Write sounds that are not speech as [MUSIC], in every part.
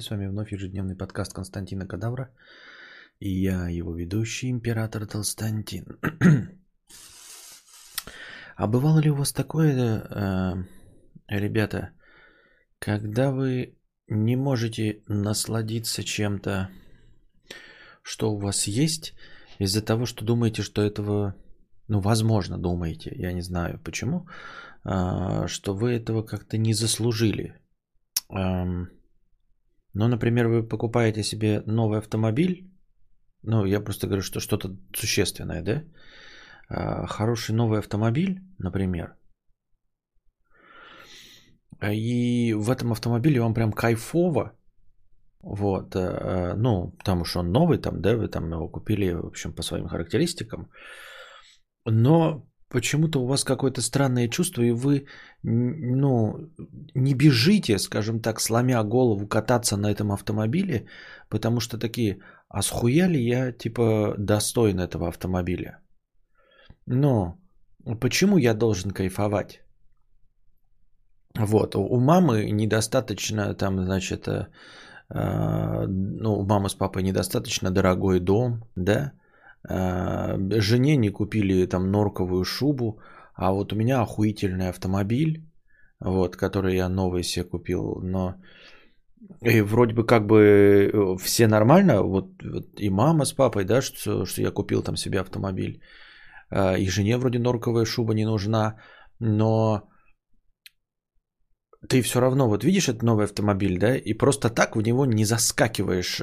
С вами вновь ежедневный подкаст Константина Кадавра. И я, его ведущий, император Толстантин. [CLEARS THROAT] а бывало ли у вас такое, э, ребята, когда вы не можете насладиться чем-то, что у вас есть, из-за того, что думаете, что этого, ну, возможно, думаете, я не знаю почему, э, что вы этого как-то не заслужили. Эм, ну, например, вы покупаете себе новый автомобиль, ну, я просто говорю, что что-то существенное, да? А, хороший новый автомобиль, например, и в этом автомобиле вам прям кайфово, вот, э, ну, потому что он новый, там, да, вы там его купили, в общем, по своим характеристикам, но почему-то у вас какое-то странное чувство, и вы, ну, не бежите, скажем так, сломя голову кататься на этом автомобиле, потому что такие, а схуя ли я, типа, достоин этого автомобиля? Но почему я должен кайфовать? Вот, у мамы недостаточно там, значит, э, э, ну, у мамы с папой недостаточно дорогой дом, да, жене не купили там норковую шубу, а вот у меня охуительный автомобиль, вот, который я новый себе купил, но и вроде бы как бы э, все нормально, вот, вот и мама с папой, да, что, что я купил там себе автомобиль, э, и жене вроде норковая шуба не нужна, но ты все равно вот видишь этот новый автомобиль, да, и просто так в него не заскакиваешь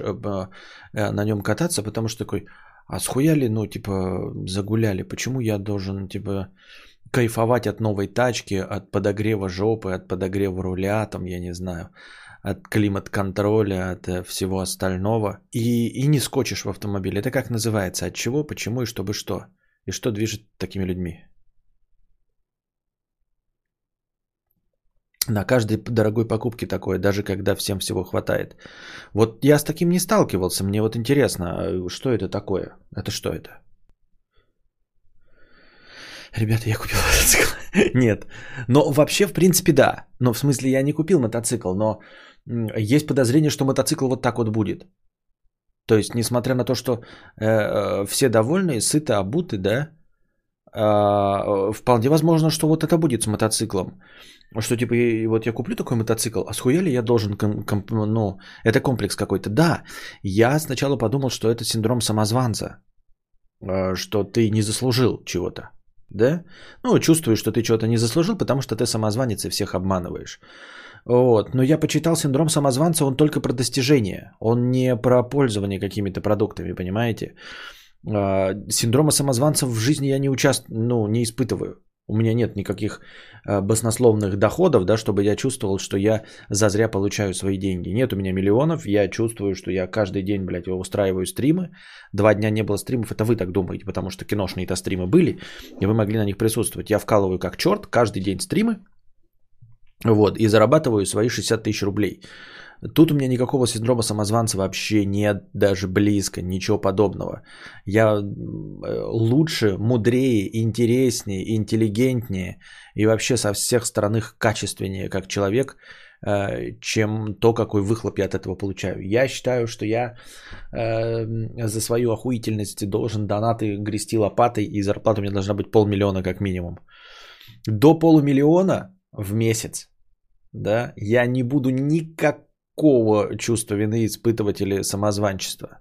на нем кататься, потому что такой, а схуяли, ну, типа, загуляли? Почему я должен, типа, кайфовать от новой тачки, от подогрева жопы, от подогрева руля, там, я не знаю, от климат-контроля, от э, всего остального, и, и не скочишь в автомобиле. Это как называется? От чего, почему и чтобы что? И что движет такими людьми? На каждой дорогой покупке такое, даже когда всем всего хватает. Вот я с таким не сталкивался. Мне вот интересно, а что это такое? Это что это? Ребята, я купил мотоцикл. [LAUGHS] Нет. Но вообще, в принципе, да. Но в смысле, я не купил мотоцикл, но есть подозрение, что мотоцикл вот так вот будет. То есть, несмотря на то, что э, э, все довольны, сыты, обуты, да, э, вполне возможно, что вот это будет с мотоциклом. Что типа, вот я куплю такой мотоцикл, а схуя ли я должен, ком, ком, ну, это комплекс какой-то. Да, я сначала подумал, что это синдром самозванца, э, что ты не заслужил чего-то, да? Ну, чувствуешь, что ты чего-то не заслужил, потому что ты самозванец и всех обманываешь. Вот. Но я почитал синдром самозванца, он только про достижение, он не про пользование какими-то продуктами, понимаете? Э, синдрома самозванца в жизни я не участвую, ну, не испытываю. У меня нет никаких э, баснословных доходов, да, чтобы я чувствовал, что я зазря получаю свои деньги. Нет у меня миллионов, я чувствую, что я каждый день, блядь, устраиваю стримы. Два дня не было стримов, это вы так думаете, потому что киношные-то стримы были, и вы могли на них присутствовать. Я вкалываю как черт, каждый день стримы, вот, и зарабатываю свои 60 тысяч рублей. Тут у меня никакого синдрома самозванца вообще нет, даже близко, ничего подобного. Я э, лучше, мудрее, интереснее, интеллигентнее и вообще со всех сторон качественнее как человек, э, чем то, какой выхлоп я от этого получаю. Я считаю, что я э, за свою охуительность должен донаты грести лопатой, и зарплата у меня должна быть полмиллиона как минимум. До полумиллиона в месяц да, я не буду никак никакого чувства вины испытывать или самозванчества.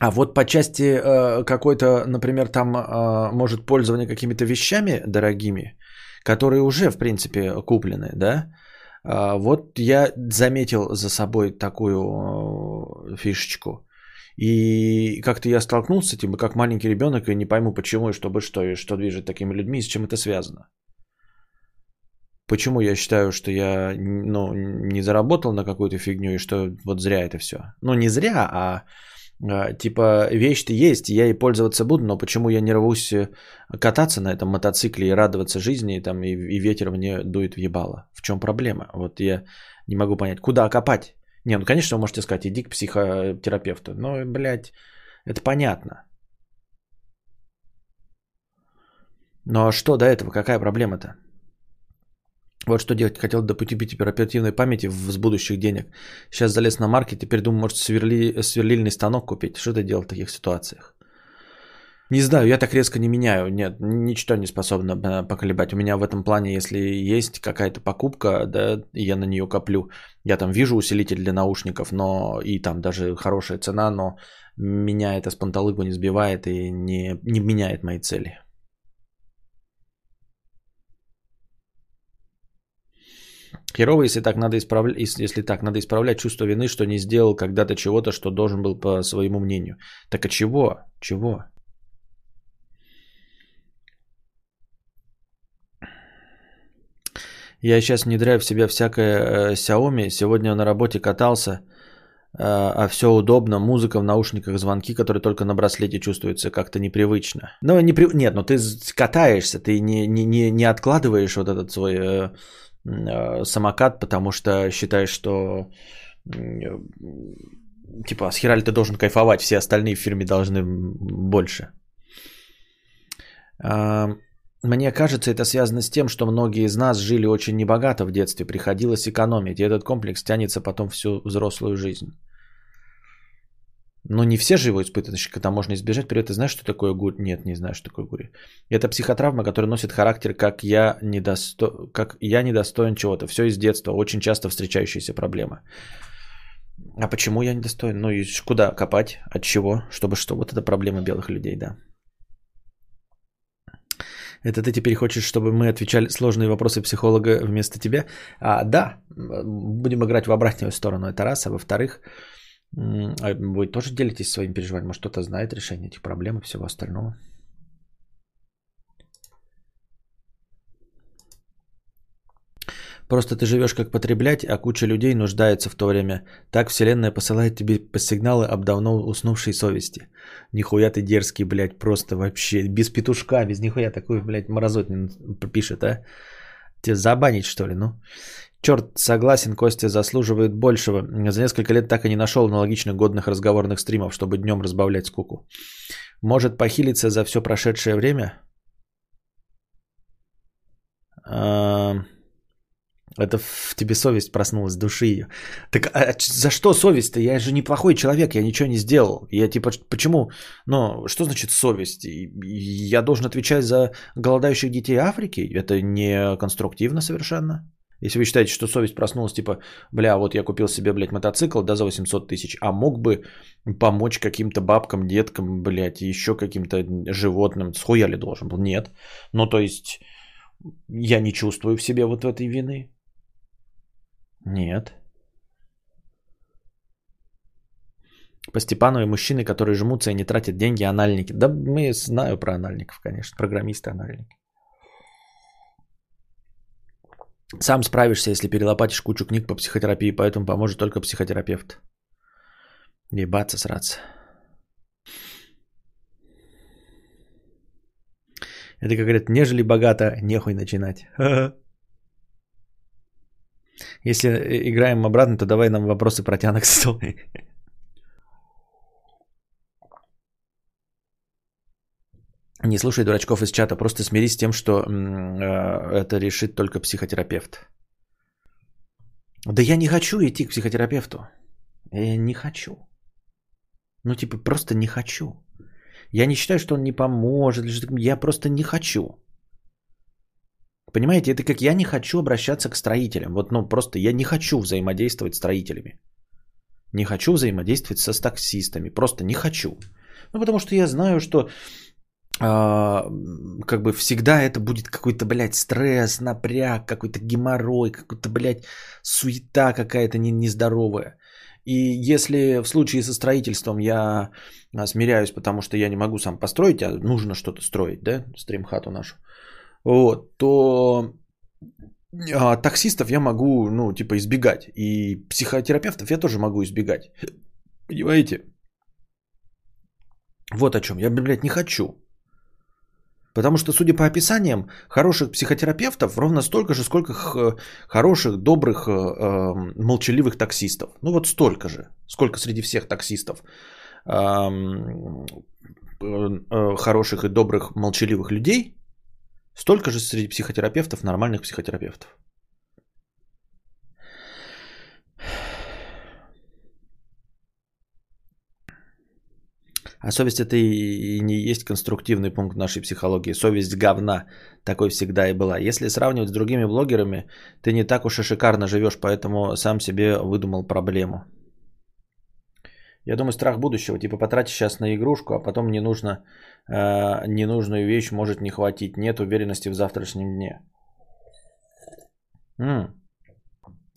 А вот по части э, какой-то, например, там э, может пользование какими-то вещами дорогими, которые уже, в принципе, куплены, да, э, вот я заметил за собой такую э, фишечку. И как-то я столкнулся с этим, как маленький ребенок, и не пойму, почему и чтобы что, и что движет такими людьми, и с чем это связано. Почему я считаю, что я ну, не заработал на какую-то фигню и что вот зря это все? Ну, не зря, а, а типа вещь-то есть, я ей пользоваться буду, но почему я не рвусь э, кататься на этом мотоцикле и радоваться жизни, и, там, и, и ветер мне дует в ебало? В чем проблема? Вот я не могу понять, куда копать? Не, ну, конечно, вы можете сказать, иди к психотерапевту. Но, блядь, это понятно. Но что до этого, какая проблема-то? Вот что делать. Хотел допустить оперативной памяти с будущих денег. Сейчас залез на маркет, теперь думаю, может сверли, сверлильный станок купить. Что ты делал в таких ситуациях? Не знаю, я так резко не меняю. Нет, ничто не способно э, поколебать. У меня в этом плане, если есть какая-то покупка, да, я на нее коплю, я там вижу усилитель для наушников, но и там даже хорошая цена, но меня это с панталыгу не сбивает и не, не меняет мои цели. Херово, если так надо исправлять, если так надо исправлять чувство вины, что не сделал когда-то чего-то, что должен был по своему мнению. Так а чего? Чего? Я сейчас внедряю в себя всякое э, Xiaomi. Сегодня на работе катался, э, а все удобно. Музыка в наушниках, звонки, которые только на браслете чувствуются как-то непривычно. Ну, не при... Нет, ну ты катаешься, ты не, не, не, не откладываешь вот этот свой э, самокат, потому что считаешь, что э, типа, с хера ли ты должен кайфовать, все остальные в фирме должны больше. Э, мне кажется, это связано с тем, что многие из нас жили очень небогато в детстве, приходилось экономить, и этот комплекс тянется потом всю взрослую жизнь. Но не все же его испытывают, когда можно избежать. Привет, ты знаешь, что такое гури? Нет, не знаю, что такое гури. Это психотравма, которая носит характер, как я, недосто... как я недостоин чего-то. Все из детства, очень часто встречающаяся проблема. А почему я недостоин? Ну и куда копать? От чего? Чтобы что? Вот это проблема белых людей, да. Это ты теперь хочешь, чтобы мы отвечали сложные вопросы психолога вместо тебя? А, да, будем играть в обратную сторону. Это раз. А во-вторых, вы тоже делитесь своим переживанием. Может, кто-то знает решение этих проблем и всего остального. Просто ты живешь как потреблять, а куча людей нуждается в то время. Так вселенная посылает тебе по сигналы об давно уснувшей совести. Нихуя ты дерзкий, блядь, просто вообще. Без петушка, без нихуя такой, блядь, мразотнин пишет, а? Тебе забанить, что ли, ну? Черт, согласен, Костя заслуживает большего. За несколько лет так и не нашел аналогично годных разговорных стримов, чтобы днем разбавлять скуку. Может похилиться за все прошедшее время? А... Это в тебе совесть проснулась, души ее. Так а за что совесть-то? Я же неплохой человек, я ничего не сделал. Я типа, почему? Ну, что значит совесть? Я должен отвечать за голодающих детей Африки? Это не конструктивно совершенно. Если вы считаете, что совесть проснулась, типа, бля, вот я купил себе, блядь, мотоцикл, да, за 800 тысяч, а мог бы помочь каким-то бабкам, деткам, блядь, еще каким-то животным, схуя ли должен был? Нет. Ну, то есть, я не чувствую в себе вот этой вины. Нет. По Степановой мужчины, которые жмутся и не тратят деньги, анальники. Да мы знаю про анальников, конечно, программисты анальники. Сам справишься, если перелопатишь кучу книг по психотерапии, поэтому поможет только психотерапевт. Ебаться, сраться. Это, как говорят, нежели богато, нехуй начинать. Если э, играем обратно, то давай нам вопросы про тянок стол. Не слушай дурачков из чата, просто смирись с тем, что э, это решит только психотерапевт. Да я не хочу идти к психотерапевту. Я не хочу. Ну, типа, просто не хочу. Я не считаю, что он не поможет. Я просто не хочу. Понимаете, это как я не хочу обращаться к строителям. Вот, ну, просто я не хочу взаимодействовать с строителями. Не хочу взаимодействовать со таксистами. Просто не хочу. Ну, потому что я знаю, что как бы всегда это будет какой-то, блядь, стресс, напряг, какой-то геморрой, какой-то, блядь, суета какая-то не, нездоровая. И если в случае со строительством я смиряюсь, потому что я не могу сам построить, а нужно что-то строить, да, стримхату нашу, вот, то а, таксистов я могу, ну, типа, избегать. И психотерапевтов я тоже могу избегать. Понимаете? Вот о чем. Я, блядь, не хочу. Потому что, судя по описаниям, хороших психотерапевтов ровно столько же, сколько хороших, добрых, э, э, молчаливых таксистов. Ну вот столько же, сколько среди всех таксистов э, хороших и добрых, молчаливых людей, Столько же среди психотерапевтов, нормальных психотерапевтов. А совесть это и не есть конструктивный пункт нашей психологии. Совесть говна. Такой всегда и была. Если сравнивать с другими блогерами, ты не так уж и шикарно живешь, поэтому сам себе выдумал проблему. Я думаю, страх будущего. Типа потратишь сейчас на игрушку, а потом не нужно, э, ненужную вещь может не хватить. Нет уверенности в завтрашнем дне. М.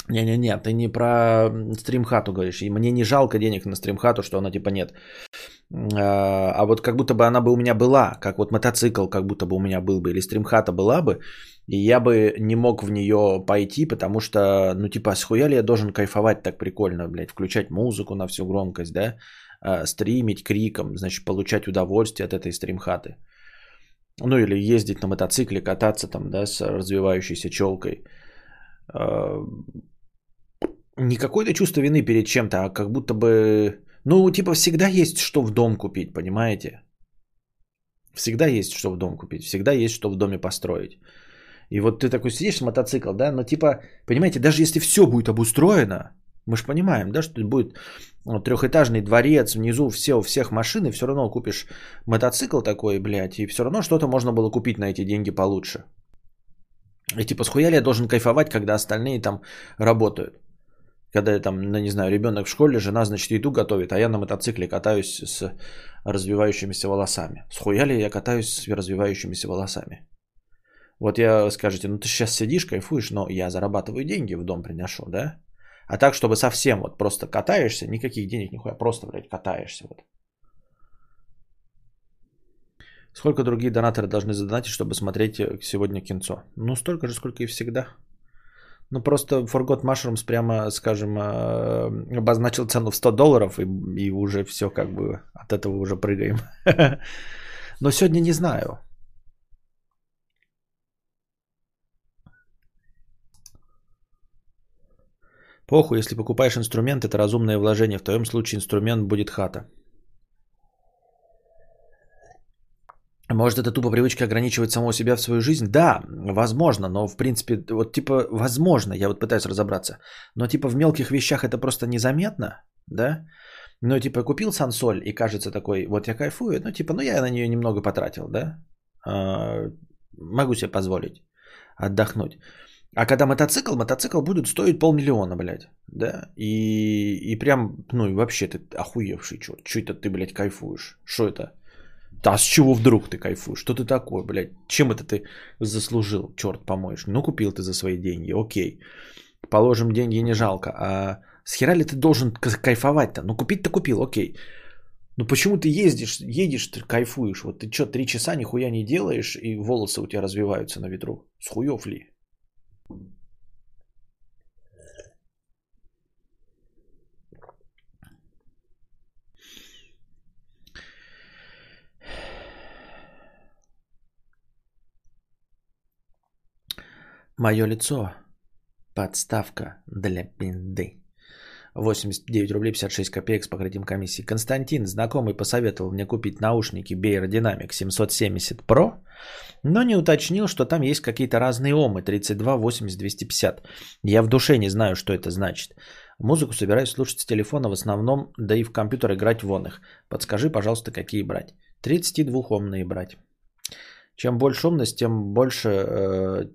Не-не-не, ты не про стримхату говоришь. И мне не жалко денег на стримхату, что она типа нет. А, а вот как будто бы она бы у меня была, как вот мотоцикл как будто бы у меня был бы, или стримхата была бы, и я бы не мог в нее пойти, потому что, ну типа, схуя ли я должен кайфовать так прикольно, блядь, включать музыку на всю громкость, да, а, стримить криком, значит, получать удовольствие от этой стримхаты. Ну или ездить на мотоцикле, кататься там, да, с развивающейся челкой а, не какое-то чувство вины перед чем-то, а как будто бы, ну, типа, всегда есть что в дом купить, понимаете? Всегда есть что в дом купить, всегда есть что в доме построить. И вот ты такой сидишь мотоцикл, да, но типа, понимаете, даже если все будет обустроено, мы же понимаем, да, что будет вот, трехэтажный дворец, внизу все, у всех машины, все равно купишь мотоцикл такой, блядь, и все равно что-то можно было купить на эти деньги получше. И типа, схуя я должен кайфовать, когда остальные там работают? Когда там, ну, не знаю, ребенок в школе, жена, значит, еду готовит, а я на мотоцикле катаюсь с развивающимися волосами. Схуя ли я катаюсь с развивающимися волосами? Вот я скажете, ну ты сейчас сидишь, кайфуешь, но я зарабатываю деньги, в дом приношу, да? А так, чтобы совсем вот просто катаешься, никаких денег, нихуя, просто, блядь, катаешься вот. Сколько другие донаторы должны задонатить, чтобы смотреть сегодня кинцо? Ну, столько же, сколько и всегда. Ну, просто Forgot Mushrooms прямо, скажем, э, обозначил цену в 100 долларов, и, и уже все как бы от этого уже прыгаем. [LAUGHS] Но сегодня не знаю. Похуй, если покупаешь инструмент, это разумное вложение. В твоем случае инструмент будет хата. Может, это тупо привычка ограничивать самого себя в свою жизнь? Да, возможно, но в принципе, вот типа, возможно, я вот пытаюсь разобраться. Но типа в мелких вещах это просто незаметно, да? Но типа купил сансоль и кажется такой, вот я кайфую, ну типа, ну я на нее немного потратил, да? А, могу себе позволить отдохнуть. А когда мотоцикл, мотоцикл будет стоить полмиллиона, блядь, да? И, и прям, ну и вообще ты охуевший, что? Что это ты, блядь, кайфуешь? Что это? А с чего вдруг ты кайфуешь? Что ты такое, блядь? Чем это ты заслужил, черт помоешь? Ну, купил ты за свои деньги, окей. Положим, деньги не жалко. А с хера ли ты должен кайфовать-то? Ну, купить-то купил, окей. Ну, почему ты ездишь, едешь, ты кайфуешь? Вот ты что, три часа нихуя не делаешь, и волосы у тебя развиваются на ветру? С хуев ли? Мое лицо. Подставка для пинды. 89 рублей 56 копеек с покрытием комиссии. Константин, знакомый, посоветовал мне купить наушники Beyer Dynamic 770 Pro, но не уточнил, что там есть какие-то разные омы 32, 80, 250. Я в душе не знаю, что это значит. Музыку собираюсь слушать с телефона в основном, да и в компьютер играть вон их. Подскажи, пожалуйста, какие брать. 32-омные брать. Чем больше шумность, тем больше э,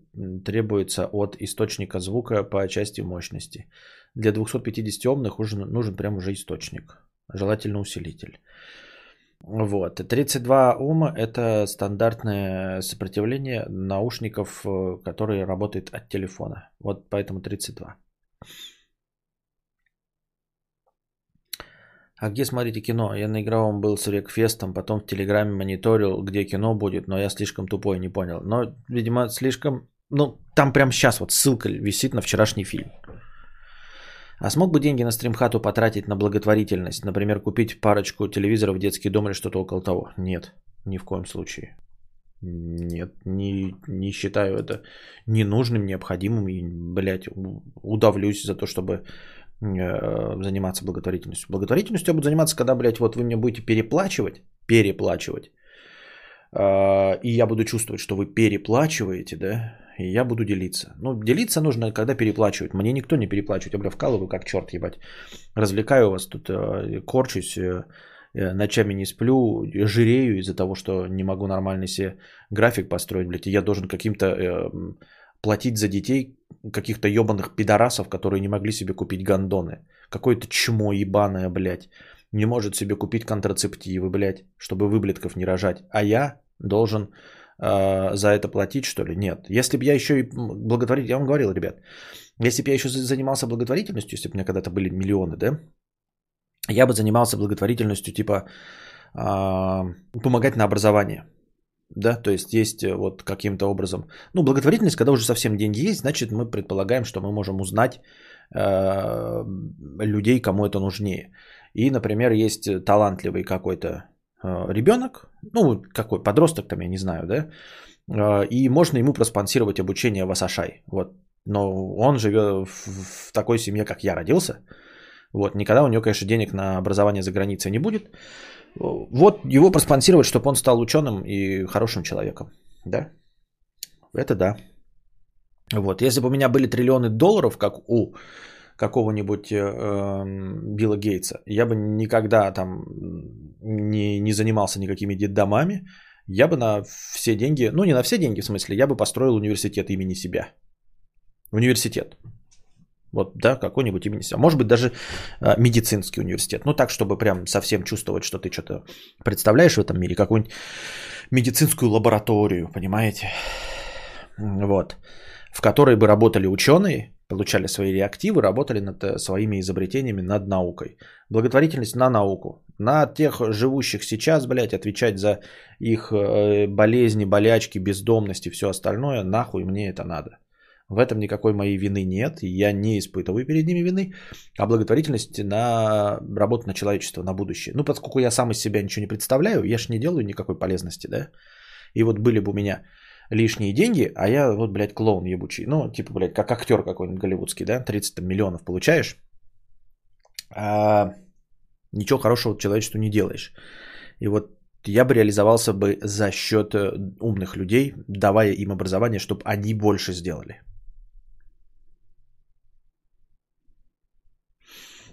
требуется от источника звука по части мощности. Для 250 омных нужен, нужен прям уже источник, желательно усилитель. Вот. 32 ома – это стандартное сопротивление наушников, э, которые работают от телефона. Вот поэтому 32. А где смотрите кино? Я на игровом был с Рекфестом, потом в Телеграме мониторил, где кино будет, но я слишком тупой, не понял. Но, видимо, слишком... Ну, там прямо сейчас вот ссылка висит на вчерашний фильм. А смог бы деньги на стримхату потратить на благотворительность? Например, купить парочку телевизоров в детский дом или что-то около того? Нет, ни в коем случае. Нет, не, не считаю это ненужным, необходимым. И, блядь, удавлюсь за то, чтобы заниматься благотворительностью. Благотворительностью я буду заниматься, когда, блядь, вот вы мне будете переплачивать, переплачивать, э, и я буду чувствовать, что вы переплачиваете, да, и я буду делиться. Ну, делиться нужно, когда переплачивают. Мне никто не переплачивает, я, бля, вкалываю как черт, ебать. Развлекаю вас тут, э, корчусь, э, ночами не сплю, жирею из-за того, что не могу нормально себе график построить, блядь, и я должен каким-то э, платить за детей каких-то ебаных пидорасов, которые не могли себе купить гондоны. Какое-то чмо ебаное, блядь, не может себе купить контрацептивы, блядь, чтобы выблетков не рожать. А я должен э, за это платить, что ли? Нет. Если бы я еще и благотворитель, я вам говорил, ребят, если бы я еще занимался благотворительностью, если бы у меня когда-то были миллионы, да, я бы занимался благотворительностью типа э, помогать на образование. Да, то есть есть э, вот каким-то образом. Ну, благотворительность, когда уже совсем деньги есть, значит, мы предполагаем, что мы можем узнать э, людей, кому это нужнее. И, например, есть талантливый какой-то э, ребенок, ну, какой подросток там, я не знаю, да, э, и можно ему проспонсировать обучение в Асашай. Вот. Но он живет в, в такой семье, как я родился. Вот, никогда у него, конечно, денег на образование за границей не будет. Вот его проспонсировать, чтобы он стал ученым и хорошим человеком. Да? Это да. Вот. Если бы у меня были триллионы долларов, как у какого-нибудь э, Билла Гейтса, я бы никогда там не, не занимался никакими детдомами. Я бы на все деньги, ну не на все деньги в смысле, я бы построил университет имени себя. Университет. Вот, да, какой-нибудь имени себя. Может быть, даже э, медицинский университет. Ну, так, чтобы прям совсем чувствовать, что ты что-то представляешь в этом мире. Какую-нибудь медицинскую лабораторию, понимаете? Вот. В которой бы работали ученые, получали свои реактивы, работали над э, своими изобретениями, над наукой. Благотворительность на науку. На тех живущих сейчас, блядь, отвечать за их э, болезни, болячки, бездомности, все остальное, нахуй мне это надо. В этом никакой моей вины нет, я не испытываю перед ними вины, а благотворительность на работу на человечество, на будущее. Ну, поскольку я сам из себя ничего не представляю, я ж не делаю никакой полезности, да? И вот были бы у меня лишние деньги, а я вот, блядь, клоун ебучий. Ну, типа, блядь, как актер какой-нибудь голливудский, да? 30 миллионов получаешь, а ничего хорошего человечеству не делаешь. И вот я бы реализовался бы за счет э, умных людей, давая им образование, чтобы они больше сделали.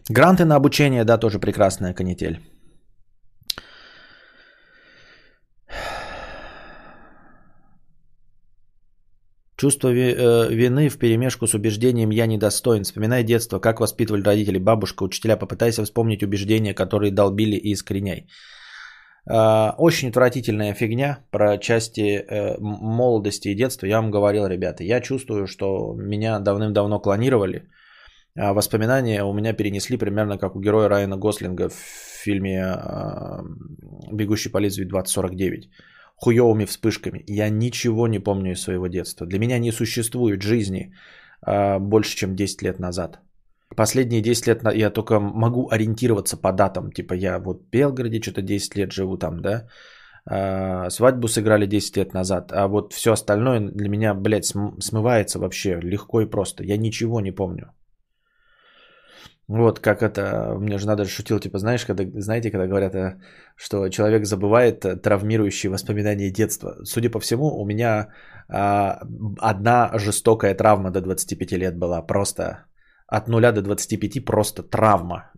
Гранты на обучение, да, тоже прекрасная канитель. Чувство э, вины в перемешку с убеждением «я недостоин». Вспоминай детство, как воспитывали родители, бабушка, учителя. Попытайся вспомнить убеждения, которые долбили и искореняй. А, очень отвратительная фигня про части э, молодости и детства. Я вам говорил, ребята, я чувствую, что меня давным-давно клонировали – воспоминания у меня перенесли примерно как у героя Райана Гослинга в фильме а, «Бегущий по лезвию 2049» хуевыми вспышками. Я ничего не помню из своего детства. Для меня не существует жизни а, больше, чем 10 лет назад. Последние 10 лет я только могу ориентироваться по датам. Типа я вот в Белгороде что-то 10 лет живу там, да. свадьбу сыграли 10 лет назад. А вот все остальное для меня, блядь, смывается вообще легко и просто. Я ничего не помню. Вот как это, мне же надо шутил, типа, знаешь, когда, знаете, когда говорят, э, что человек забывает э, травмирующие воспоминания детства. Судя по всему, у меня а, одна жестокая травма до 25 лет была, просто от 0 до 25 просто травма,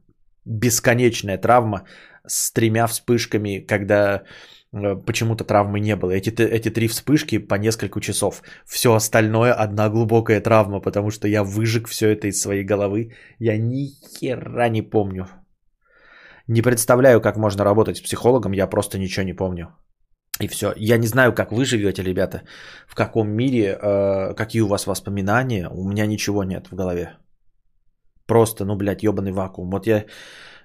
бесконечная травма с тремя вспышками, когда почему-то травмы не было. Эти, эти три вспышки по несколько часов. Все остальное одна глубокая травма, потому что я выжег все это из своей головы. Я ни хера не помню. Не представляю, как можно работать с психологом, я просто ничего не помню. И все. Я не знаю, как вы живете, ребята, в каком мире, э, какие у вас воспоминания. У меня ничего нет в голове. Просто, ну, блядь, ебаный вакуум. Вот я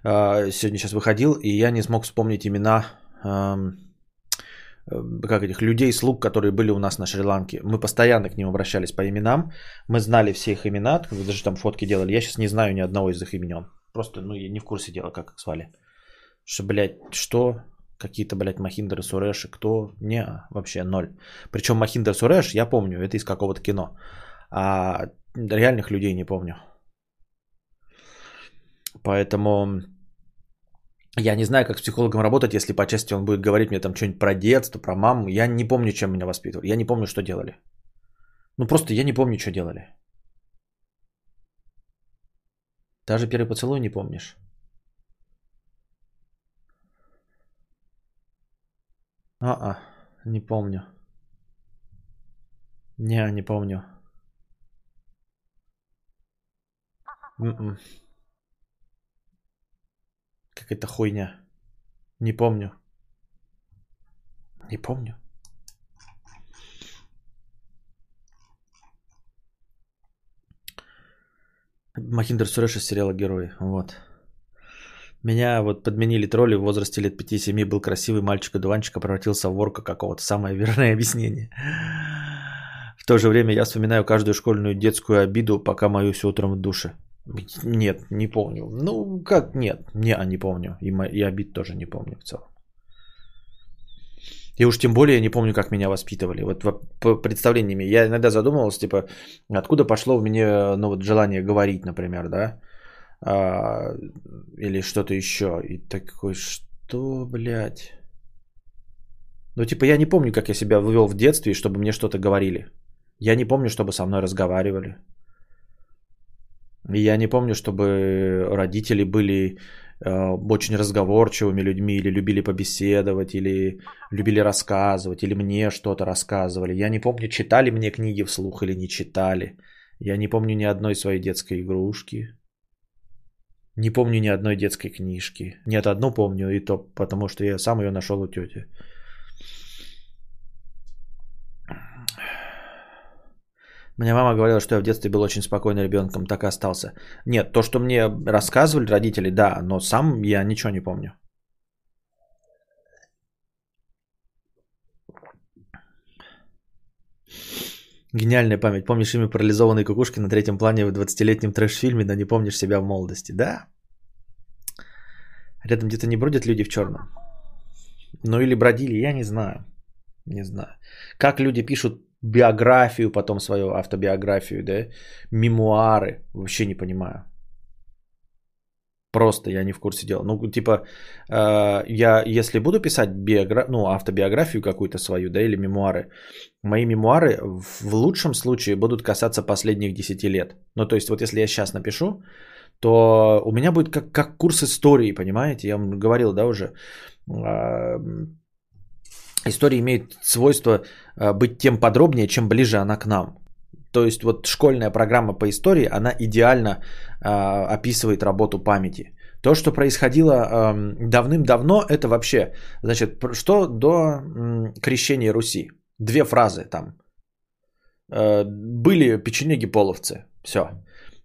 э, сегодня сейчас выходил, и я не смог вспомнить имена э, Э, как этих людей, слуг, которые были у нас на Шри-Ланке. Мы постоянно к ним обращались по именам. Мы знали все их имена, даже там фотки делали. Я сейчас не знаю ни одного из их имен. Просто, ну, я не в курсе дела, как их звали. Что, блядь, что? Какие-то, блядь, Махиндер Суреши, кто? Не, вообще ноль. Причем Махиндер Суреш, я помню, это из какого-то кино. А реальных людей не помню. Поэтому я не знаю, как с психологом работать, если по части он будет говорить мне там что-нибудь про детство, про маму. Я не помню, чем меня воспитывали. Я не помню, что делали. Ну просто я не помню, что делали. Даже первый поцелуй не помнишь. А-а, не помню. Не, не помню. м Какая-то хуйня. Не помню. Не помню. Махиндер Суреша сериала Герои. Вот. Меня вот подменили тролли в возрасте лет 5-7, был красивый мальчик-одуванчик, а превратился в ворка какого-то. Самое верное объяснение. В то же время я вспоминаю каждую школьную детскую обиду, пока моюсь утром в душе. Нет, не помню. Ну, как нет? Не, не помню. И, и обид тоже не помню в целом. И уж тем более не помню, как меня воспитывали. Вот по представлениями. Я иногда задумывался, типа, откуда пошло в меня ну, вот желание говорить, например, да? А, или что-то еще. И такой, что, блядь? Ну, типа, я не помню, как я себя вывел в детстве, чтобы мне что-то говорили. Я не помню, чтобы со мной разговаривали. Я не помню, чтобы родители были э, очень разговорчивыми людьми, или любили побеседовать, или любили рассказывать, или мне что-то рассказывали. Я не помню, читали мне книги вслух или не читали. Я не помню ни одной своей детской игрушки. Не помню ни одной детской книжки. Нет, одну помню, и то потому, что я сам ее нашел у тети. Мне мама говорила, что я в детстве был очень спокойным ребенком, так и остался. Нет, то, что мне рассказывали родители, да, но сам я ничего не помню. Гениальная память. Помнишь имя парализованной кукушки на третьем плане в 20-летнем трэш-фильме, но не помнишь себя в молодости. Да. Рядом где-то не бродят люди в черном. Ну или бродили, я не знаю. Не знаю. Как люди пишут биографию, потом свою автобиографию, да, мемуары, вообще не понимаю. Просто я не в курсе дела. Ну, типа, э, я, если буду писать биогра... ну, автобиографию какую-то свою, да, или мемуары, мои мемуары в лучшем случае будут касаться последних 10 лет. Ну, то есть, вот если я сейчас напишу, то у меня будет как, как курс истории, понимаете? Я вам говорил, да, уже. Э, история имеет свойство быть тем подробнее, чем ближе она к нам. То есть вот школьная программа по истории, она идеально э, описывает работу памяти. То, что происходило э, давным-давно, это вообще, значит, что до э, крещения Руси? Две фразы там. Э, были печенеги-половцы. Все.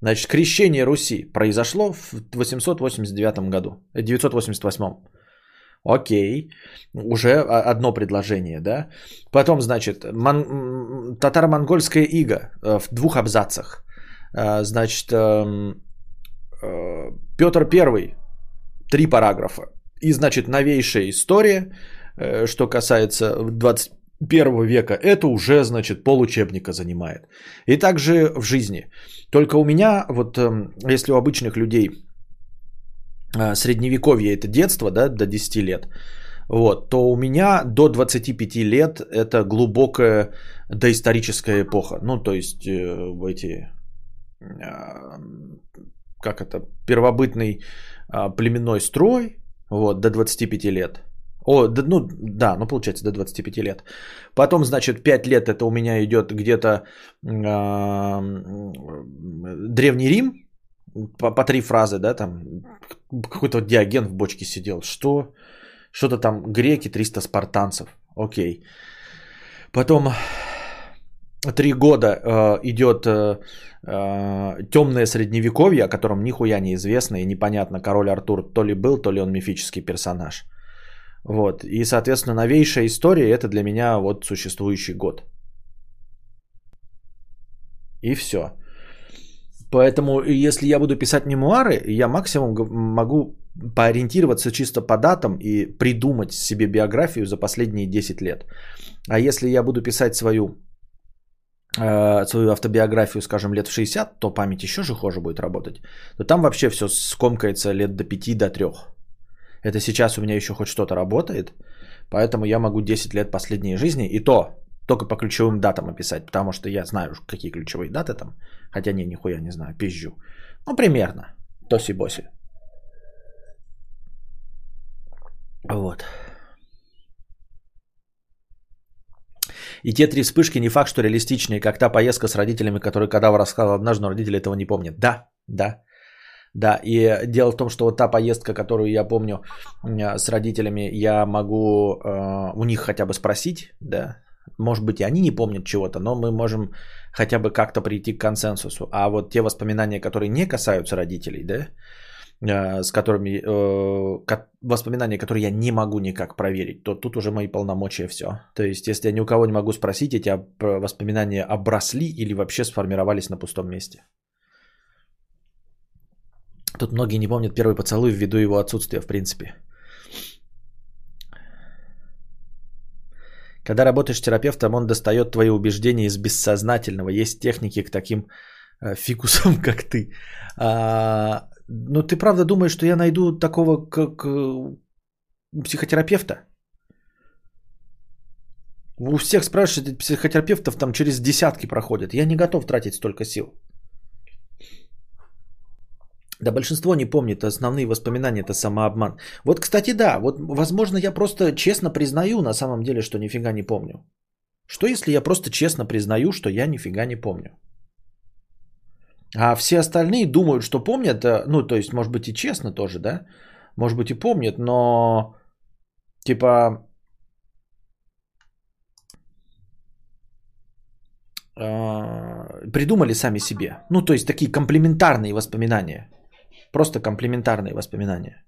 Значит, крещение Руси произошло в 889 году, 988. Окей, уже одно предложение, да. Потом, значит, мон... татаро-монгольская ига э, в двух абзацах. Э, значит, эм, э, Петр Первый, три параграфа. И, значит, новейшая история, что касается 21 века, это уже, значит, получебника занимает. И также в жизни. Только у меня, вот эм, если у обычных людей а, средневековье это детство, да, до 10 лет, вот, то у меня до 25 лет это глубокая доисторическая эпоха. Ну, то есть э, эти, э, как это, первобытный э, племенной строй, вот, до 25 лет. О, да, ну, да, ну, получается, до 25 лет. Потом, значит, 5 лет это у меня идет где-то э, Древний Рим, по, по три фразы, да, там какой-то диаген в бочке сидел. Что? Что-то там греки, 300 спартанцев. Окей. Потом три года э, идет э, э, темное средневековье, о котором нихуя не известно и непонятно, король Артур то ли был, то ли он мифический персонаж. Вот. И, соответственно, новейшая история это для меня вот существующий год. И все. Поэтому, если я буду писать мемуары, я максимум могу поориентироваться чисто по датам и придумать себе биографию за последние 10 лет. А если я буду писать свою, э, свою автобиографию, скажем, лет в 60, то память еще же хуже будет работать. То там вообще все скомкается лет до 5, до 3. Это сейчас у меня еще хоть что-то работает, поэтому я могу 10 лет последней жизни, и то только по ключевым датам описать, потому что я знаю, какие ключевые даты там. Хотя не, нихуя не знаю, пизжу. Ну, примерно. Тоси-боси. Вот. И те три вспышки не факт, что реалистичные, как та поездка с родителями, которую Кадавр рассказал однажды, но родители этого не помнят. Да, да, да, и дело в том, что вот та поездка, которую я помню с родителями, я могу э, у них хотя бы спросить, да, может быть, и они не помнят чего-то, но мы можем хотя бы как-то прийти к консенсусу. А вот те воспоминания, которые не касаются родителей, да, э, с которыми э, воспоминания, которые я не могу никак проверить, то тут уже мои полномочия все. То есть, если я ни у кого не могу спросить, эти воспоминания обросли или вообще сформировались на пустом месте. Тут многие не помнят первый поцелуй ввиду его отсутствия, в принципе. Когда работаешь терапевтом, он достает твои убеждения из бессознательного. Есть техники к таким э, фикусам, [LAUGHS] как ты. А, ну, ты правда думаешь, что я найду такого, как психотерапевта? У всех спрашивают, психотерапевтов там через десятки проходят. Я не готов тратить столько сил. Да большинство не помнит основные воспоминания, это самообман. Вот, кстати, да, вот, возможно, я просто честно признаю на самом деле, что нифига не помню. Что если я просто честно признаю, что я нифига не помню? А все остальные думают, что помнят, э, ну, то есть, может быть, и честно тоже, да? Может быть, и помнят, но, типа, э, придумали сами себе. Ну, то есть, такие комплементарные воспоминания. Просто комплементарные воспоминания.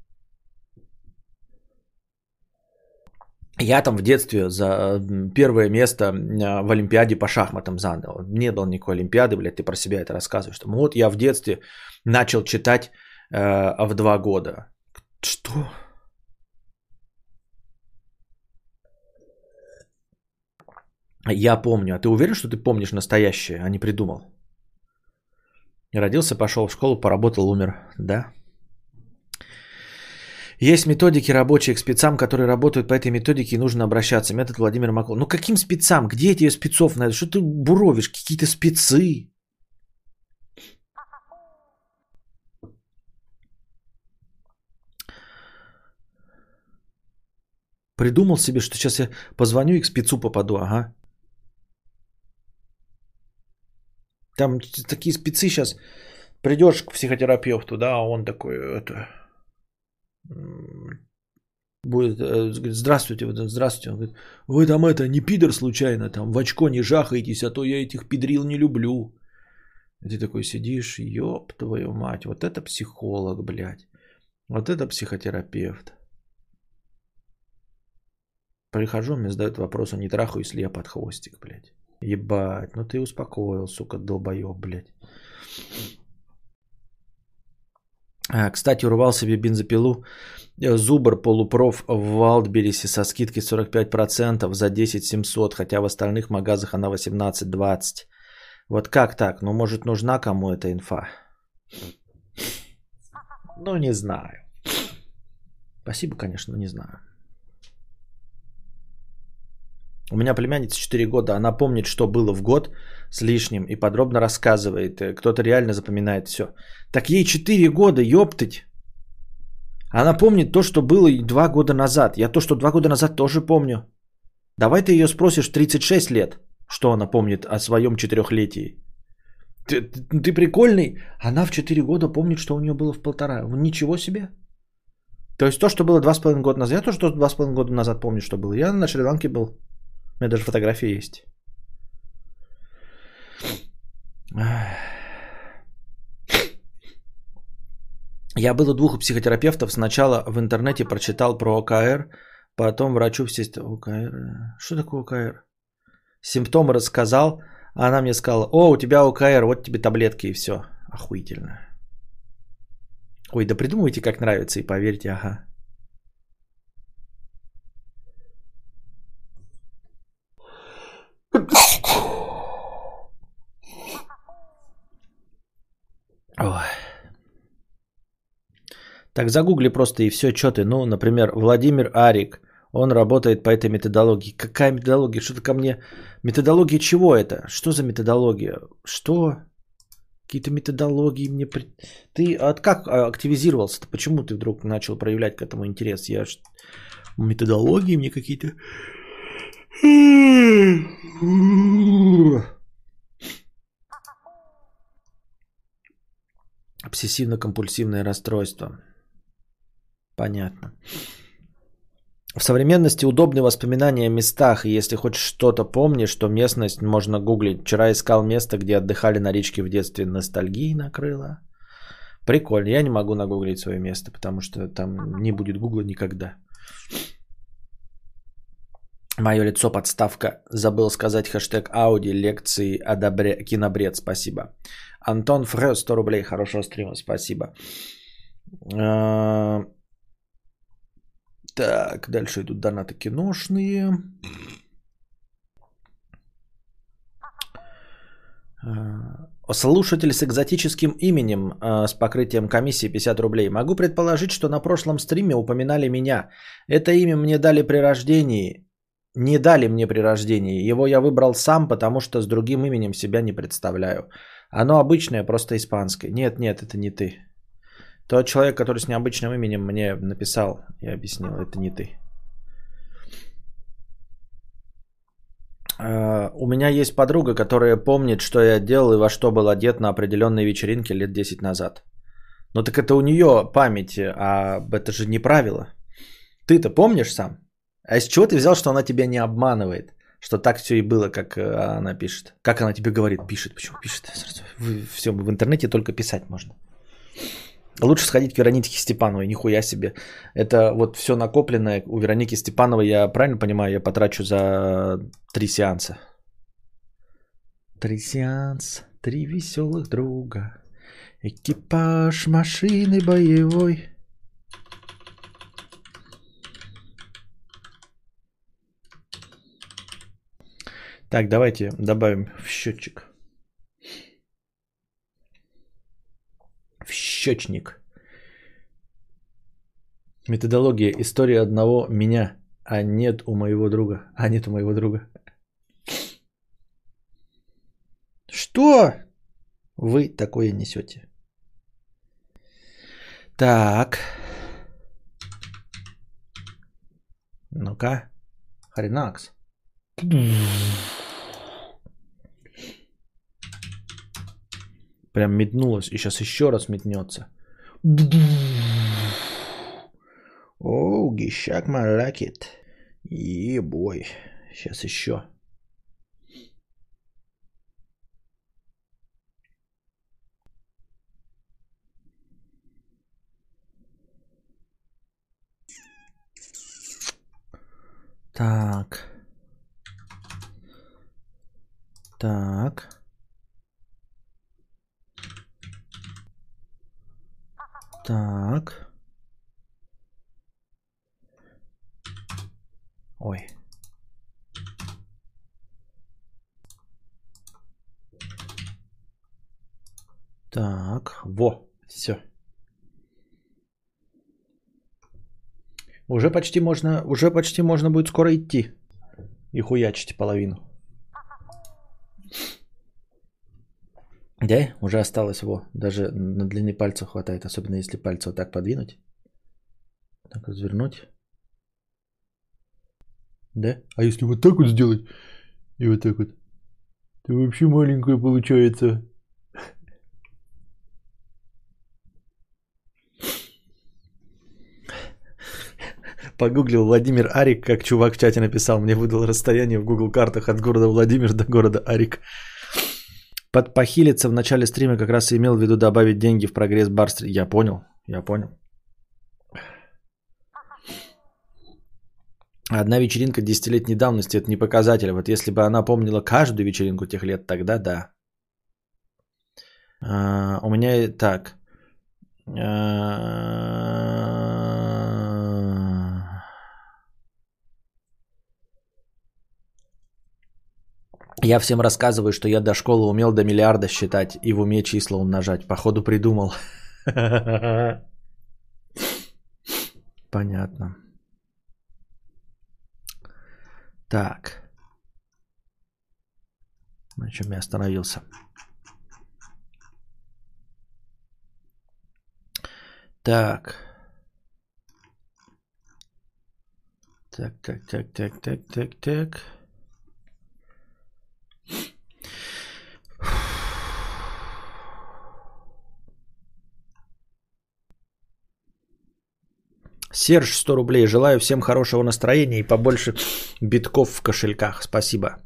Я там в детстве за первое место а, в Олимпиаде по шахматам занял. Не было никакой Олимпиады, блядь, ты про себя это рассказываешь. Там, вот я в детстве начал читать э, в два года. Что? Я помню. А ты уверен, что ты помнишь настоящее, а не придумал? Родился, пошел в школу, поработал, умер. Да. Есть методики рабочие к спецам, которые работают по этой методике, и нужно обращаться. Метод Владимир Макол. Ну каким спецам? Где эти спецов найдут? Что ты буровишь? Какие-то спецы. Придумал себе, что сейчас я позвоню и к спецу попаду, ага. Там такие спецы сейчас. Придешь к психотерапевту, да, а он такой, это, будет, э, здравствуйте, здравствуйте. Он говорит, вы там это, не пидор случайно, там в очко не жахаетесь, а то я этих пидрил не люблю. И ты такой сидишь, ёб твою мать, вот это психолог, блядь. Вот это психотерапевт. Прихожу, мне задают вопрос, а не трахаюсь ли я под хвостик, блядь. Ебать, ну ты успокоил, сука, долбоеб, блядь. А, кстати, урвал себе бензопилу э, Зубр полупроф в Валдберрисе со скидкой 45% за 10 700, хотя в остальных магазах она 18-20. Вот как так? Ну, может, нужна кому эта инфа? Ну, не знаю. Спасибо, конечно, но не знаю. У меня племянница 4 года, она помнит, что было в год с лишним и подробно рассказывает. Кто-то реально запоминает все. Так ей 4 года, ёптать. Она помнит то, что было 2 года назад. Я то, что 2 года назад тоже помню. Давай ты ее спросишь 36 лет, что она помнит о своем четырехлетии. Ты, ты, ты прикольный. Она в 4 года помнит, что у нее было в полтора. Ничего себе. То есть то, что было 2,5 года назад. Я тоже 2,5 года назад помню, что было. Я на Шри-Ланке был. У меня даже фотография есть. Я был у двух психотерапевтов. Сначала в интернете прочитал про ОКР, потом врачу все... ОКР... Что такое ОКР? Симптомы рассказал, а она мне сказала, о, у тебя ОКР, вот тебе таблетки и все. Охуительно. Ой, да придумывайте, как нравится, и поверьте, ага. Так загугли просто и все, что ты. Ну, например, Владимир Арик, он работает по этой методологии. Какая методология? Что-то ко мне... Методология чего это? Что за методология? Что? Какие-то методологии мне... Ты от как активизировался-то? Почему ты вдруг начал проявлять к этому интерес? Я... Методологии мне какие-то... Обсессивно-компульсивное расстройство. Понятно. В современности удобны воспоминания о местах, и если хоть что-то помнишь, то местность можно гуглить. Вчера искал место, где отдыхали на речке в детстве, ностальгии накрыло. Прикольно, я не могу нагуглить свое место, потому что там не будет гугла никогда. Мое лицо подставка. Забыл сказать хэштег Ауди лекции одобре... кинобред. Спасибо. Антон Фрё, 100 рублей. Хорошего стрима. Спасибо. А, так, дальше идут донаты киношные. А, слушатель с экзотическим именем а, с покрытием комиссии 50 рублей. Могу предположить, что на прошлом стриме упоминали меня. Это имя мне дали при рождении. Не дали мне при рождении. Его я выбрал сам, потому что с другим именем себя не представляю. Оно обычное, просто испанское. Нет, нет, это не ты. Тот человек, который с необычным именем мне написал, я объяснил, это не ты. Uh, у меня есть подруга, которая помнит, что я делал и во что был одет на определенной вечеринке лет 10 назад. Ну так это у нее память, а это же не правило. Ты-то помнишь сам? А из чего ты взял, что она тебя не обманывает? Что так все и было, как э, она пишет. Как она тебе говорит, пишет. Почему пишет? Все, в интернете только писать можно. Лучше сходить к Веронике Степановой, нихуя себе. Это вот все накопленное у Вероники Степановой, я правильно понимаю, я потрачу за три сеанса. Три сеанса, три веселых друга. Экипаж машины боевой. Так, давайте добавим в счетчик. В счетчик. Методология. История одного меня, а нет у моего друга. А нет у моего друга. Что вы такое несете? Так. Ну-ка. Хренакс. Прям метнулось. И сейчас еще раз метнется. Оу, гищак малакит. Ебой. Сейчас еще. Так. Так. Так. Ой. Так, во, все. Уже почти можно, уже почти можно будет скоро идти и хуячить половину. Да, уже осталось его. Даже на длины пальца хватает, особенно если пальцы вот так подвинуть. Так развернуть. Да? А если вот так вот сделать и вот так вот, то вообще маленькое получается. Погуглил Владимир Арик, как чувак в чате написал. Мне выдал расстояние в Google картах от города Владимир до города Арик. Под похилиться в начале стрима как раз и имел в виду добавить деньги в прогресс бар Я понял, я понял. Одна вечеринка десятилетней давности – это не показатель. Вот если бы она помнила каждую вечеринку тех лет, тогда да. А, у меня так. А, Я всем рассказываю, что я до школы умел до миллиарда считать и в уме числа умножать. Походу придумал. [LAUGHS] Понятно. Так. На чем я остановился? Так. Так, так, так, так, так, так, так. Серж, 100 рублей. Желаю всем хорошего настроения и побольше битков в кошельках. Спасибо.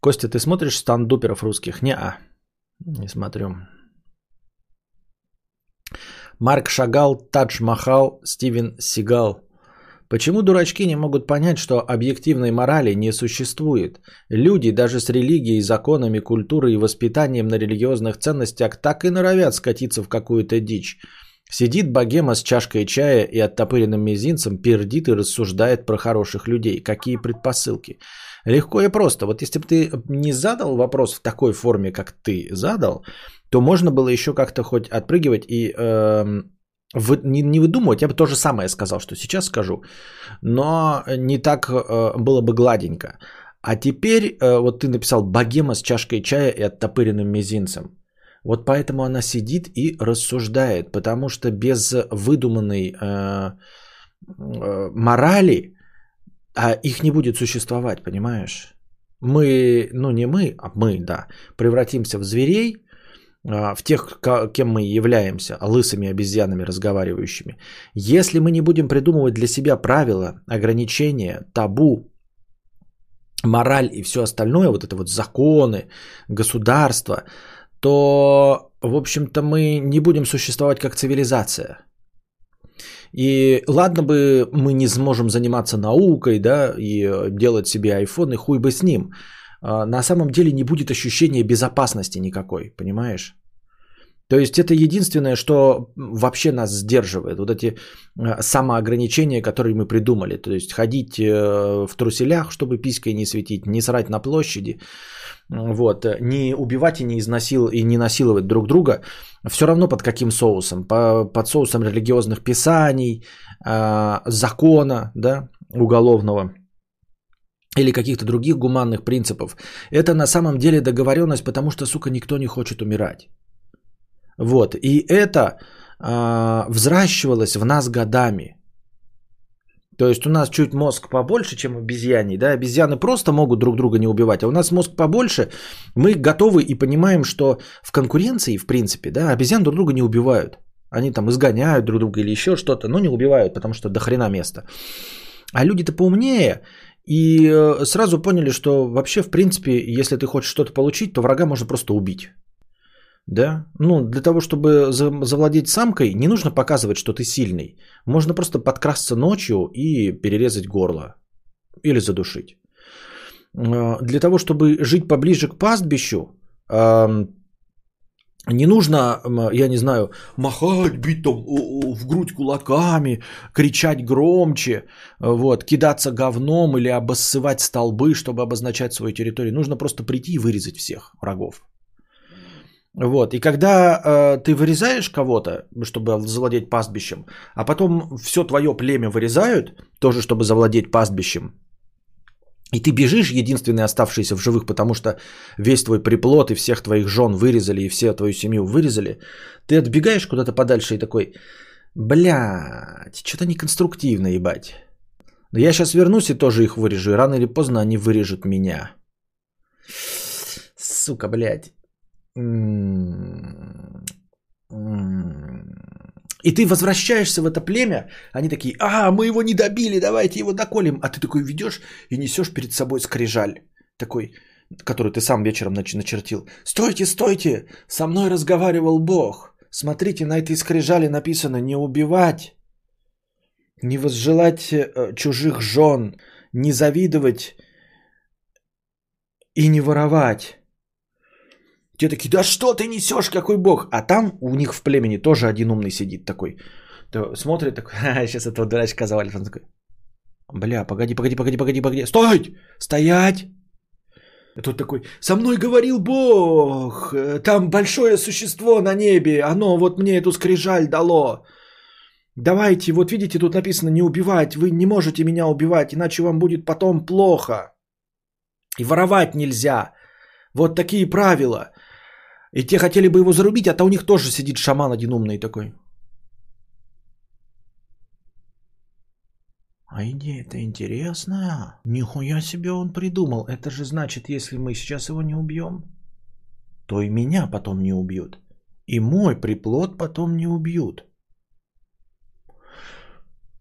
Костя, ты смотришь стандуперов русских? Не-а. Не смотрю. Марк Шагал, Тадж Махал, Стивен Сигал. Почему дурачки не могут понять, что объективной морали не существует? Люди даже с религией, законами, культурой и воспитанием на религиозных ценностях так и норовят скатиться в какую-то дичь. Сидит богема с чашкой чая и оттопыренным мизинцем пердит и рассуждает про хороших людей. Какие предпосылки? Легко и просто. Вот если бы ты не задал вопрос в такой форме, как ты задал, то можно было еще как-то хоть отпрыгивать и э, вы, не, не выдумывать. Я бы то же самое сказал, что сейчас скажу. Но не так э, было бы гладенько. А теперь э, вот ты написал богема с чашкой чая и оттопыренным мизинцем. Вот поэтому она сидит и рассуждает, потому что без выдуманной э, э, морали а их не будет существовать, понимаешь? Мы, ну не мы, а мы, да, превратимся в зверей, э, в тех, кем мы являемся, лысыми обезьянами разговаривающими. Если мы не будем придумывать для себя правила, ограничения, табу, мораль и все остальное, вот это вот законы, государство, то, в общем-то, мы не будем существовать как цивилизация. И ладно бы мы не сможем заниматься наукой, да, и делать себе и хуй бы с ним. А на самом деле не будет ощущения безопасности никакой, понимаешь? То есть это единственное, что вообще нас сдерживает. Вот эти э, самоограничения, которые мы придумали. То есть ходить э, в труселях, чтобы писькой не светить, не срать на площади, вот, не убивать и не изнасил и не насиловать друг друга. Все равно под каким соусом? По, под соусом религиозных писаний, э, закона, да, уголовного или каких-то других гуманных принципов. Это на самом деле договоренность, потому что, сука, никто не хочет умирать. Вот. И это э, взращивалось в нас годами. То есть у нас чуть мозг побольше, чем обезьяний. Да? Обезьяны просто могут друг друга не убивать, а у нас мозг побольше. Мы готовы и понимаем, что в конкуренции, в принципе, да, обезьян друг друга не убивают. Они там изгоняют друг друга или еще что-то, но не убивают, потому что до хрена места. А люди-то поумнее и э, сразу поняли, что вообще, в принципе, если ты хочешь что-то получить, то врага можно просто убить. Да? Ну, для того, чтобы завладеть самкой, не нужно показывать, что ты сильный. Можно просто подкрасться ночью и перерезать горло. Или задушить. А, для того, чтобы жить поближе к пастбищу, не нужно, я не знаю, махать, бить там в грудь кулаками, кричать громче, вот, кидаться говном или обоссывать столбы, чтобы обозначать свою территорию. Нужно просто прийти и вырезать всех врагов. Вот. И когда э, ты вырезаешь кого-то, чтобы завладеть пастбищем, а потом все твое племя вырезают, тоже чтобы завладеть пастбищем, и ты бежишь, единственный оставшийся в живых, потому что весь твой приплод и всех твоих жен вырезали, и все твою семью вырезали, ты отбегаешь куда-то подальше и такой, блядь, что-то неконструктивно, ебать. Да я сейчас вернусь и тоже их вырежу, и рано или поздно они вырежут меня. Сука, блядь. И ты возвращаешься в это племя, они такие, а, мы его не добили, давайте его доколем. А ты такой ведешь и несешь перед собой скрижаль, такой, который ты сам вечером начертил. Стойте, стойте, со мной разговаривал Бог. Смотрите, на этой скрижали написано не убивать, не возжелать э, чужих жен, не завидовать и не воровать. Те такие, да что ты несешь, какой бог? А там у них в племени тоже один умный сидит такой. То смотрит такой, сейчас этого дурачка завалит. Он такой, бля, погоди, погоди, погоди, погоди, погоди. Стой! Стоять! И тут такой, со мной говорил Бог, там большое существо на небе, оно вот мне эту скрижаль дало. Давайте, вот видите, тут написано не убивать, вы не можете меня убивать, иначе вам будет потом плохо. И воровать нельзя. Вот такие правила. И те хотели бы его зарубить, а то у них тоже сидит шаман один умный такой. А идея-то интересная. Нихуя себе он придумал. Это же значит, если мы сейчас его не убьем, то и меня потом не убьют. И мой приплод потом не убьют.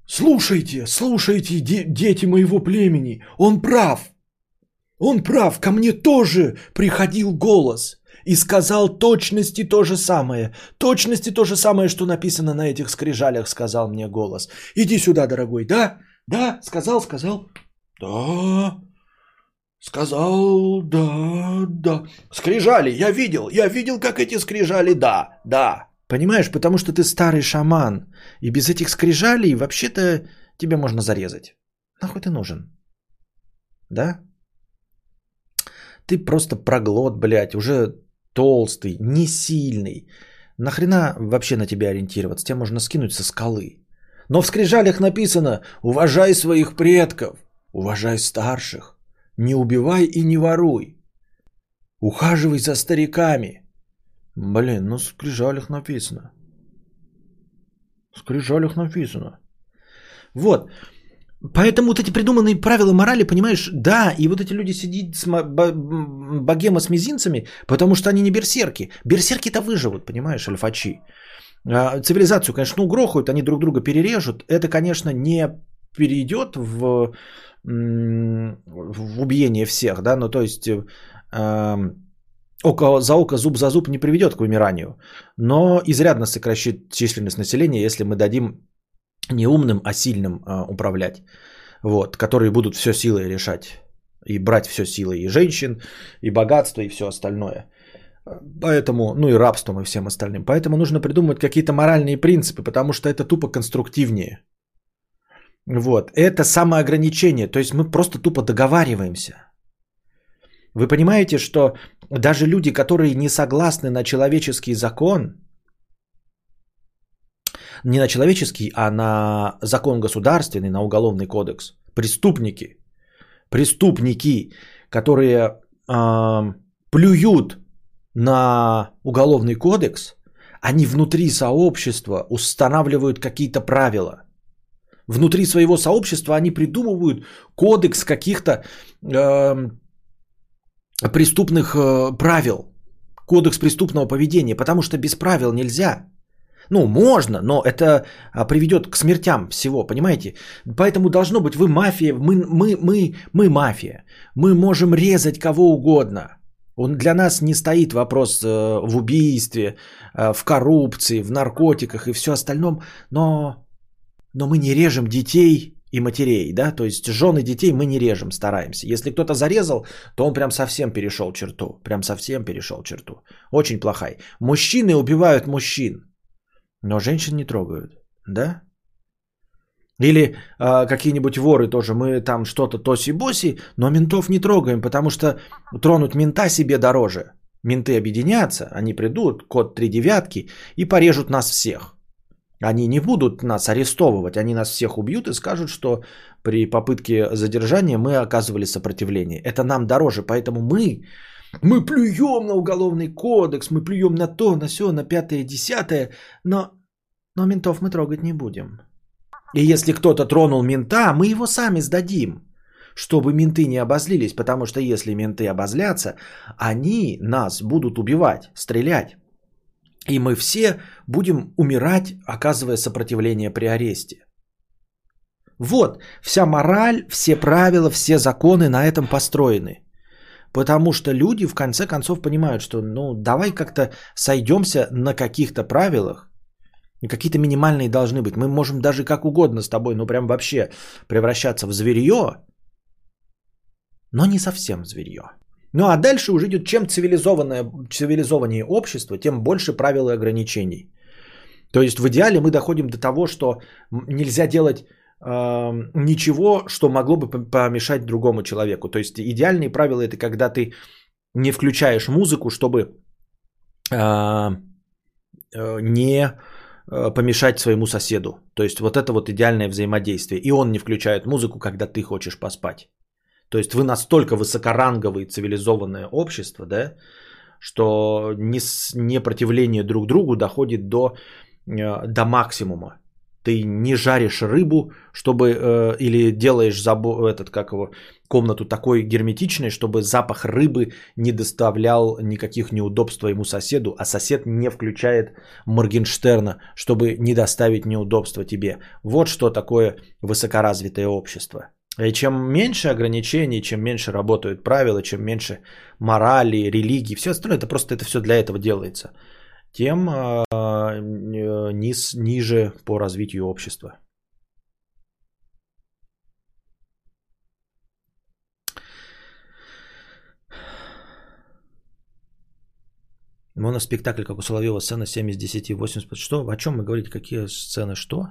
Слушайте, слушайте, де- дети моего племени, он прав. Он прав, ко мне тоже приходил голос и сказал точности то же самое. Точности то же самое, что написано на этих скрижалях, сказал мне голос. Иди сюда, дорогой, да? Да, сказал, сказал. Да, сказал, да, да. Скрижали, я видел, я видел, как эти скрижали, да, да. Понимаешь, потому что ты старый шаман, и без этих скрижалей вообще-то тебя можно зарезать. Нахуй ты нужен? Да? Ты просто проглот, блядь, уже толстый, не сильный. Нахрена вообще на тебя ориентироваться? Тебя можно скинуть со скалы. Но в скрижалях написано «Уважай своих предков, уважай старших, не убивай и не воруй, ухаживай за стариками». Блин, ну в скрижалях написано. В скрижалях написано. Вот. Поэтому вот эти придуманные правила морали, понимаешь, да, и вот эти люди сидят с богема с мизинцами, потому что они не берсерки. Берсерки-то выживут, понимаешь, альфачи. А, цивилизацию, конечно, угрохают, они друг друга перережут. Это, конечно, не перейдет в, в убиение всех, да, ну то есть э, око за око, зуб за зуб не приведет к вымиранию, но изрядно сокращит численность населения, если мы дадим не умным, а сильным э, управлять, вот, которые будут все силой решать и брать все силой и женщин, и богатство, и все остальное. Поэтому, ну и рабством и всем остальным. Поэтому нужно придумать какие-то моральные принципы, потому что это тупо конструктивнее. Вот, это самоограничение, то есть мы просто тупо договариваемся. Вы понимаете, что даже люди, которые не согласны на человеческий закон, не на человеческий, а на закон государственный, на уголовный кодекс, преступники, преступники, которые э, плюют на уголовный кодекс, они внутри сообщества устанавливают какие-то правила. Внутри своего сообщества они придумывают кодекс каких-то э, преступных э, правил, кодекс преступного поведения, потому что без правил нельзя. Ну, можно, но это а, приведет к смертям всего, понимаете? Поэтому должно быть, вы мафия, мы, мы, мы, мы мафия. Мы можем резать кого угодно. Он для нас не стоит вопрос э, в убийстве, э, в коррупции, в наркотиках и все остальном, но, но мы не режем детей и матерей, да, то есть жены детей мы не режем, стараемся. Если кто-то зарезал, то он прям совсем перешел черту, прям совсем перешел черту. Очень плохая. Мужчины убивают мужчин, но женщин не трогают, да? Или э, какие-нибудь воры тоже, мы там что-то тоси-боси, но ментов не трогаем, потому что тронуть мента себе дороже. Менты объединятся, они придут, код три девятки, и порежут нас всех. Они не будут нас арестовывать, они нас всех убьют и скажут, что при попытке задержания мы оказывали сопротивление. Это нам дороже, поэтому мы, мы плюем на уголовный кодекс, мы плюем на то, на все, на пятое, десятое, но, но ментов мы трогать не будем. И если кто-то тронул мента, мы его сами сдадим, чтобы менты не обозлились, потому что если менты обозлятся, они нас будут убивать, стрелять. И мы все будем умирать, оказывая сопротивление при аресте. Вот, вся мораль, все правила, все законы на этом построены. Потому что люди в конце концов понимают, что ну давай как-то сойдемся на каких-то правилах. Какие-то минимальные должны быть. Мы можем даже как угодно с тобой, ну прям вообще превращаться в зверье, но не совсем зверье. Ну а дальше уже идет, чем цивилизованное, цивилизованнее общество, тем больше правил и ограничений. То есть в идеале мы доходим до того, что нельзя делать ничего, что могло бы помешать другому человеку. То есть идеальные правила это когда ты не включаешь музыку, чтобы э, не э, помешать своему соседу. То есть вот это вот идеальное взаимодействие. И он не включает музыку, когда ты хочешь поспать. То есть вы настолько высокоранговое цивилизованное общество, да, что непротивление друг другу доходит до, э, до максимума. Ты не жаришь рыбу, чтобы э, или делаешь забо, этот как его комнату такой герметичной, чтобы запах рыбы не доставлял никаких неудобств твоему соседу, а сосед не включает Моргенштерна, чтобы не доставить неудобства тебе. Вот что такое высокоразвитое общество. И чем меньше ограничений, чем меньше работают правила, чем меньше морали, религии, все остальное, это просто это все для этого делается, тем э, низ, ниже по развитию общества. Моноспектакль, как у Соловьева, сцена 7 из 10, 80. Что? О чем мы говорите? Какие сцены? Что?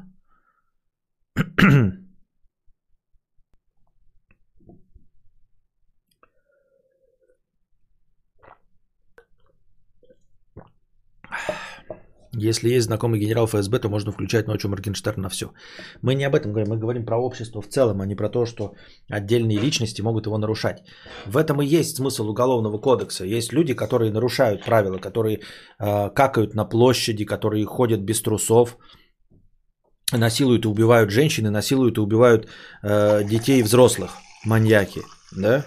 [CLEARS THROAT] Если есть знакомый генерал ФСБ, то можно включать ночью Моргенштерн на все. Мы не об этом говорим, мы говорим про общество в целом, а не про то, что отдельные личности могут его нарушать. В этом и есть смысл уголовного кодекса. Есть люди, которые нарушают правила, которые э, какают на площади, которые ходят без трусов, насилуют и убивают женщины, насилуют и убивают э, детей и взрослых, маньяки, да?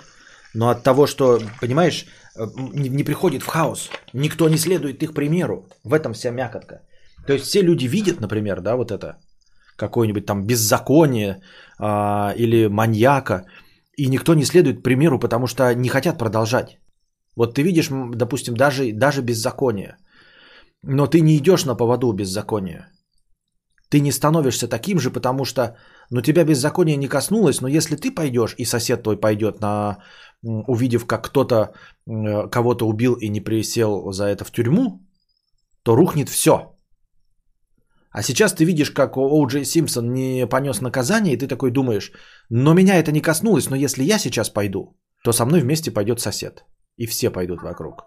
Но от того, что, понимаешь, Э, не приходит в хаос. Никто не следует их примеру. В этом вся мякотка. То есть все люди видят, например, да, вот это, какое-нибудь там беззаконие а, или маньяка, и никто не следует примеру, потому что не хотят продолжать. Вот ты видишь, допустим, даже, даже беззаконие, но ты не идешь на поводу беззакония. Ты не становишься таким же, потому что, ну, тебя беззаконие не коснулось, но если ты пойдешь, и сосед твой пойдет на увидев, как кто-то э, кого-то убил и не присел за это в тюрьму, то рухнет все. А сейчас ты видишь, как О. Джей Симпсон не понес наказание, и ты такой думаешь, но меня это не коснулось, но если я сейчас пойду, то со мной вместе пойдет сосед. И все пойдут вокруг.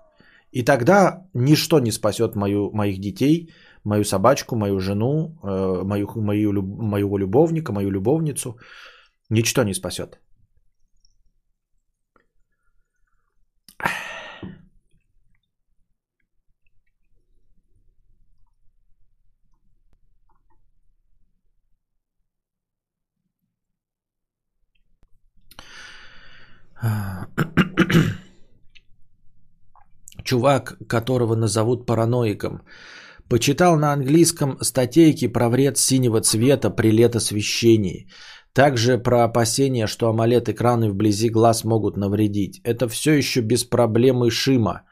И тогда ничто не спасет мою, моих детей, мою собачку, мою жену, э, мою, мою, моего любовника, мою любовницу. Ничто не спасет. Чувак, которого назовут параноиком, почитал на английском статейки про вред синего цвета при летосвещении. Также про опасения, что AMOLED-экраны вблизи глаз могут навредить. Это все еще без проблемы Шима.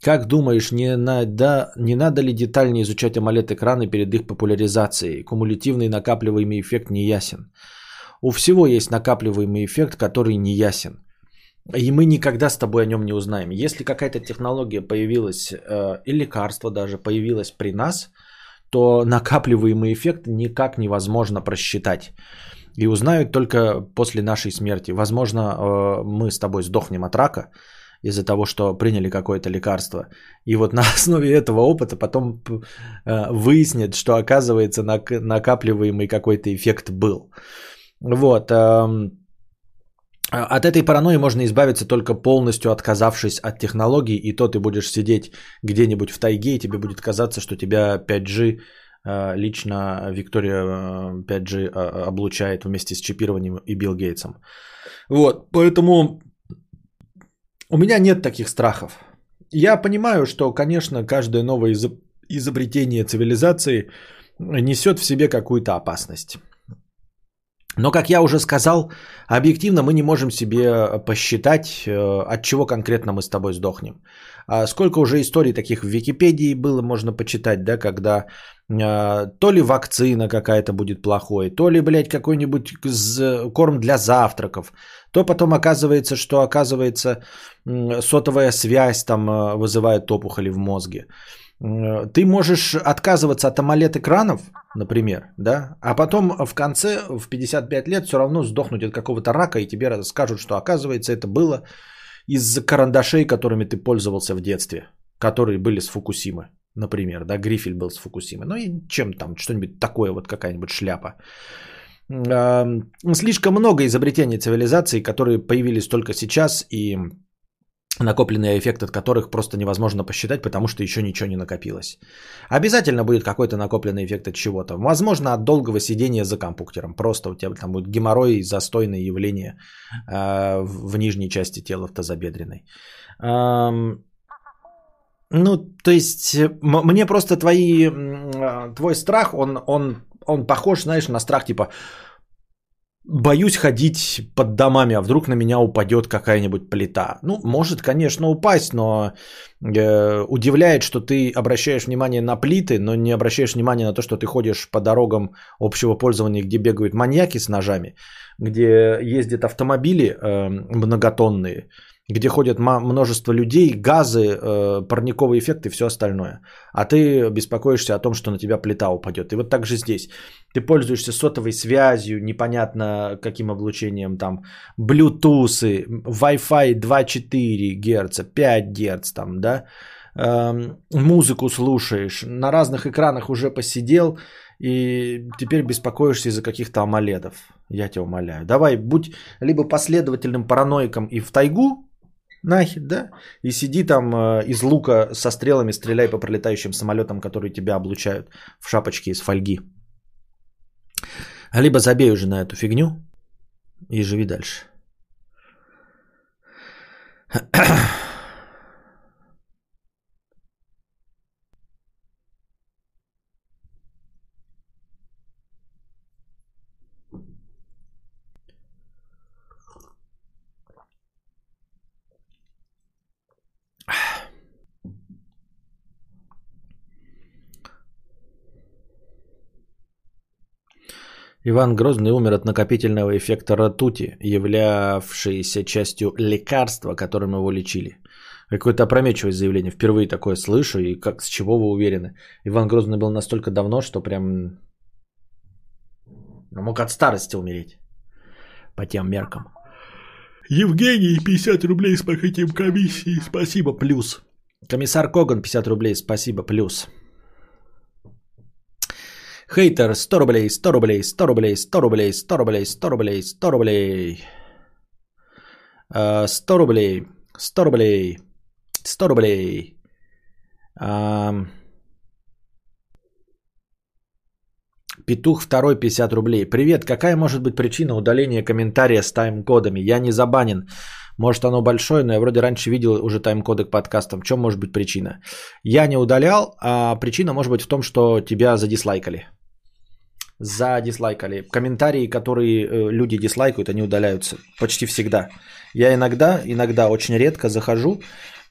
Как думаешь, не надо, не надо ли детальнее изучать AMOLED-экраны перед их популяризацией? Кумулятивный накапливаемый эффект не ясен. У всего есть накапливаемый эффект, который не ясен. И мы никогда с тобой о нем не узнаем. Если какая-то технология появилась, э, и лекарство даже появилось при нас, то накапливаемый эффект никак невозможно просчитать. И узнают только после нашей смерти. Возможно, э, мы с тобой сдохнем от рака из-за того, что приняли какое-то лекарство. И вот на [LAUGHS] основе этого опыта потом э, выяснят, что оказывается накапливаемый какой-то эффект был. Вот. А, от этой паранойи можно избавиться только полностью отказавшись от технологий, и то ты будешь сидеть где-нибудь в тайге, и тебе будет казаться, что тебя 5G а, лично Виктория 5G а, облучает вместе с чипированием и Билл Гейтсом. Вот, поэтому у меня нет таких страхов. Я понимаю, что, конечно, каждое новое изобретение цивилизации несет в себе какую-то опасность. Но, как я уже сказал, объективно мы не можем себе э, посчитать, э, от чего конкретно мы с тобой сдохнем. А сколько уже историй таких в Википедии было, можно почитать, да, когда э, то ли вакцина какая-то будет плохой, то ли, блядь, какой-нибудь корм для завтраков, то потом оказывается, что оказывается сотовая связь там вызывает опухоли в мозге. Ты можешь отказываться от AMOLED экранов, например, да, а потом в конце, в 55 лет, все равно сдохнуть от какого-то рака, и тебе расскажут, что оказывается это было из-за карандашей, которыми ты пользовался в детстве, которые были с Фукусимы, например, да, грифель был с Фукусимы, ну и чем там, что-нибудь такое, вот какая-нибудь шляпа. Слишком много изобретений цивилизации, которые появились только сейчас и накопленный эффект от которых просто невозможно посчитать, потому что еще ничего не накопилось. Обязательно будет какой-то накопленный эффект от чего-то. Возможно, от долгого сидения за компьютером. Просто у тебя там будет геморрой и застойное явление э, в нижней части тела, в тазобедренной. Эм, ну, то есть, мне просто твои, э, твой страх, он, он, он похож, знаешь, на страх типа боюсь ходить под домами, а вдруг на меня упадет какая-нибудь плита. Ну, может, конечно, упасть, но э, удивляет, что ты обращаешь внимание на плиты, но не обращаешь внимания на то, что ты ходишь по дорогам общего пользования, где бегают маньяки с ножами, где ездят автомобили э, многотонные, где ходят множество людей, газы, э, парниковый эффект и все остальное. А ты беспокоишься о том, что на тебя плита упадет. И вот так же здесь. Ты пользуешься сотовой связью, непонятно каким облучением там, Bluetooth, Wi-Fi 2,4 Гц, 5 Гц там, да, эм, музыку слушаешь, на разных экранах уже посидел, и теперь беспокоишься из-за каких-то амоледов. Я тебя умоляю. Давай, будь либо последовательным параноиком и в тайгу Нахер, да? И сиди там э, из лука со стрелами, стреляй по пролетающим самолетам, которые тебя облучают в шапочке из фольги. Либо забей уже на эту фигню и живи дальше. [CLEARS THROAT] Иван Грозный умер от накопительного эффекта ртути, являвшейся частью лекарства, которым его лечили. Какое-то опрометчивое заявление. Впервые такое слышу. И как, с чего вы уверены? Иван Грозный был настолько давно, что прям мог от старости умереть. По тем меркам. Евгений, 50 рублей с покрытием комиссии. Спасибо, плюс. Комиссар Коган, 50 рублей. Спасибо, плюс. Хейтер 100 рублей, 100 рублей, 100 рублей, 100 рублей, 100 рублей, 100 рублей, 100 рублей. 100 рублей, 100 рублей, 100 рублей. Петух второй 50 рублей. Привет, какая может быть причина удаления комментария с тайм-кодами? Я не забанен. Может оно большое, но я вроде раньше видел уже тайм-коды к подкастам. В чем может быть причина? Я не удалял, а причина может быть в том, что тебя задислайкали задислайкали. Комментарии, которые э, люди дислайкают, они удаляются почти всегда. Я иногда, иногда очень редко захожу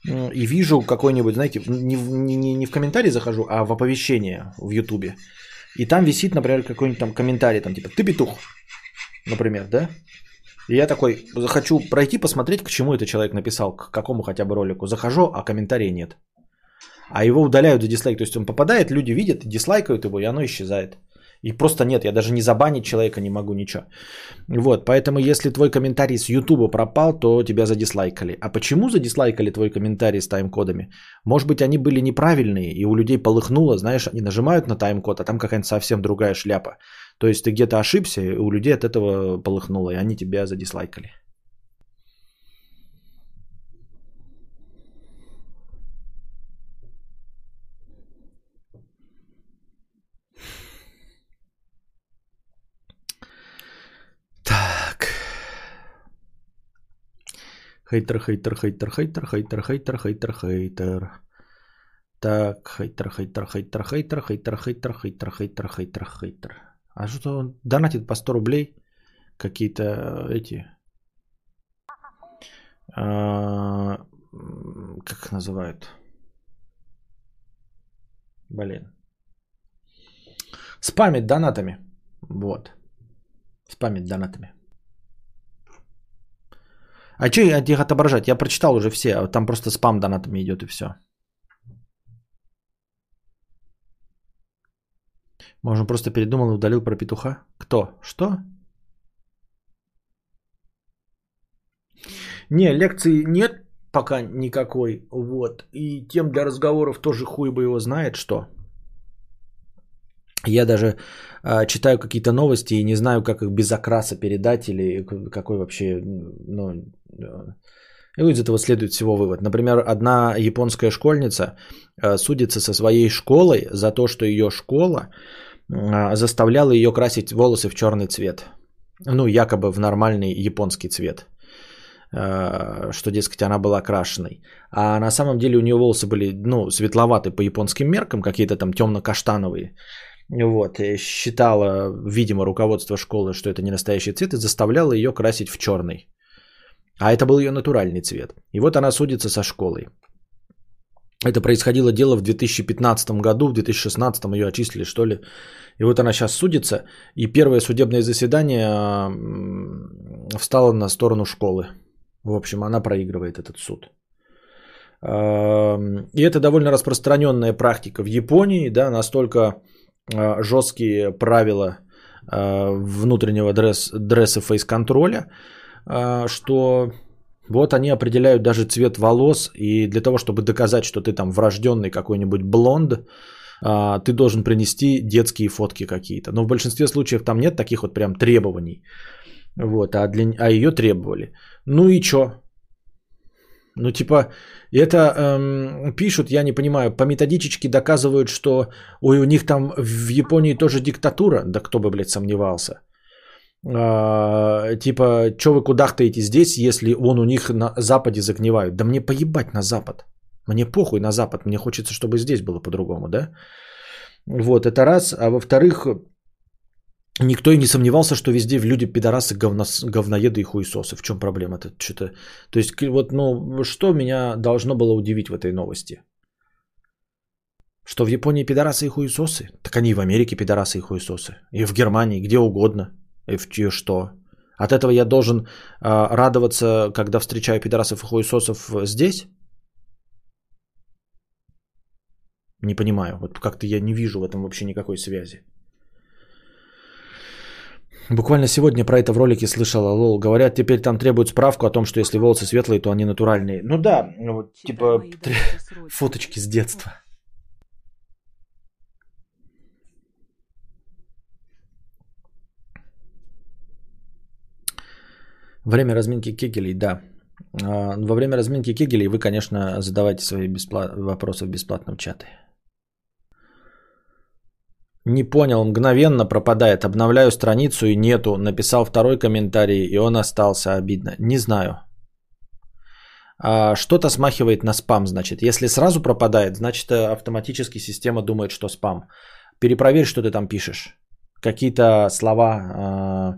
и вижу какой-нибудь, знаете, не, не, не в комментарии захожу, а в оповещение в Ютубе. И там висит, например, какой-нибудь там комментарий, там типа «ты петух», например, да? И я такой, хочу пройти, посмотреть, к чему это человек написал, к какому хотя бы ролику. Захожу, а комментария нет. А его удаляют за дислайк. То есть он попадает, люди видят, дислайкают его, и оно исчезает. И просто нет, я даже не забанить человека не могу ничего. Вот, поэтому если твой комментарий с Ютуба пропал, то тебя задислайкали. А почему задислайкали твой комментарий с тайм-кодами? Может быть, они были неправильные, и у людей полыхнуло, знаешь, они нажимают на тайм-код, а там какая-нибудь совсем другая шляпа. То есть ты где-то ошибся, и у людей от этого полыхнуло, и они тебя задислайкали. Хейтер, хейтер, хейтер, хейтер, хейтер, хейтер, хейтер, хейтер. Так, хейтер, хейтер, хейтер, хейтер, хейтер, хейтер, хейтер, хейтер, хейтер, хейтер. А что он донатит по 100 рублей? Какие-то эти... А, как их называют? Блин. Спамит донатами. Вот. Спамит донатами. А что их отображать? Я прочитал уже все, а там просто спам донатами идет и все. Можно просто передумал и удалил про петуха. Кто? Что? Не, лекции нет пока никакой. Вот. И тем для разговоров тоже хуй бы его знает что. Я даже э, читаю какие-то новости и не знаю, как их без окраса передать или какой вообще, ну, И из этого следует всего вывод. Например, одна японская школьница э, судится со своей школой за то, что ее школа э, заставляла ее красить волосы в черный цвет. Ну, якобы в нормальный японский цвет. Э, что, дескать, она была крашеной. А на самом деле у нее волосы были, ну, светловатые по японским меркам, какие-то там темно-каштановые. Вот, и считала, видимо, руководство школы, что это не настоящий цвет, и заставляло ее красить в черный. А это был ее натуральный цвет. И вот она судится со школой. Это происходило дело в 2015 году, в 2016 ее отчислили, что ли. И вот она сейчас судится, и первое судебное заседание встало на сторону школы. В общем, она проигрывает этот суд. И это довольно распространенная практика в Японии, да, настолько жесткие правила а, внутреннего дресс, дресса фейс-контроля, а, что вот они определяют даже цвет волос, и для того, чтобы доказать, что ты там врожденный какой-нибудь блонд, ты должен принести детские фотки какие-то. Но в большинстве случаев там нет таких вот прям требований. Вот, а, для, а ее требовали. Ну и чё? Ну, типа, это эм, пишут, я не понимаю, по методичечке доказывают, что ой, у них там в Японии тоже диктатура. Да кто бы, блядь, сомневался. Э, типа, что вы кудахтаете здесь, если он у них на Западе загнивают? Да мне поебать на Запад. Мне похуй на Запад. Мне хочется, чтобы здесь было по-другому, да? Вот, это раз. А во-вторых, Никто и не сомневался, что везде в люди пидорасы, говно, говноеды и хуесосы. В чем проблема-то? Что-то... То есть, вот, ну, что меня должно было удивить в этой новости? Что в Японии пидорасы и хуесосы? Так они и в Америке пидорасы и хуесосы. И в Германии, где угодно. И в и что? От этого я должен э, радоваться, когда встречаю пидорасов и хуесосов здесь? Не понимаю. Вот как-то я не вижу в этом вообще никакой связи. Буквально сегодня про это в ролике слышала. Лол, говорят, теперь там требуют справку о том, что если волосы светлые, то они натуральные. Ну да, ну, вот, типа фоточки с детства. Время разминки кегелей, да. А, во время разминки кегелей вы, конечно, задавайте свои бесплат... вопросы в бесплатном чате. Не понял, мгновенно пропадает. Обновляю страницу и нету. Написал второй комментарий, и он остался. Обидно. Не знаю. А, что-то смахивает на спам, значит. Если сразу пропадает, значит э, автоматически система думает, что спам. Перепроверь, что ты там пишешь. Какие-то слова, а,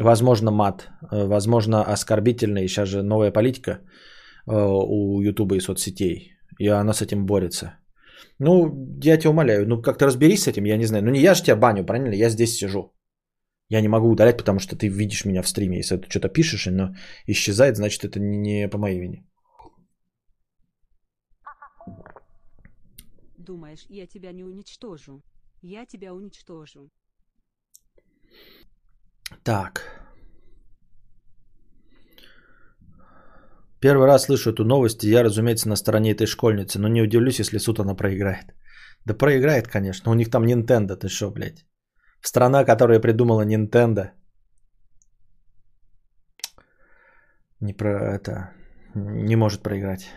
возможно, мат, э, возможно, оскорбительные. Сейчас же новая политика э, у Ютуба и соцсетей. И она с этим борется. Ну, я тебя умоляю, ну как-то разберись с этим, я не знаю. Ну не я же тебя баню, правильно? Я здесь сижу. Я не могу удалять, потому что ты видишь меня в стриме. Если ты что-то пишешь, но исчезает, значит это не по моей вине. Думаешь, я тебя не уничтожу? Я тебя уничтожу. Так. Первый раз слышу эту новость, и я, разумеется, на стороне этой школьницы, но не удивлюсь, если суд она проиграет. Да проиграет, конечно. У них там Nintendo, ты что, блядь? Страна, которая придумала Nintendo. Не про это... Не может проиграть.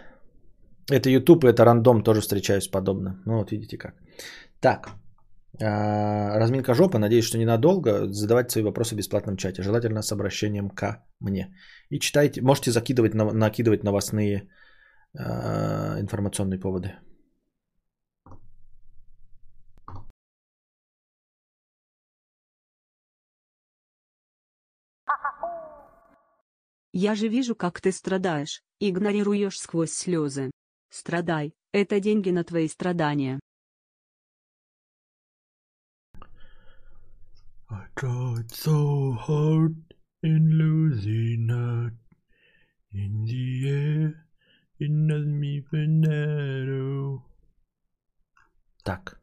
Это YouTube, это рандом, тоже встречаюсь подобно. Ну вот видите как. Так. А, разминка жопы, надеюсь, что ненадолго. Задавайте свои вопросы в бесплатном чате. Желательно с обращением к мне. И читайте, можете закидывать, накидывать новостные э, информационные поводы. Я же вижу, как ты страдаешь, игнорируешь сквозь слезы. Страдай, это деньги на твои страдания. I tried so hard in losing out in the air in me Venero. Так.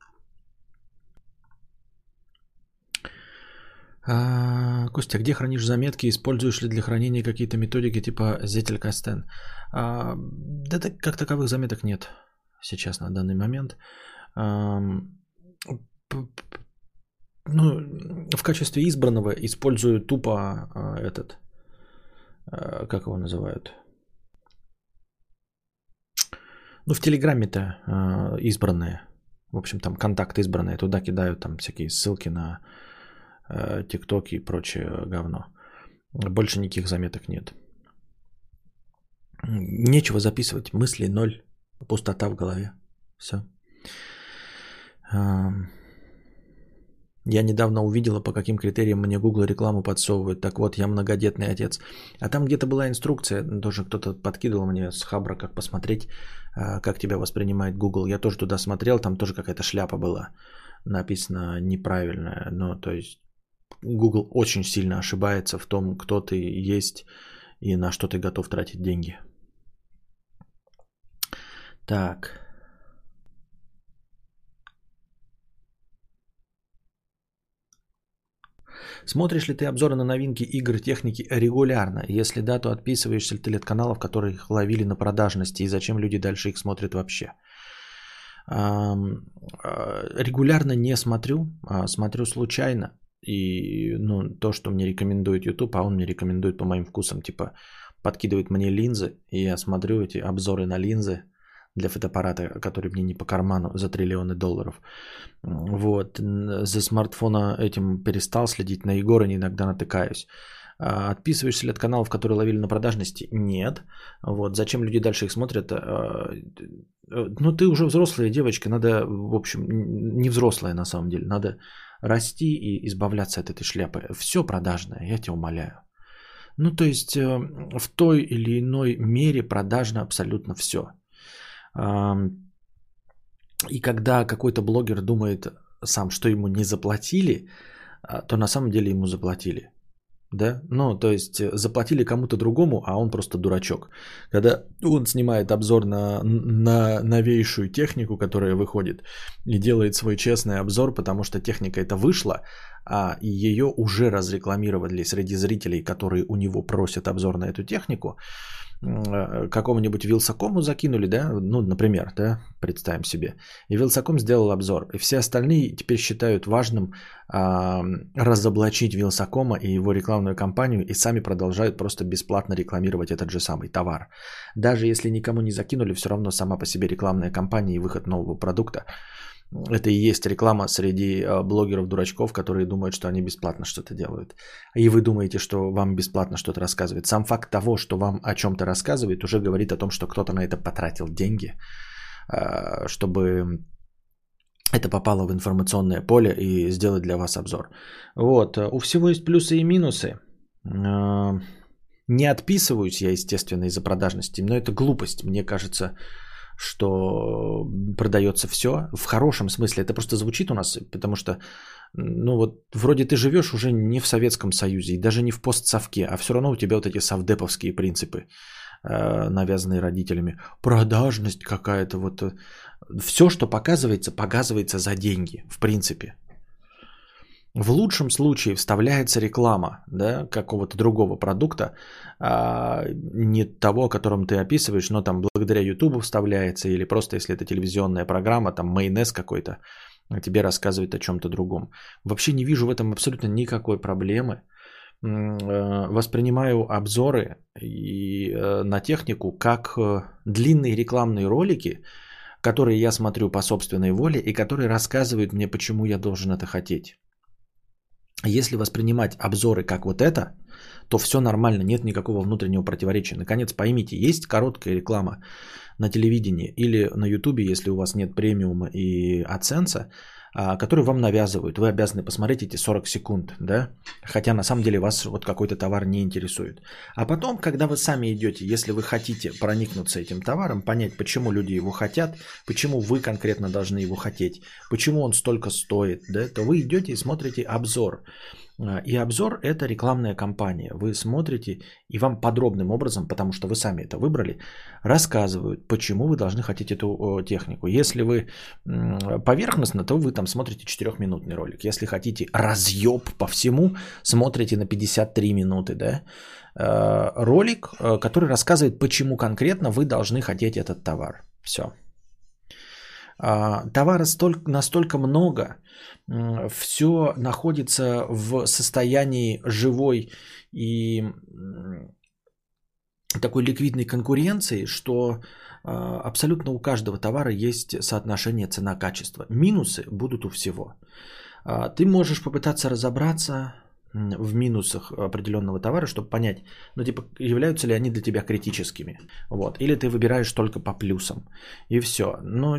А, Костя, где хранишь заметки? Используешь ли для хранения какие-то методики типа Зетель Кастен? А, да так, как таковых заметок нет сейчас на данный момент. А, ну, в качестве избранного использую тупо а, этот, а, как его называют, Ну, в Телеграме-то э, избранные. В общем, там контакты избранные. Туда кидают там всякие ссылки на э, ТикТок и прочее говно. Больше никаких заметок нет. Нечего записывать. Мысли ноль. Пустота в голове. Все. Я недавно увидела, по каким критериям мне Google рекламу подсовывает. Так вот, я многодетный отец. А там где-то была инструкция, тоже кто-то подкидывал мне с Хабра, как посмотреть, а, как тебя воспринимает Google. Я тоже туда смотрел, там тоже какая-то шляпа была написано неправильная. Но то есть Google очень сильно ошибается в том, кто ты есть и на что ты готов тратить деньги. Так. Смотришь ли ты обзоры на новинки игр техники регулярно? Если да, то отписываешься ли ты от каналов, которые их ловили на продажности, и зачем люди дальше их смотрят вообще? А, регулярно не смотрю, а смотрю случайно. И ну, то, что мне рекомендует YouTube, а он мне рекомендует по моим вкусам, типа подкидывает мне линзы, и я смотрю эти обзоры на линзы, для фотоаппарата, который мне не по карману за триллионы долларов. Вот. За смартфона этим перестал следить. На Егора иногда натыкаюсь. А, отписываешься ли от каналов, которые ловили на продажности? Нет. Вот. Зачем люди дальше их смотрят? А, ну, ты уже взрослая девочка, надо, в общем, не взрослая на самом деле, надо расти и избавляться от этой шляпы. Все продажное, я тебя умоляю. Ну, то есть э, в той или иной мере продажно абсолютно все. И когда какой-то блогер думает сам, что ему не заплатили, а, то на самом деле ему заплатили. Да? Ну, то есть э, заплатили кому-то другому, а он просто дурачок. Когда он снимает обзор на, на новейшую технику, которая выходит, и делает свой честный обзор, потому что техника это вышла, а ее уже разрекламировали среди зрителей, которые у него просят обзор на эту технику, какому-нибудь Вилсакому закинули, да, ну, например, да, представим себе, и Вилсаком сделал обзор, и все остальные теперь считают важным а, разоблачить Вилсакома и его рекламную кампанию, и сами продолжают просто бесплатно рекламировать этот же самый товар. Даже если никому не закинули, все равно сама по себе рекламная кампания и выход нового продукта это и есть реклама среди а, блогеров-дурачков, которые думают, что они бесплатно что-то делают. И вы думаете, что вам бесплатно что-то рассказывает. Сам факт того, что вам о чем-то рассказывает, уже говорит о том, что кто-то на это потратил деньги, а, чтобы это попало в информационное поле и сделать для вас обзор. Вот. У всего есть плюсы и минусы. А, не отписываюсь я, естественно, из-за продажности, но это глупость. Мне кажется, что продается все. В хорошем смысле это просто звучит у нас, потому что, ну вот, вроде ты живешь уже не в Советском Союзе, и даже не в постсовке, а все равно у тебя вот эти совдеповские принципы, э, навязанные родителями. Продажность какая-то, вот. Э, все, что показывается, показывается за деньги, в принципе. В лучшем случае вставляется реклама да, какого-то другого продукта, а, не того, о котором ты описываешь, но там благодаря YouTube вставляется, или просто если это телевизионная программа, там майонез какой-то, тебе рассказывает о чем-то другом. Вообще не вижу в этом абсолютно никакой проблемы. Э, воспринимаю обзоры и, э, на технику как э, длинные рекламные ролики, которые я смотрю по собственной воле и которые рассказывают мне, почему я должен это хотеть. Если воспринимать обзоры как вот это, то все нормально, нет никакого внутреннего противоречия. Наконец, поймите, есть короткая реклама на телевидении или на ютубе, если у вас нет премиума и оценца, а, которые вам навязывают. Вы обязаны посмотреть эти 40 секунд, да? Хотя на самом деле вас вот какой-то товар не интересует. А потом, когда вы сами идете, если вы хотите проникнуться этим товаром, понять, почему люди его хотят, почему вы конкретно должны его хотеть, почему он столько стоит, да, то вы идете и смотрите обзор. А, и обзор – это рекламная кампания. Вы смотрите, и вам подробным образом, потому что вы сами это выбрали, рассказывают, почему вы должны хотеть эту технику. Если вы поверхностно, то вы там смотрите 4-минутный ролик. Если хотите разъеб по всему, смотрите на 53 минуты. Да? А, ролик, а, который рассказывает, почему конкретно вы должны хотеть этот товар. Все. Товара столько, настолько много, все находится в состоянии живой и такой ликвидной конкуренции, что э, абсолютно у каждого товара есть соотношение цена-качество. Минусы будут у всего. Э, ты можешь попытаться разобраться в минусах определенного товара, чтобы понять, ну типа являются ли они для тебя критическими, вот, или ты выбираешь только по плюсам и все. Но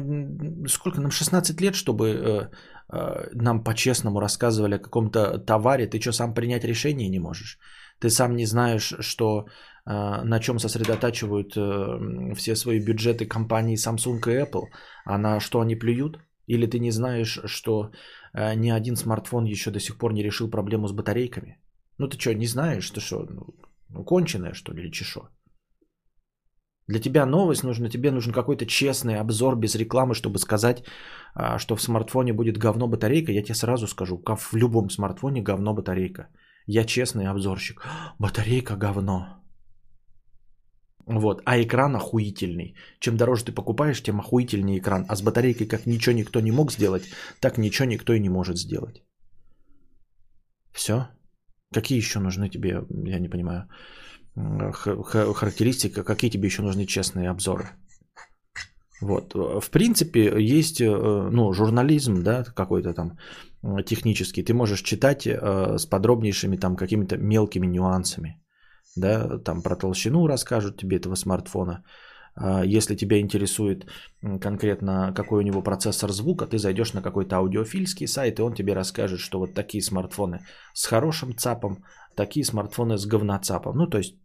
сколько нам 16 лет, чтобы э, э, нам по-честному рассказывали о каком-то товаре, ты что сам принять решение не можешь? Ты сам не знаешь, что э, на чем сосредотачивают э, все свои бюджеты компании Samsung и Apple, а на что они плюют? Или ты не знаешь, что ни один смартфон еще до сих пор не решил проблему с батарейками? Ну ты что, не знаешь? Ты что, ну, конченая что ли или чешо? Для тебя новость нужна, тебе нужен какой-то честный обзор без рекламы, чтобы сказать, что в смартфоне будет говно батарейка. Я тебе сразу скажу, как в любом смартфоне говно батарейка. Я честный обзорщик. [GASPS] Батарейка говно. Вот, а экран охуительный. Чем дороже ты покупаешь, тем охуительнее экран. А с батарейкой как ничего никто не мог сделать, так ничего никто и не может сделать. Все? Какие еще нужны тебе, я не понимаю, характеристики, какие тебе еще нужны честные обзоры? Вот. В принципе, есть э, ну, журнализм, да, какой-то там технический. Ты можешь читать э, с подробнейшими там какими-то мелкими нюансами. Да, там про толщину расскажут тебе этого смартфона. А если тебя интересует конкретно какой у него процессор звука, ты зайдешь на какой-то аудиофильский сайт, и он тебе расскажет, что вот такие смартфоны с хорошим ЦАПом, такие смартфоны с говноцапом. Ну, то есть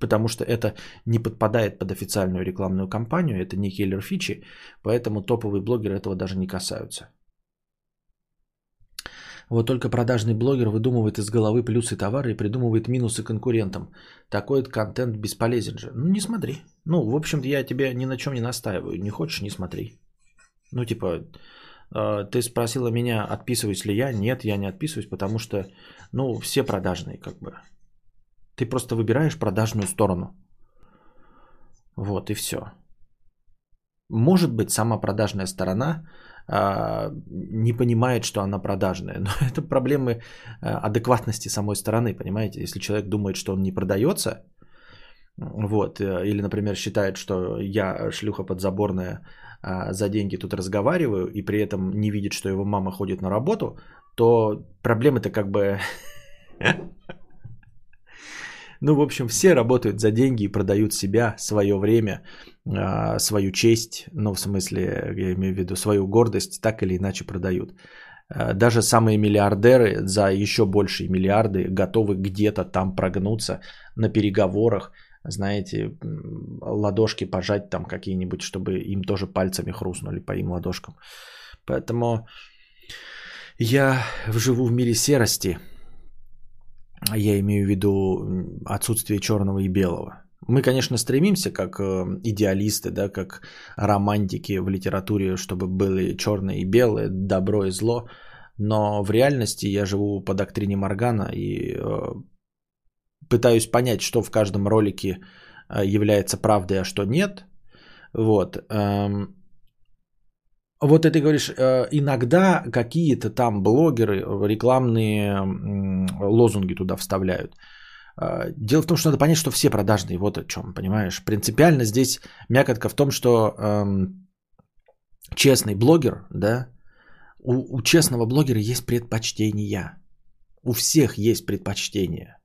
потому что это не подпадает под официальную рекламную кампанию, это не киллер фичи, поэтому топовые блогеры этого даже не касаются. Вот только продажный блогер выдумывает из головы плюсы товара и придумывает минусы конкурентам. Такой контент бесполезен же. Ну не смотри. Ну, в общем-то, я тебе ни на чем не настаиваю. Не хочешь, не смотри. Ну, типа, а, ты спросила меня, отписываюсь ли я. Нет, я не отписываюсь, потому что, ну, все продажные, как бы. Ты просто выбираешь продажную сторону. Вот и все. Может быть, сама продажная сторона а, не понимает, что она продажная. [LAUGHS] Но это проблемы а, адекватности самой стороны, понимаете? Если человек думает, что он не продается, вот, э, или, например, считает, что я шлюха подзаборная, а, за деньги тут разговариваю, и при этом не видит, что его мама ходит на работу, то проблемы-то как бы [LAUGHS] Ну, в общем, все работают за деньги и продают себя, свое время, а, свою честь, ну, в смысле, я имею в виду свою гордость, так или иначе продают. А, даже самые миллиардеры за еще большие миллиарды готовы где-то там прогнуться на переговорах, знаете, ладошки пожать там какие-нибудь, чтобы им тоже пальцами хрустнули по им ладошкам. Поэтому я живу в мире серости – я имею в виду отсутствие черного и белого. Мы, конечно, стремимся как э, идеалисты, да, как романтики в литературе, чтобы были черное и белое, добро и зло. Но в реальности я живу по доктрине Моргана и э, пытаюсь понять, что в каждом ролике э, является правдой, а что нет. Вот. Вот ты говоришь, э, иногда какие-то там блогеры рекламные лозунги туда вставляют. Э, дело в том, что надо понять, что все продажные, вот о чем, понимаешь. Принципиально здесь мякотка в том, что эм, честный блогер, да, у, у честного блогера есть предпочтения. У всех есть предпочтения.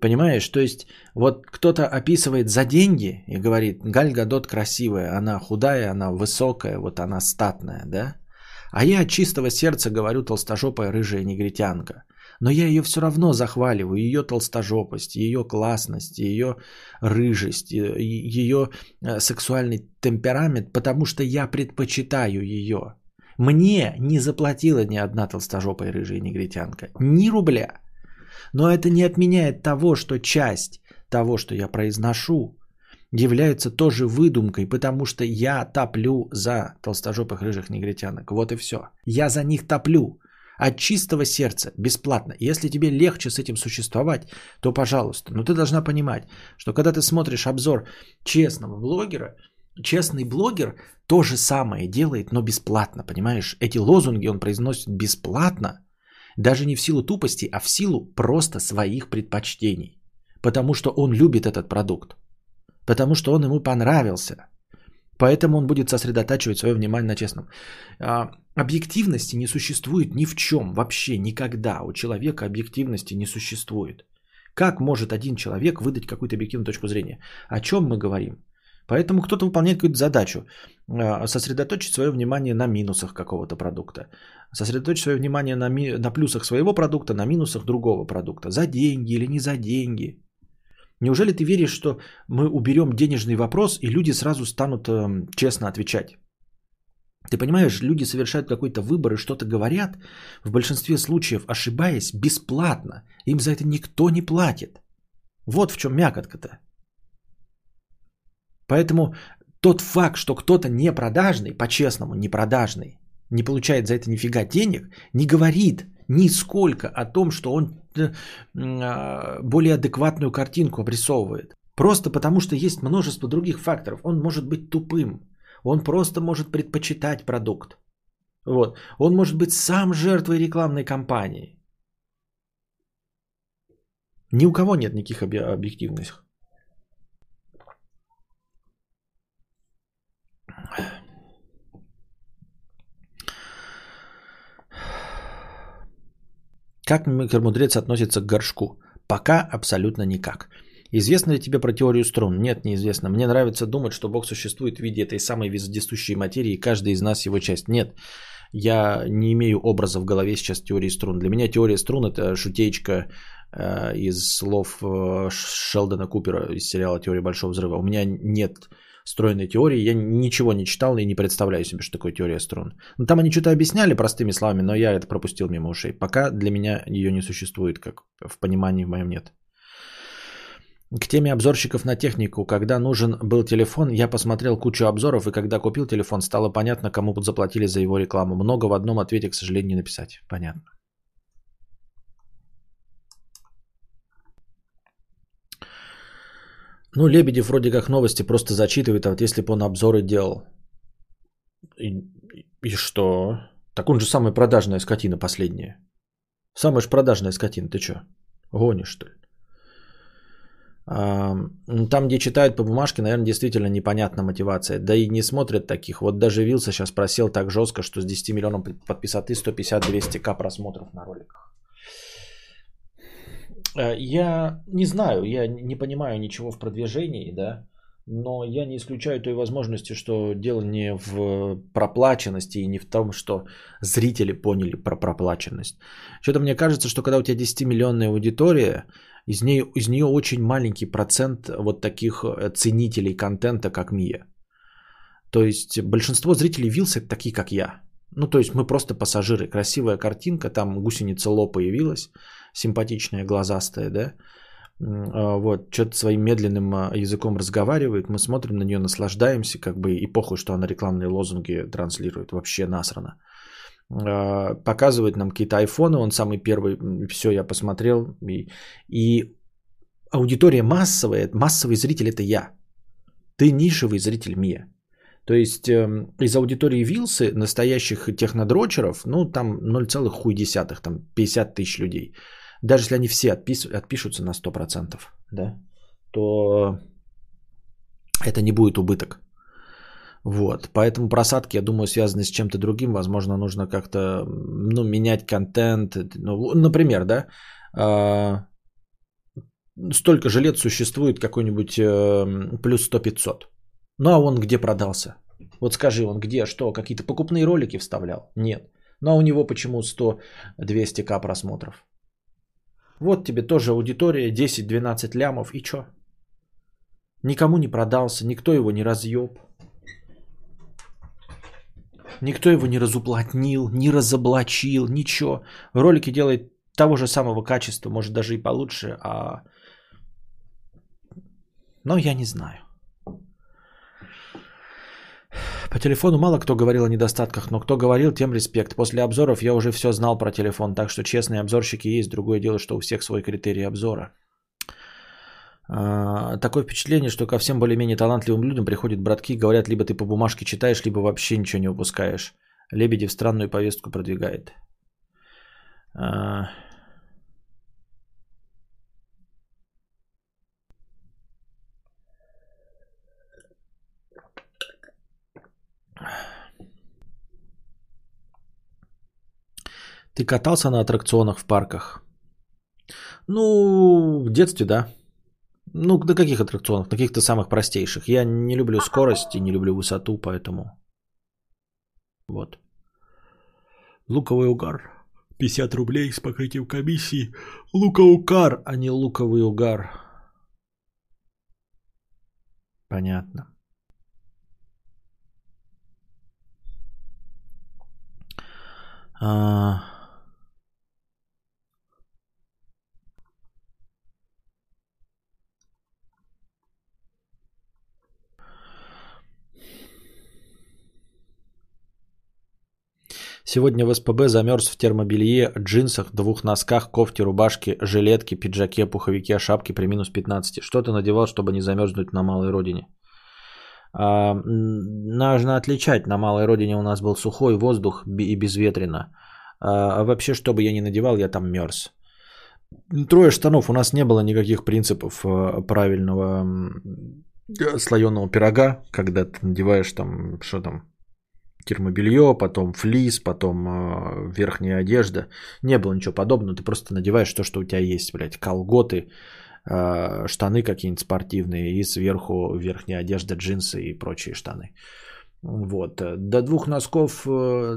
Понимаешь, то есть вот кто-то описывает за деньги и говорит, Галь Гадот красивая, она худая, она высокая, вот она статная, да? А я от чистого сердца говорю толстожопая рыжая негритянка. Но я ее все равно захваливаю, ее толстожопость, ее классность, ее рыжесть, ее э, сексуальный темперамент, потому что я предпочитаю ее. Мне не заплатила ни одна толстожопая рыжая негритянка, ни рубля. Но это не отменяет того, что часть того, что я произношу, является тоже выдумкой, потому что я топлю за толстожопых рыжих негритянок. Вот и все. Я за них топлю. От чистого сердца, бесплатно. Если тебе легче с этим существовать, то пожалуйста. Но ты должна понимать, что когда ты смотришь обзор честного блогера, честный блогер то же самое делает, но бесплатно, понимаешь? Эти лозунги он произносит бесплатно, даже не в силу тупости, а в силу просто своих предпочтений. потому что он любит этот продукт, потому что он ему понравился. Поэтому он будет сосредотачивать свое внимание на честном. А, объективности не существует ни в чем, вообще никогда. У человека объективности не существует. Как может один человек выдать какую-то объективную точку зрения? О чем мы говорим? Поэтому кто-то выполняет какую-то задачу, а, сосредоточить свое внимание на минусах какого-то продукта, сосредоточить свое внимание на, ми- на плюсах своего продукта, на минусах другого продукта, за деньги или не за деньги. Неужели ты веришь, что мы уберем денежный вопрос и люди сразу станут э, честно отвечать? Ты понимаешь, люди совершают какой-то выбор и что-то говорят, в большинстве случаев ошибаясь, бесплатно. Им за это никто не платит. Вот в чем мякотка-то. Поэтому тот факт, что кто-то не продажный, по-честному, не продажный, не получает за это нифига денег, не говорит нисколько о том, что он э, а, более адекватную картинку обрисовывает. Просто потому, что есть множество других факторов. Он может быть тупым. Он просто может предпочитать продукт. Вот. Он может быть сам жертвой рекламной кампании. Ни у кого нет никаких объективных Как микромудрец относится к горшку? Пока абсолютно никак. Известно ли тебе про теорию струн? Нет, неизвестно. Мне нравится думать, что Бог существует в виде этой самой вездесущей материи, и каждый из нас его часть. Нет, я не имею образа в голове сейчас теории струн. Для меня теория струн это шутеечка э, из слов э, Шелдона Купера из сериала «Теория большого взрыва». У меня нет стройной теории. Я ничего не читал и не представляю себе, что такое теория струн. Ну, там они что-то объясняли простыми словами, но я это пропустил мимо ушей. Пока для меня ее не существует, как в понимании в моем нет. К теме обзорщиков на технику. Когда нужен был телефон, я посмотрел кучу обзоров, и когда купил телефон, стало понятно, кому заплатили за его рекламу. Много в одном ответе, к сожалению, не написать. Понятно. Ну, Лебедев вроде как новости просто зачитывает, а вот если бы он обзоры делал. И, и что? Так он же самая продажная скотина последняя. Самая же продажная скотина, ты что? Гонишь, что ли? А, там, где читают по бумажке, наверное, действительно непонятна мотивация. Да и не смотрят таких. Вот даже Вилса сейчас просел так жестко, что с 10 миллионов подписоты 150-200к просмотров на роликах. Э, я не знаю, я не понимаю ничего в продвижении, да, но я не исключаю той возможности, что дело не в проплаченности и не в том, что зрители поняли про проплаченность. Что-то мне кажется, что когда у тебя 10-миллионная аудитория, из нее, из нее очень маленький процент вот таких э, ценителей контента, как Мия. То есть большинство зрителей Вилса такие, как я. Ну, то есть мы просто пассажиры. Красивая картинка, там гусеница Ло появилась симпатичная, глазастая, да, а, вот, что-то своим медленным а, языком разговаривает, мы смотрим на нее, наслаждаемся, как бы, и похуй, что она рекламные лозунги транслирует, вообще насрано. А, показывает нам какие-то айфоны, он самый первый, все, я посмотрел, и, и аудитория массовая, массовый зритель это я. Ты нишевый зритель Мия. То есть э, из аудитории Вилсы, настоящих технодрочеров, ну там 0,1, там 50 тысяч людей – даже если они все отпис, отпишутся на 100%, да, то это не будет убыток. Вот, поэтому просадки, я думаю, связаны с чем-то другим. Возможно, нужно как-то, ну, менять контент. Ну, например, да, э, столько же лет существует какой-нибудь э, плюс 100-500. Ну, а он где продался? Вот скажи, он где, что, какие-то покупные ролики вставлял? Нет. Ну, а у него почему 100-200к просмотров? Вот тебе тоже аудитория 10-12 лямов и чё? Никому не продался, никто его не разъеб. Никто его не разуплотнил, не разоблачил, ничего. Ролики делает того же самого качества, может даже и получше, а... Но я не знаю. По телефону мало кто говорил о недостатках, но кто говорил, тем респект. После обзоров я уже все знал про телефон, так что честные обзорщики есть. Другое дело, что у всех свой критерий обзора. А, такое впечатление, что ко всем более-менее талантливым людям приходят братки, говорят, либо ты по бумажке читаешь, либо вообще ничего не упускаешь. Лебедев странную повестку продвигает. Ты катался на аттракционах в парках? Ну, в детстве, да. Ну, на каких аттракционах? На каких-то самых простейших. Я не люблю скорость и не люблю высоту, поэтому... Вот. Луковый угар. 50 рублей с покрытием комиссии. Лука-укар, а не луковый угар. Понятно. А... Сегодня в СПБ замерз в термобелье, джинсах, двух носках, кофте, рубашке, жилетке, пиджаке, пуховике, шапке при минус 15. Что ты надевал, чтобы не замерзнуть на малой родине? А, нужно отличать. На малой родине у нас был сухой воздух и безветренно. А, а вообще, что бы я ни надевал, я там мерз. Трое штанов. У нас не было никаких принципов э, правильного слоеного пирога, когда ты надеваешь там, что там, термобелье, потом флис, потом э, верхняя одежда. Не было ничего подобного, ты просто надеваешь то, что у тебя есть, блядь, колготы, э, штаны какие-нибудь спортивные и сверху верхняя одежда, джинсы и прочие штаны. Вот. До двух носков, э,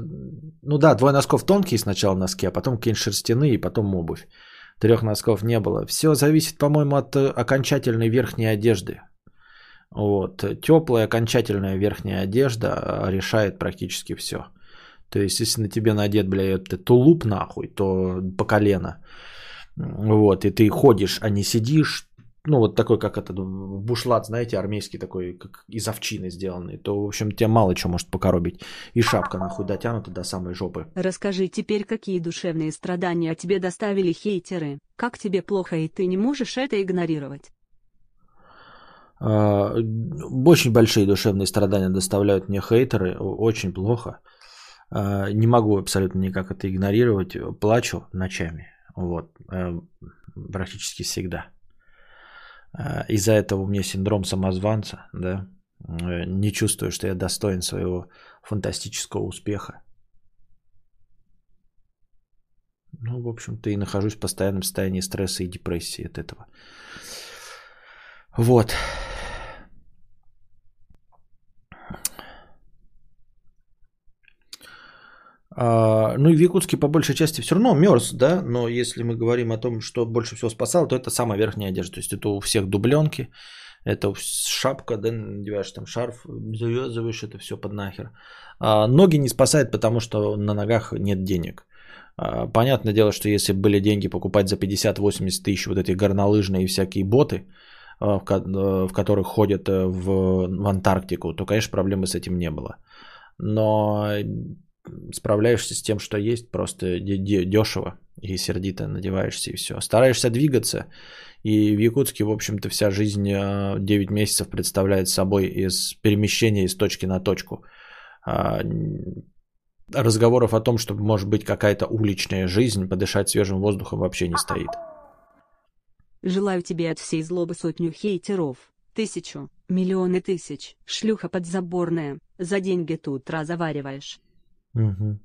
ну да, двое носков тонкие сначала носки, а потом какие-нибудь шерстяные, и потом обувь. Трех носков не было. Все зависит, по-моему, от окончательной верхней одежды. Вот. Теплая окончательная верхняя одежда а, решает практически все. То есть, если на тебе надет, блядь, тулуп нахуй, то по колено. Вот, и ты ходишь, а не сидишь, ну, вот такой, как этот бушлат, знаете, армейский такой, как из овчины сделанный, то, в общем, тебе мало чего может покоробить. И шапка, нахуй, дотянута до самой жопы. Расскажи теперь, какие душевные страдания тебе доставили хейтеры, как тебе плохо, и ты не можешь это игнорировать. А, очень большие душевные страдания доставляют мне хейтеры, очень плохо. А, не могу абсолютно никак это игнорировать. Плачу ночами. Вот. Э, практически всегда. А, из-за этого у меня синдром самозванца, да. Э, не чувствую, что я достоин своего фантастического успеха. Ну, в общем-то, и нахожусь в постоянном состоянии стресса и депрессии от этого. Вот. Ну и в Якутске по большей части все равно мерз, да, но если мы говорим о том, что больше всего спасало, то это самая верхняя одежда. То есть это у всех дубленки, это шапка, да, надеваешь там шарф, завязываешь это все под нахер. А ноги не спасает, потому что на ногах нет денег. А, понятное дело, что если были деньги покупать за 50-80 тысяч вот эти горнолыжные всякие боты, а, в, в которых ходят э, в, в Антарктику, то, конечно, проблемы с этим не было. Но справляешься с тем, что есть, просто дешево и сердито надеваешься и все. Стараешься двигаться, и в Якутске, в общем-то, вся жизнь 9 а, месяцев представляет собой из перемещения из точки на точку. А, разговоров о том, что может быть какая-то уличная жизнь, подышать свежим воздухом вообще не стоит. Желаю тебе от всей злобы сотню хейтеров, тысячу, миллионы тысяч, шлюха подзаборная, за деньги тут разговариваешь. Угу.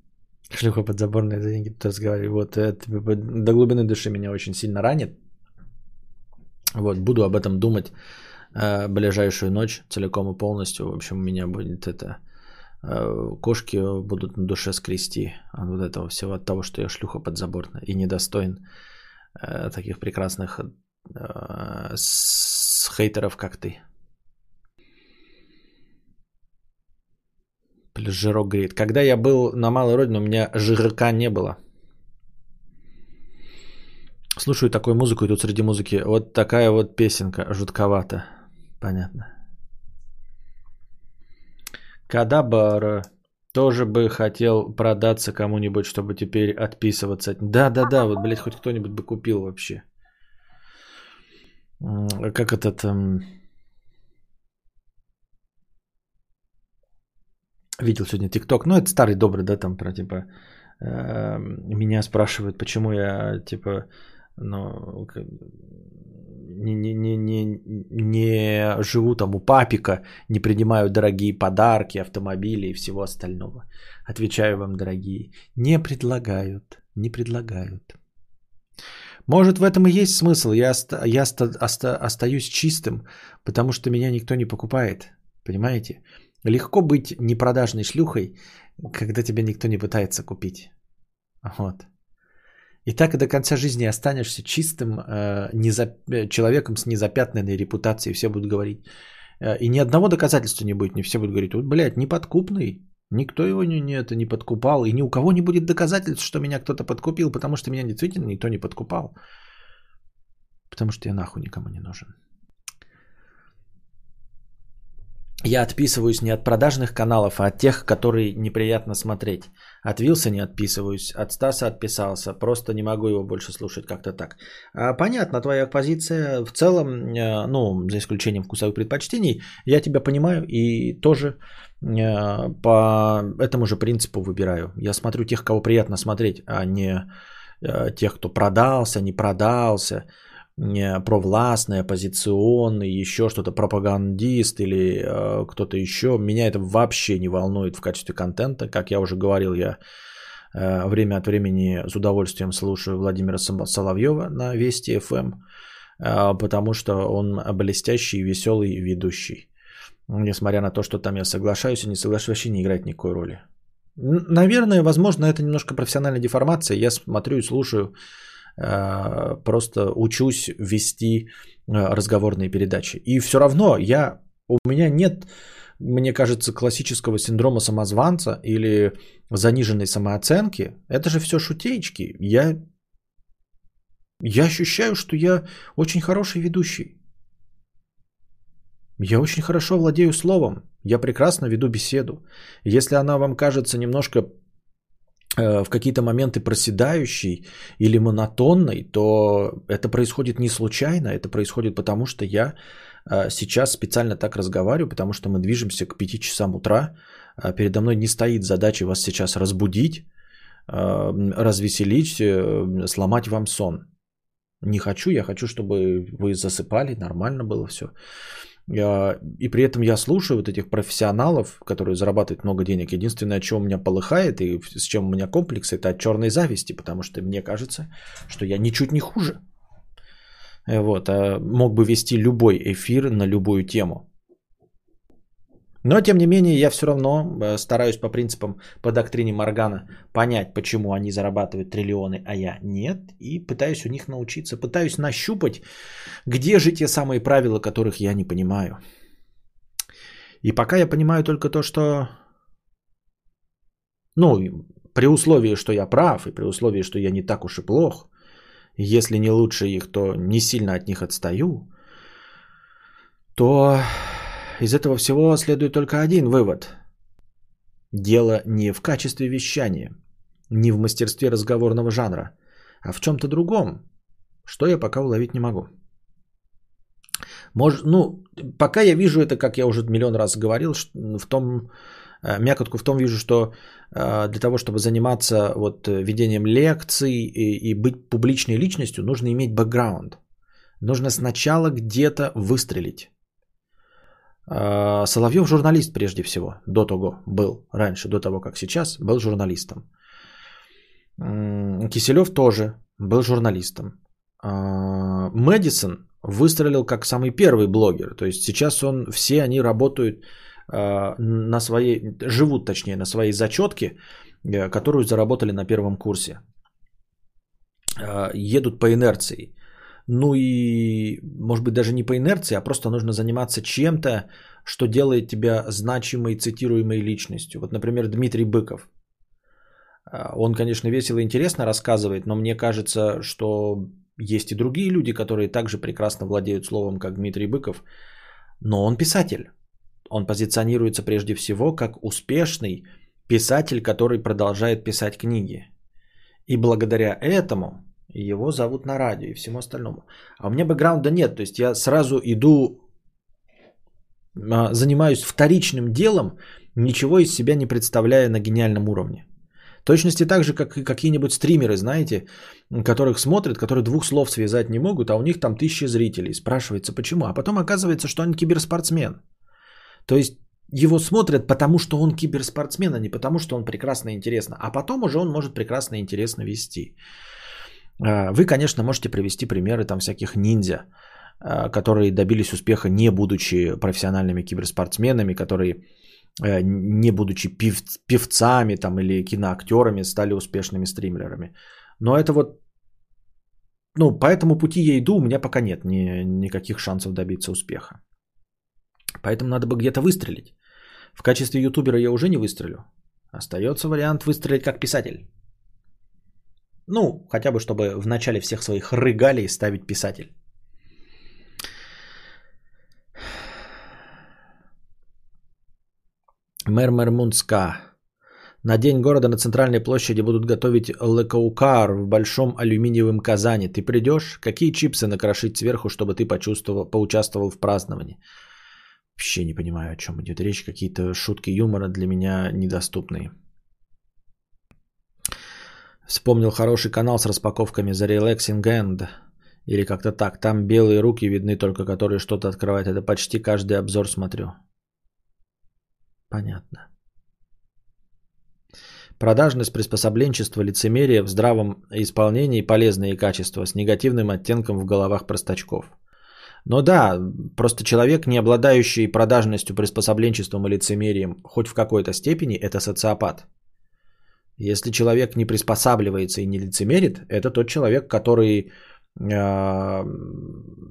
Шлюха подзаборная за деньги тут разговариваю. Вот это до глубины души меня очень сильно ранит. Вот, буду об этом думать э, ближайшую ночь целиком и полностью. В общем, у меня будет это... Э, кошки будут на душе скрести от вот этого всего, от того, что я шлюха подзаборная и недостоин э, таких прекрасных э, с хейтеров, как ты. Жирок греет. Когда я был на Малой Родине, у меня жирка не было. Слушаю такую музыку, и тут среди музыки вот такая вот песенка, жутковато. Понятно. Кадабара тоже бы хотел продаться кому-нибудь, чтобы теперь отписываться. Да-да-да, вот, блядь, хоть кто-нибудь бы купил вообще. Как этот... Эм... Видел сегодня ТикТок. Ну, это старый добрый, да, там про типа э, меня спрашивают, почему я типа ну, не, не, не, не, не живу там у папика, не принимаю дорогие подарки, автомобили и всего остального. Отвечаю вам, дорогие, не предлагают. не предлагают. Может, в этом и есть смысл. Я, оста- я оста- оста- остаюсь чистым, потому что меня никто не покупает. Понимаете? Легко быть непродажной шлюхой, когда тебя никто не пытается купить. Вот. И так и до конца жизни останешься чистым э, незап... человеком с незапятнанной репутацией. Все будут говорить. Э, и ни одного доказательства не будет. Не все будут говорить, вот, блядь, неподкупный. Никто его не, не, это не подкупал. И ни у кого не будет доказательств, что меня кто-то подкупил, потому что меня действительно никто не подкупал. Потому что я нахуй никому не нужен. Я отписываюсь не от продажных каналов, а от тех, которые неприятно смотреть. От Вилса не отписываюсь, от Стаса отписался. Просто не могу его больше слушать как-то так. А, понятно, твоя позиция в целом, э, ну, за исключением вкусовых предпочтений, я тебя понимаю и тоже э, по этому же принципу выбираю. Я смотрю тех, кого приятно смотреть, а не э, тех, кто продался, не продался провластный, оппозиционный, еще что-то, пропагандист или э, кто-то еще. Меня это вообще не волнует в качестве контента. Как я уже говорил, я э, время от времени с удовольствием слушаю Владимира Соловьева на Вести ФМ, э, потому что он блестящий, веселый ведущий. Несмотря на то, что там я соглашаюсь и не соглашаюсь, вообще не играет никакой роли. Наверное, возможно, это немножко профессиональная деформация. Я смотрю и слушаю Э, просто учусь вести э, разговорные передачи. И все равно я, у меня нет, мне кажется, классического синдрома самозванца или заниженной самооценки. Это же все шутеечки. Я, я ощущаю, что я очень хороший ведущий. Я очень хорошо владею словом. Я прекрасно веду беседу. Если она вам кажется немножко в какие-то моменты проседающий или монотонный, то это происходит не случайно, это происходит потому, что я э, сейчас специально так разговариваю, потому что мы движемся к 5 часам утра. А передо мной не стоит задача вас сейчас разбудить, э, развеселить, сломать вам сон. Не хочу, я хочу, чтобы вы засыпали, нормально было все. И при этом я слушаю вот этих профессионалов, которые зарабатывают много денег. Единственное, что у меня полыхает и с чем у меня комплекс, это от черной зависти, потому что мне кажется, что я ничуть не хуже. Вот, а мог бы вести любой эфир на любую тему. Но, тем не менее, я все равно э, стараюсь по принципам, по доктрине Моргана понять, почему они зарабатывают триллионы, а я нет. И пытаюсь у них научиться, пытаюсь нащупать, где же те самые правила, которых я не понимаю. И пока я понимаю только то, что... Ну, при условии, что я прав, и при условии, что я не так уж и плох, если не лучше их, то не сильно от них отстаю, то из этого всего следует только один вывод. Дело не в качестве вещания, не в мастерстве разговорного жанра, а в чем-то другом, что я пока уловить не могу. Может, ну, пока я вижу это, как я уже миллион раз говорил, в том, э, мякотку в том вижу, что э, для того, чтобы заниматься вот ведением лекций и, и быть публичной личностью, нужно иметь бэкграунд. Нужно сначала где-то выстрелить. А, Соловьев журналист прежде всего, до того был, раньше, до того, как сейчас, был журналистом. Киселев тоже был журналистом. А, Мэдисон выстрелил как самый первый блогер. То есть сейчас он, все они работают а, на своей, живут точнее на своей зачетке, э, которую заработали на первом курсе. Едут по инерции. Ну и, может быть, даже не по инерции, а просто нужно заниматься чем-то, что делает тебя значимой, цитируемой личностью. Вот, например, Дмитрий Быков. А, он, конечно, весело и интересно рассказывает, но мне кажется, что есть и другие люди, которые также прекрасно владеют словом, как Дмитрий Быков. Но он писатель. Он позиционируется прежде всего как успешный писатель, который продолжает писать книги. И благодаря этому его зовут на радио и всему остальному. А у меня бэкграунда нет, то есть я сразу иду, а, занимаюсь вторичным делом, ничего из себя не представляя на гениальном уровне. Точности так же, как и какие-нибудь стримеры, знаете, которых смотрят, которые двух слов связать не могут, а у них там тысячи зрителей. Спрашивается, почему? А потом оказывается, что он киберспортсмен. То есть его смотрят, потому что он киберспортсмен, а не потому что он прекрасно и интересно. А потом уже он может прекрасно и интересно вести. А, вы, конечно, можете привести примеры там всяких ниндзя, а, которые добились успеха не будучи профессиональными киберспортсменами, которые э, не будучи пев, певцами там, или киноактерами стали успешными стримерами. Но это вот, ну, по этому пути я иду, у меня пока нет ни, никаких шансов добиться успеха. Поэтому надо бы где-то выстрелить. В качестве ютубера я уже не выстрелю. Остается вариант выстрелить как писатель. Ну, хотя бы, чтобы в начале всех своих рыгалей ставить писатель. Мэр Мермунска. На День города на центральной площади будут готовить лекаукар в большом алюминиевом казане. Ты придешь? Какие чипсы накрошить сверху, чтобы ты почувствовал, поучаствовал в праздновании? Вообще не понимаю, о чем идет речь. Какие-то шутки юмора для меня недоступные. Вспомнил хороший канал с распаковками за Relaxing End. Или как-то так. Там белые руки видны только, которые что-то открывают. Это почти каждый обзор смотрю. Понятно. Продажность, приспособленчество, лицемерие в здравом исполнении полезные качества с негативным оттенком в головах простачков – но да, просто человек, не обладающий продажностью, приспособленчеством и лицемерием хоть в какой-то степени, это социопат. Если человек не приспосабливается и не лицемерит, это тот человек, который э,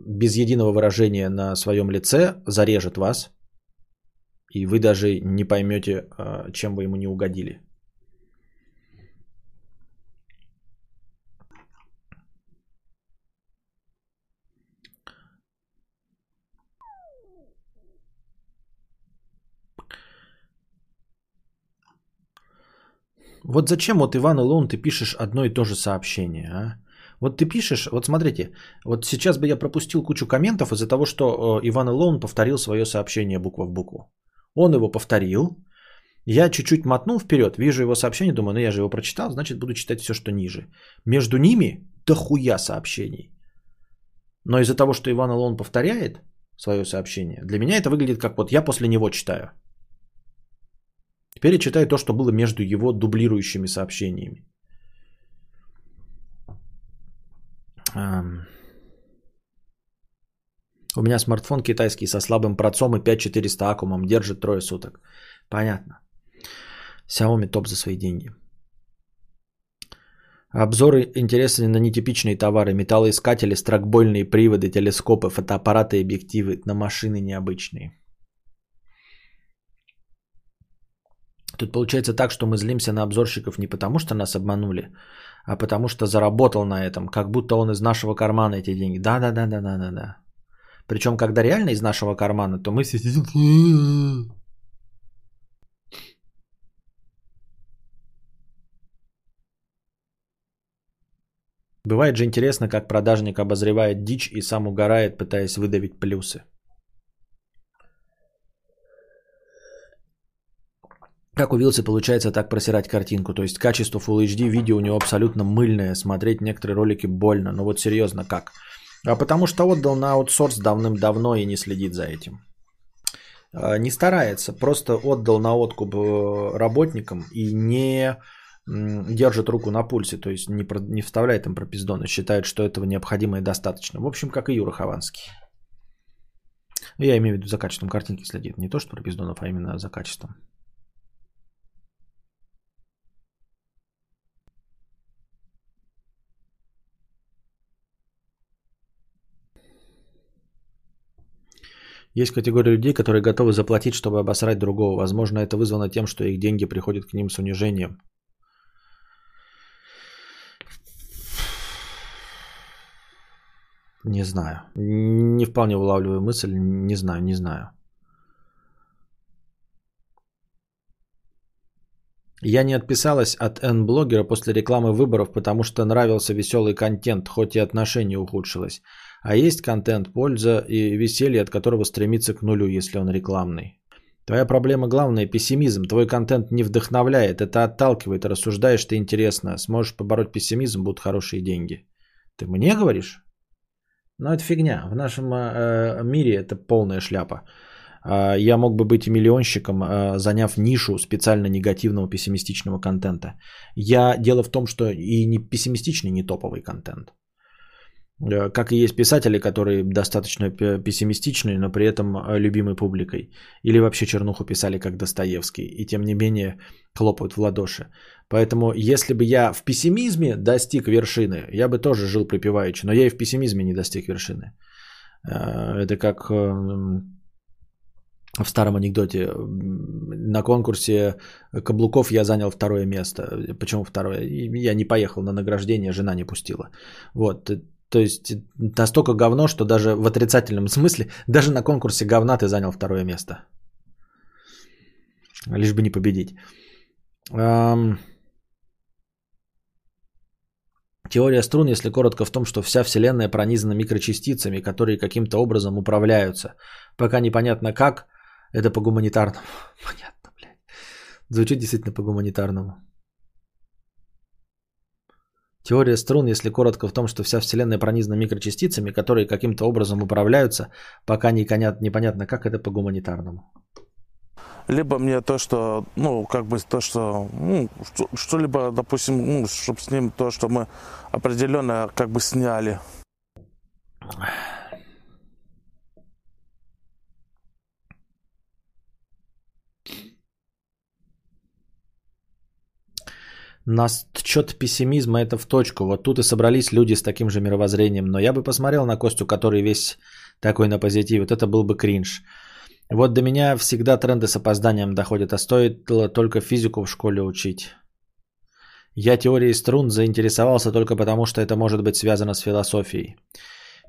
без единого выражения на своем лице зарежет вас, и вы даже не поймете, э, чем вы ему не угодили. Вот зачем вот Иван Илон ты пишешь одно и то же сообщение, а? Вот ты пишешь, вот смотрите, вот сейчас бы я пропустил кучу комментов из-за того, что э, Иван Илон повторил свое сообщение буква в букву. Он его повторил, я чуть-чуть мотнул вперед, вижу его сообщение, думаю, ну я же его прочитал, значит буду читать все, что ниже. Между ними дохуя сообщений. Но из-за того, что Иван Илон повторяет свое сообщение, для меня это выглядит как вот я после него читаю. Теперь я читаю то, что было между его дублирующими сообщениями. У меня смартфон китайский со слабым процом и 5400 аккумом держит трое суток. Понятно. Xiaomi топ за свои деньги. Обзоры интересны на нетипичные товары. Металлоискатели, стракбольные приводы, телескопы, фотоаппараты и объективы на машины необычные. Тут получается так, что мы злимся на обзорщиков не потому, что нас обманули, а потому что заработал на этом, как будто он из нашего кармана эти деньги. Да, да, да, да, да, да, да. Причем, когда реально из нашего кармана, то мы все сидим. Бывает же интересно, как продажник обозревает дичь и сам угорает, пытаясь выдавить плюсы. Как у получается так просирать картинку? То есть качество Full HD видео у него абсолютно мыльное. Смотреть некоторые ролики больно. Ну вот серьезно, как? А потому что отдал на аутсорс давным-давно и не следит за этим. А, не старается, просто отдал на откуп э, работникам и не держит руку на пульсе, то есть не, не вставляет им пропиздоны, считает, что этого необходимо и достаточно. В общем, как и Юра Хованский. Я имею в виду за качеством картинки следит. Не то, что пропиздонов, а именно за качеством. Есть категория людей, которые готовы заплатить, чтобы обосрать другого. Возможно, это вызвано тем, что их деньги приходят к ним с унижением. Не знаю. Не вполне улавливаю мысль. Не знаю, не знаю. Я не отписалась от N-блогера после рекламы выборов, потому что нравился веселый контент, хоть и отношение ухудшилось. А есть контент, польза и веселье, от которого стремится к нулю, если он рекламный. Твоя проблема главная – пессимизм. Твой контент не вдохновляет, это отталкивает, рассуждаешь ты интересно. Сможешь побороть пессимизм, будут хорошие деньги. Ты мне говоришь? Ну, это фигня. В нашем э, мире это полная шляпа. А, я мог бы быть миллионщиком, а, заняв нишу специально негативного пессимистичного контента. Я дело в том, что и не пессимистичный, не топовый контент. Э, как и есть писатели, которые достаточно пессимистичны, но при этом э, любимы публикой. Или вообще чернуху писали, как Достоевский, и тем не менее хлопают в ладоши. Поэтому, если бы я в пессимизме достиг вершины, я бы тоже жил припеваючи, но я и в пессимизме не достиг вершины. Э, это как в старом анекдоте. На конкурсе каблуков я занял второе место. Почему второе? Я не поехал на награждение, жена не пустила. Вот. То есть настолько говно, что даже в отрицательном смысле, даже на конкурсе говна ты занял второе место. Лишь бы не победить. Теория струн, если коротко, в том, что вся Вселенная пронизана микрочастицами, которые каким-то образом управляются. Пока непонятно как, это по гуманитарному. [LAUGHS] Понятно, блядь. Звучит действительно по гуманитарному. Теория струн, если коротко, в том, что вся Вселенная пронизана микрочастицами, которые каким-то образом управляются, пока не непонятно, как это по гуманитарному. Либо мне то, что, ну, как бы то, что, ну, что-либо, допустим, ну, чтобы с ним то, что мы определенно как бы сняли. Насчет пессимизма это в точку. Вот тут и собрались люди с таким же мировоззрением. Но я бы посмотрел на Костю, который весь такой на позитиве. Вот это был бы кринж. Вот до меня всегда тренды с опозданием доходят, а стоит только физику в школе учить. Я теорией струн заинтересовался только потому, что это может быть связано с философией.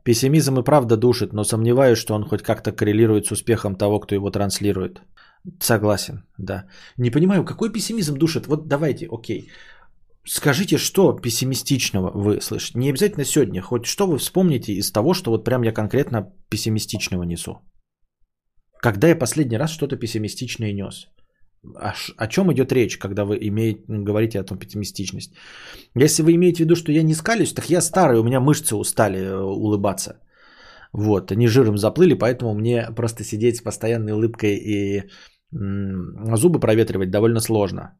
Пессимизм и правда душит, но сомневаюсь, что он хоть как-то коррелирует с успехом того, кто его транслирует. Согласен, да. Не понимаю, какой пессимизм душит? Вот давайте, окей. Скажите, что пессимистичного вы слышите? Не обязательно сегодня, хоть что вы вспомните из того, что вот прям я конкретно пессимистичного несу. Когда я последний раз что-то пессимистичное нес? О, о чем идет речь, когда вы имеете, говорите о том пессимистичность? Если вы имеете в виду, что я не скалюсь, так я старый, у меня мышцы устали э, улыбаться. Вот, они жиром заплыли, поэтому мне просто сидеть с постоянной улыбкой и зубы проветривать довольно сложно.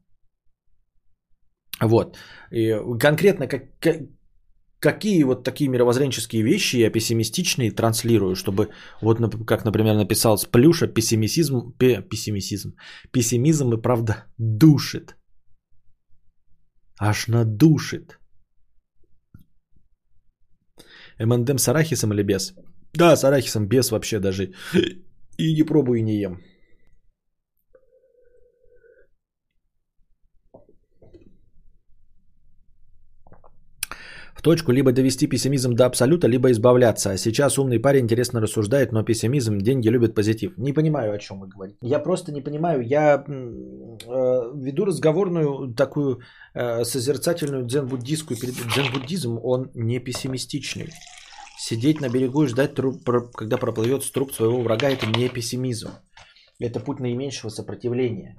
Вот. И конкретно как, как, какие вот такие мировоззренческие вещи я пессимистичные транслирую, чтобы вот как, например, написал Сплюша, пессимизм, пессимизм, пессимизм и правда душит. Аж надушит. МНДМ с арахисом или без? Да, с арахисом без вообще даже. И не пробую, и не ем. В точку либо довести пессимизм до абсолюта, либо избавляться. А сейчас умный парень интересно рассуждает, но пессимизм, деньги любят позитив. Не понимаю, о чем вы говорите. Я просто не понимаю. Я э, веду разговорную такую э, созерцательную дзен-буддистскую. Дзен-буддизм, он не пессимистичный. Сидеть на берегу и ждать, когда проплывет труп своего врага, это не пессимизм. Это путь наименьшего сопротивления.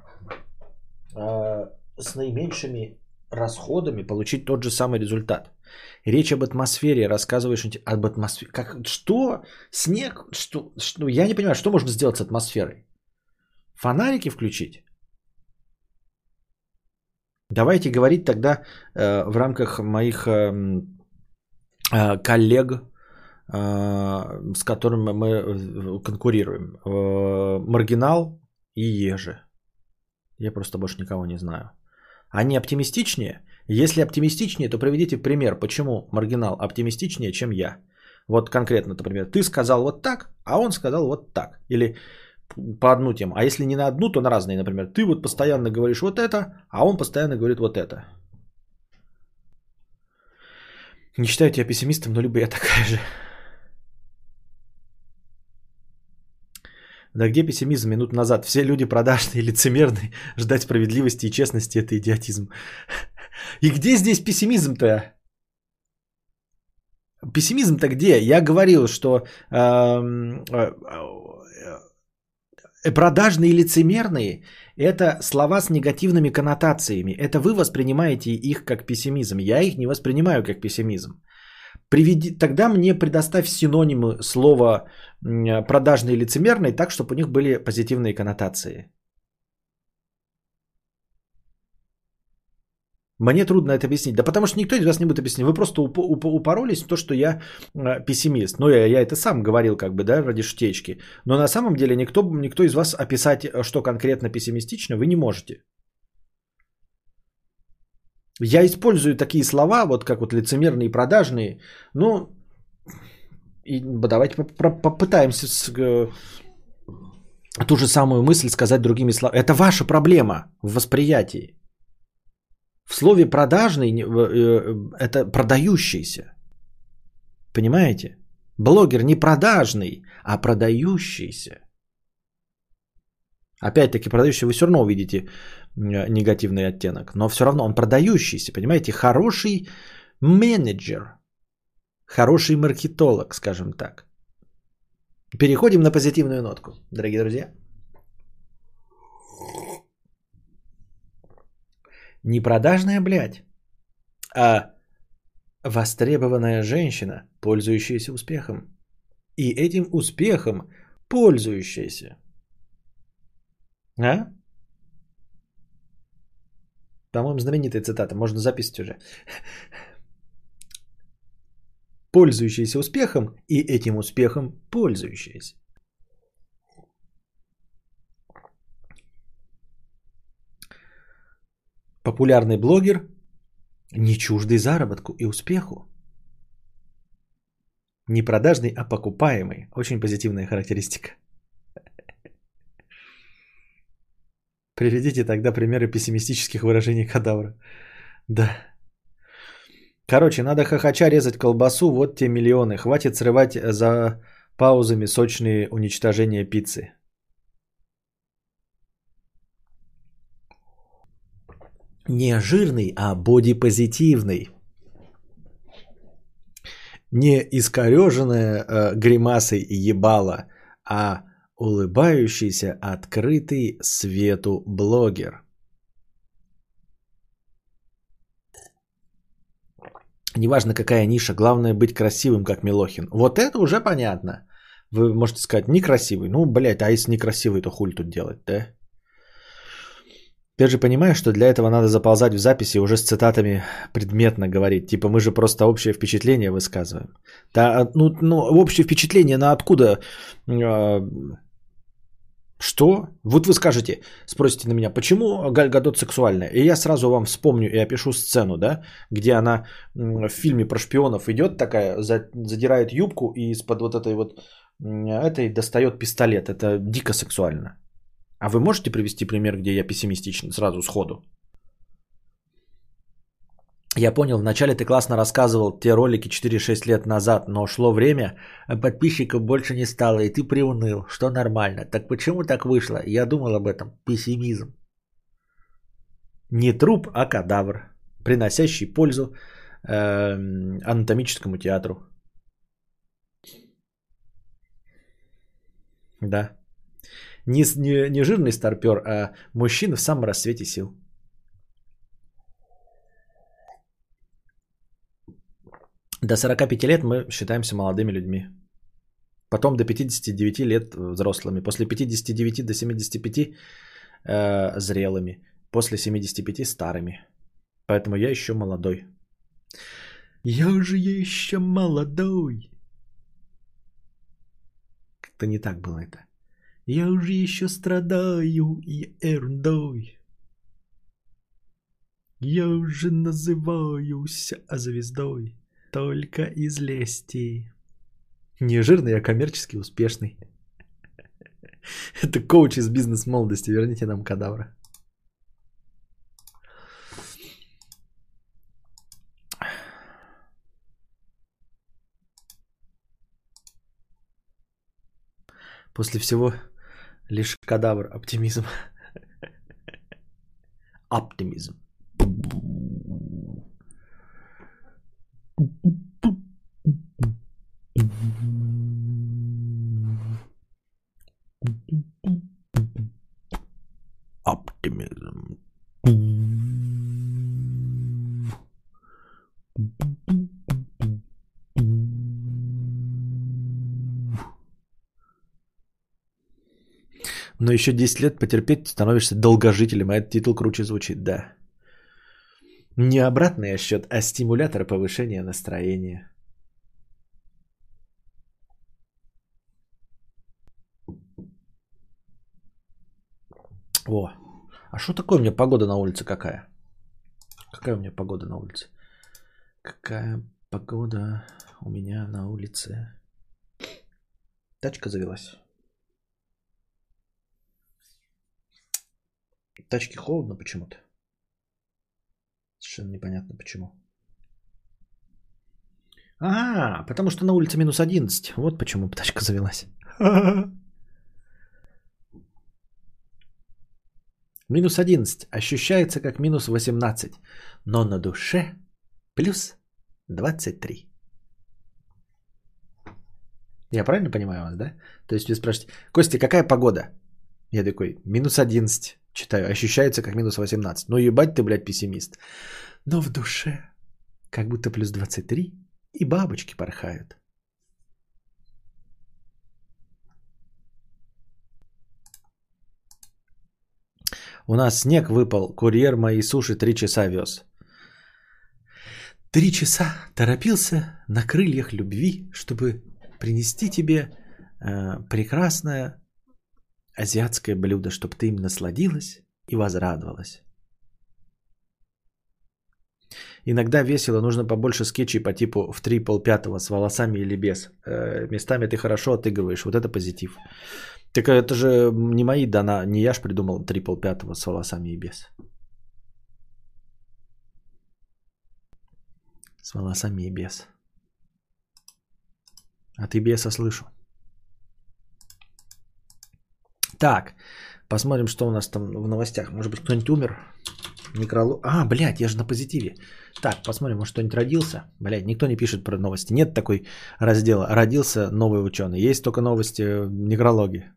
А, с наименьшими расходами получить тот же самый результат. Речь об атмосфере, рассказываешь об атмосфере. Как, что? Снег? Что, что? Я не понимаю, что можно сделать с атмосферой? Фонарики включить? Давайте говорить тогда э, в рамках моих э, э, коллег с которым мы э, конкурируем. Э, Маргинал и Ежи. Я просто больше никого не знаю. Они оптимистичнее? Если оптимистичнее, то приведите пример, почему маргинал оптимистичнее, чем я. Вот конкретно, например, ты сказал вот так, а он сказал вот так. Или по одну тему. А если не на одну, то на разные. Например, ты вот постоянно говоришь вот это, а он постоянно говорит вот это. Не считаю тебя пессимистом, но либо я такая же. Да где пессимизм минут назад? Все люди продажные, лицемерные. Ждать справедливости и честности – это идиотизм. И где здесь пессимизм-то? Пессимизм-то где? Я говорил, что э, э, продажные и лицемерные – это слова с негативными коннотациями. Это вы воспринимаете их как пессимизм. Я их не воспринимаю как пессимизм. Приведи, тогда мне предоставь синонимы слова продажный и лицемерный так, чтобы у них были позитивные коннотации. Мне трудно это объяснить. Да потому что никто из вас не будет объяснить. Вы просто уп- уп- упоролись в то, что я э, пессимист. Ну, я, я это сам говорил, как бы, да, ради шутечки. Но на самом деле никто, никто из вас описать, что конкретно пессимистично, вы не можете. Я использую такие слова, вот как вот лицемерные и продажные. Ну, и давайте попытаемся с, э, ту же самую мысль сказать другими словами. Это ваша проблема в восприятии. В слове продажный э, это продающийся. Понимаете? Блогер не продажный, а продающийся. Опять-таки, продающий вы все равно увидите э, негативный оттенок, но все равно он продающийся, понимаете? Хороший менеджер, хороший маркетолог, скажем так. Переходим на позитивную нотку, дорогие друзья. Не продажная, блядь, а востребованная женщина, пользующаяся успехом. И этим успехом пользующаяся. А? По-моему, знаменитая цитата. Можно записать уже. Пользующаяся успехом и этим успехом пользующаяся. Популярный блогер, не чуждый заработку и успеху. Не продажный, а покупаемый. Очень позитивная характеристика. Приведите тогда примеры пессимистических выражений кадавра. Да. Короче, надо хохоча резать колбасу, вот те миллионы. Хватит срывать за паузами сочные уничтожения пиццы. не жирный, а бодипозитивный. Не искореженная э, гримасой ебала, а улыбающийся, открытый свету блогер. Неважно, какая ниша, главное быть красивым, как Милохин. Вот это уже понятно. Вы можете сказать, некрасивый. Ну, блядь, а если некрасивый, то хуль тут делать, да? Ты же понимаешь, что для этого надо заползать в записи уже с цитатами предметно говорить. Типа мы же просто общее впечатление высказываем. Да, ну, ну общее впечатление на откуда? Э, что? Вот вы скажете, спросите на меня, почему Галь Гадот сексуальная? И я сразу вам вспомню и опишу сцену, да, где она в фильме про шпионов идет такая, задирает юбку и из-под вот этой вот этой достает пистолет. Это дико сексуально. А вы можете привести пример, где я пессимистичен сразу сходу? Я понял, вначале ты классно рассказывал те ролики 4-6 лет назад, но шло время, а подписчиков больше не стало, и ты приуныл, что нормально. Так почему так вышло? Я думал об этом. Пессимизм. Не труп, а кадавр, приносящий пользу э, анатомическому театру. Да. Не, не, не жирный старпер, а мужчина в самом рассвете сил. До 45 лет мы считаемся молодыми людьми. Потом до 59 лет взрослыми. После 59 до 75 э, зрелыми. После 75 старыми. Поэтому я еще молодой. Я же еще молодой. Как-то не так было это. Я уже еще страдаю и ерундой. Я уже называюсь звездой только из лести. Не жирный, а коммерчески успешный. [LAUGHS] Это коуч из бизнес-молодости. Верните нам кадавра. После всего Лишь кадавр, оптимизм. [LAUGHS] Оптимизм. Оптимизм. Но еще 10 лет потерпеть становишься долгожителем, а этот титул круче звучит, да. Не обратный счет, а стимулятор повышения настроения. О, а что такое у меня погода на улице какая? Какая у меня погода на улице? Какая погода у меня на улице? Тачка завелась. Тачке холодно почему-то. Совершенно непонятно почему. А, потому что на улице минус 11. Вот почему тачка завелась. [LAUGHS] Минус 11 ощущается как минус 18, но на душе плюс 23. Я правильно понимаю вас, да? То есть вы спрашиваете, Костя, какая погода? Я такой, минус 11, читаю, ощущается как минус 18. Ну ебать ты, блядь, пессимист. Но в душе как будто плюс 23 и бабочки порхают. У нас снег выпал, курьер мои суши три часа вез. Три часа торопился на крыльях любви, чтобы принести тебе э, прекрасное азиатское блюдо, чтобы ты им насладилась и возрадовалась. Иногда весело, нужно побольше скетчей по типу в три пол пятого с волосами или без. Э, местами ты хорошо отыгрываешь, вот это позитив. Так это же не мои дана, не я ж придумал три пол пятого с волосами и без. С волосами и без. А ты беса слышу. Так, посмотрим, что у нас там в новостях. Может быть, кто-нибудь умер? Некролог. А, блядь, я же на позитиве. Так, посмотрим, может кто-нибудь родился. Блядь, никто не пишет про новости. Нет такой раздела. Родился новый ученый. Есть только новости некрологи.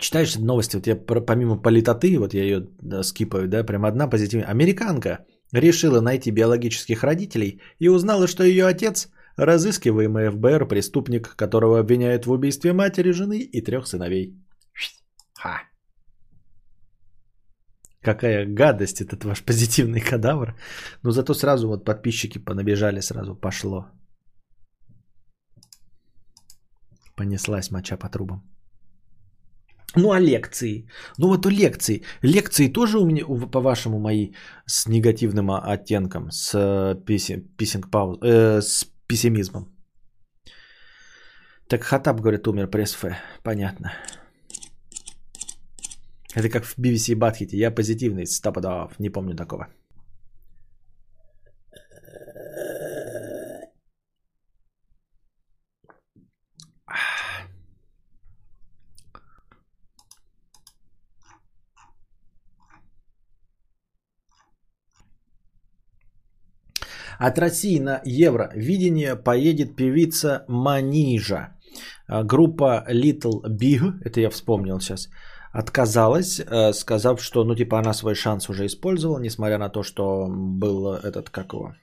Читаешь новости, вот я помимо политоты, вот я ее скипаю, да, прям одна позитивная. Американка решила найти биологических родителей и узнала, что ее отец – разыскиваемый ФБР преступник, которого обвиняют в убийстве матери, жены и трех сыновей. Ха. Какая гадость этот ваш позитивный кадавр. Но зато сразу вот подписчики понабежали, сразу пошло. Понеслась моча по трубам. Ну а лекции? Ну вот у лекции. Лекции тоже у меня, по-вашему, мои с негативным оттенком, с, э, писи, писинг пауз, э, с пессимизмом. Так Хатаб, говорит, умер пресс-ф. Понятно. Это как в BBC Батхите. Я позитивный, стопудов. Не помню такого. От России на Евровидение поедет певица Манижа. А, группа Little Big, это я вспомнил сейчас, отказалась, э, сказав, что, ну, типа, она свой шанс уже использовала, несмотря на то, что был этот, как его,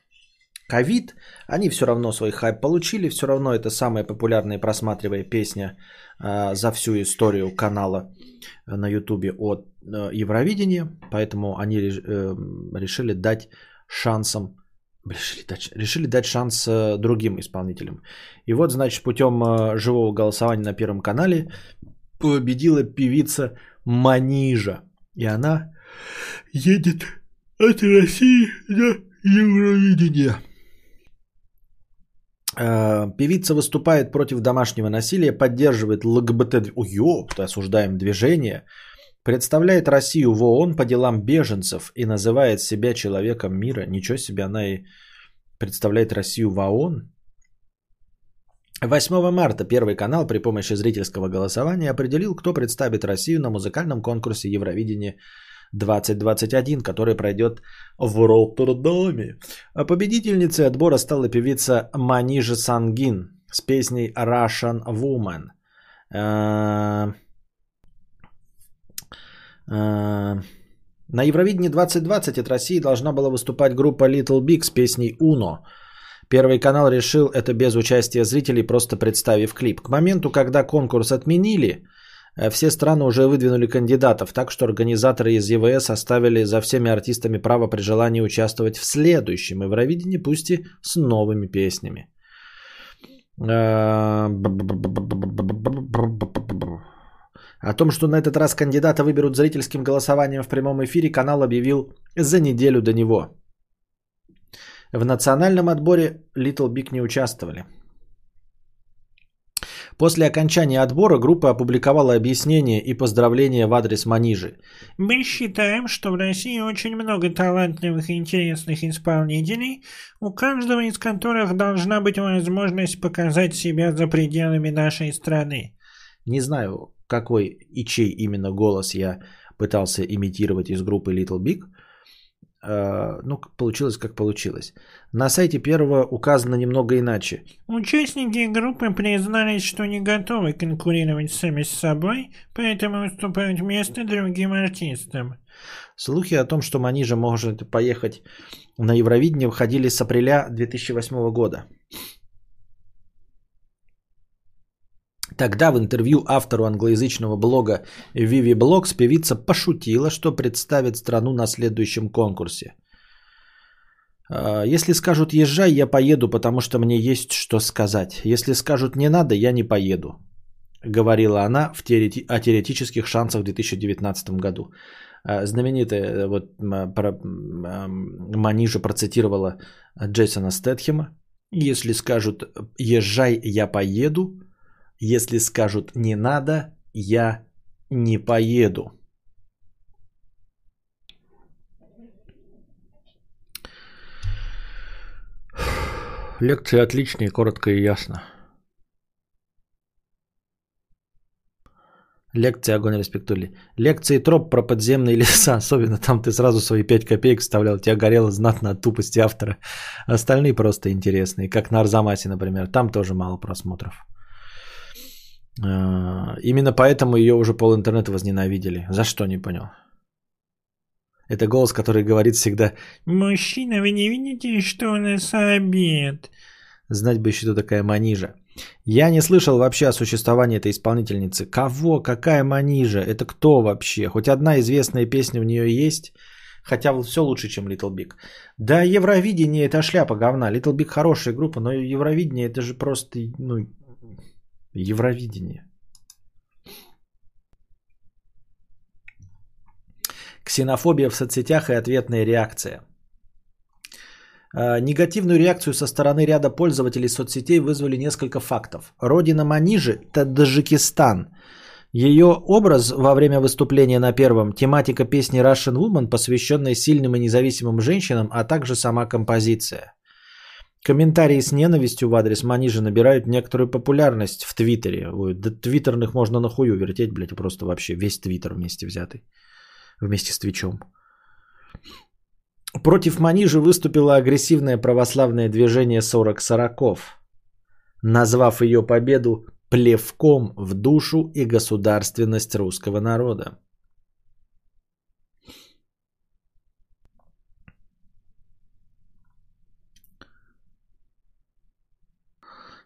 ковид, они все равно свой хайп получили, все равно это самая популярная просматривая песня э, за всю историю канала на ютубе от э, Евровидения, поэтому они э, решили дать шансом решили дать, решили дать шанс э, другим исполнителям. И вот, значит, путем э, живого голосования на Первом канале победила певица Манижа. И она едет от России на Евровидение. Э, певица выступает против домашнего насилия, поддерживает ЛГБТ... Ой, ёпта, осуждаем движение. Представляет Россию в ООН по делам беженцев и называет себя человеком мира. Ничего себе, она и представляет Россию в ООН. 8 марта Первый канал при помощи зрительского голосования определил, кто представит Россию на музыкальном конкурсе Евровидение 2021, который пройдет в Роттердаме. А победительницей отбора стала певица Манижа Сангин с песней Russian Woman. Э, э, на Евровидении 2020 от России должна была выступать группа Little Big с песней «Uno». Первый канал решил это без участия зрителей, просто представив клип. К моменту, когда конкурс отменили, э, все страны уже выдвинули кандидатов, так что организаторы из ЕВС оставили за всеми артистами право при желании участвовать в следующем Евровидении, пусть и с новыми песнями. О том, что на этот раз кандидата выберут зрительским голосованием в прямом эфире, канал объявил за неделю до него. В национальном отборе Little Big не участвовали. После окончания отбора группа опубликовала объяснение и поздравления в адрес Манижи. Мы считаем, что в России очень много талантливых и интересных исполнителей, у каждого из которых должна быть возможность показать себя за пределами нашей страны. Не знаю, какой и чей именно голос я пытался имитировать из группы Little Big – Э, ну, получилось как получилось. На сайте первого указано немного иначе. Участники группы признались, что не готовы конкурировать сами с собой, поэтому уступают место другим артистам. Слухи о том, что Манижа может поехать на Евровидение, входили с апреля 2008 года. Тогда в интервью автору англоязычного блога Vivi Blogs певица пошутила, что представит страну на следующем конкурсе. «А, Если скажут «езжай», я поеду, потому что мне есть что сказать. Если скажут «не надо», я не поеду», говорила она в теорети- о теоретических шансах в 2019 году. А, знаменитая э, вот про, Манижа процитировала Джейсона Стэтхема. Если скажут «езжай, я поеду», если скажут не надо, я не поеду. Лекция отличная, коротко и ясно. Лекция огонь респектули. Лекции троп про подземные [LAUGHS] леса. Особенно там ты сразу свои 5 копеек вставлял. Тебя горело знатно от тупости автора. Остальные просто интересные. Как на Арзамасе, например. Там тоже мало просмотров. А, именно поэтому ее уже пол интернета возненавидели. За что, не понял. Это голос, который говорит всегда «Мужчина, вы не видите, что у нас обед?» Знать бы еще, кто такая Манижа. Я не слышал вообще о существовании этой исполнительницы. Кого? Какая Манижа? Это кто вообще? Хоть одна известная песня в нее есть? Хотя все лучше, чем Little Big. Да, Евровидение это шляпа говна. Little Big хорошая группа, но Евровидение это же просто, ну, Евровидение. Ксенофобия в соцсетях и ответная реакция. А, негативную реакцию со стороны ряда пользователей соцсетей вызвали несколько фактов. Родина Манижи – Таджикистан. Ее образ во время выступления на первом – тематика песни Russian Woman, посвященная сильным и независимым женщинам, а также сама композиция. Комментарии с ненавистью в адрес Манижа набирают некоторую популярность в Твиттере. Ой, да твиттерных можно нахую вертеть, блядь, просто вообще весь Твиттер вместе взятый. Вместе с Твичом. Против Манижи выступило агрессивное православное движение 40 сороков, назвав ее победу плевком в душу и государственность русского народа.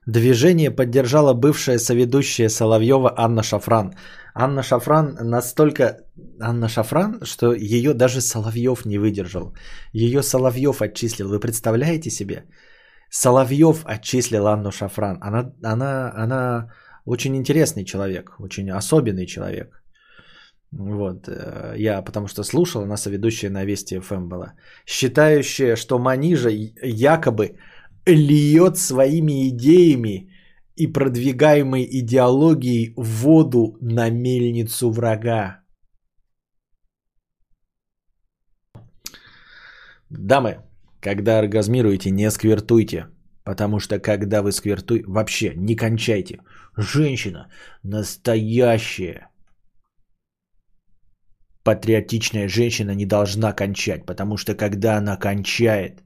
Движение поддержала бывшая соведущая Соловьева Анна Шафран. Анна Шафран настолько... Анна Шафран, что ее даже Соловьев не выдержал. Ее Соловьев отчислил. Вы представляете себе? Соловьев отчислил Анну Шафран. Она, она, она очень интересный человек, очень особенный человек. Вот, э, я потому что слушал, она соведущая на Вести ФМ была. Считающая, что Манижа якобы льет своими идеями и продвигаемой идеологией воду на мельницу врага. Дамы, когда оргазмируете, не сквертуйте. Потому что когда вы сквертуете, вообще не кончайте. Женщина настоящая. Патриотичная женщина не должна кончать, потому что когда она кончает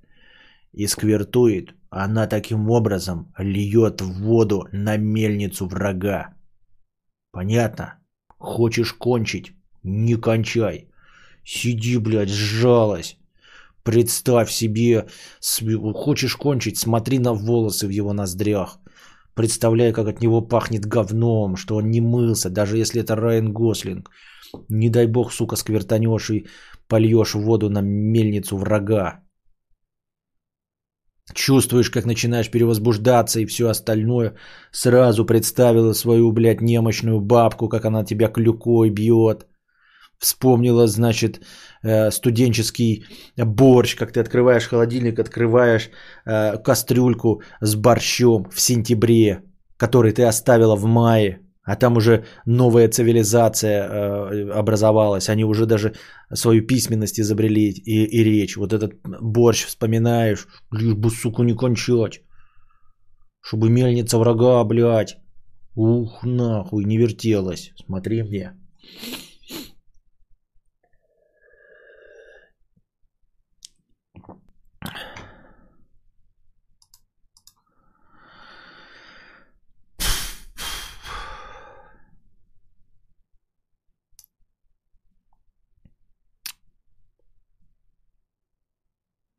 и сквертует, она таким образом льет воду на мельницу врага. Понятно? Хочешь кончить? Не кончай. Сиди, блядь, сжалась. Представь себе, хочешь кончить, смотри на волосы в его ноздрях. Представляй, как от него пахнет говном, что он не мылся, даже если это Райан Гослинг. Не дай бог, сука, сквертанешь и польешь воду на мельницу врага. Чувствуешь, как начинаешь перевозбуждаться и все остальное. Сразу представила свою, блядь, немощную бабку, как она тебя клюкой бьет. Вспомнила, значит, э, студенческий борщ, как ты открываешь холодильник, открываешь э, кастрюльку с борщом в сентябре, который ты оставила в мае, а там уже новая цивилизация э, образовалась, они уже даже свою письменность изобрели и, и речь. Вот этот борщ вспоминаешь, лишь бы, сука, не кончать. Чтобы мельница врага, блядь. Ух, нахуй, не вертелась. Смотри мне.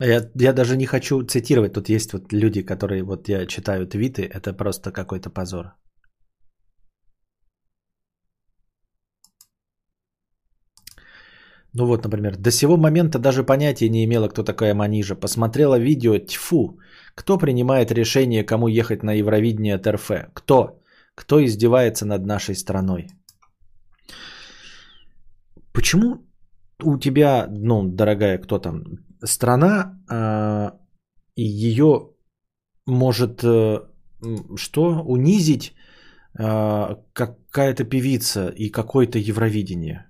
Я, я даже не хочу цитировать. Тут есть вот люди, которые вот я читаю твиты. Это просто какой-то позор. Ну вот, например, до сего момента даже понятия не имела, кто такая Манижа. Посмотрела видео, тьфу. Кто принимает решение, кому ехать на Евровидение от? Кто? Кто издевается над нашей страной? Почему у тебя, ну, дорогая, кто там, страна, э, и ее может э, что унизить э, какая-то певица и какое-то Евровидение?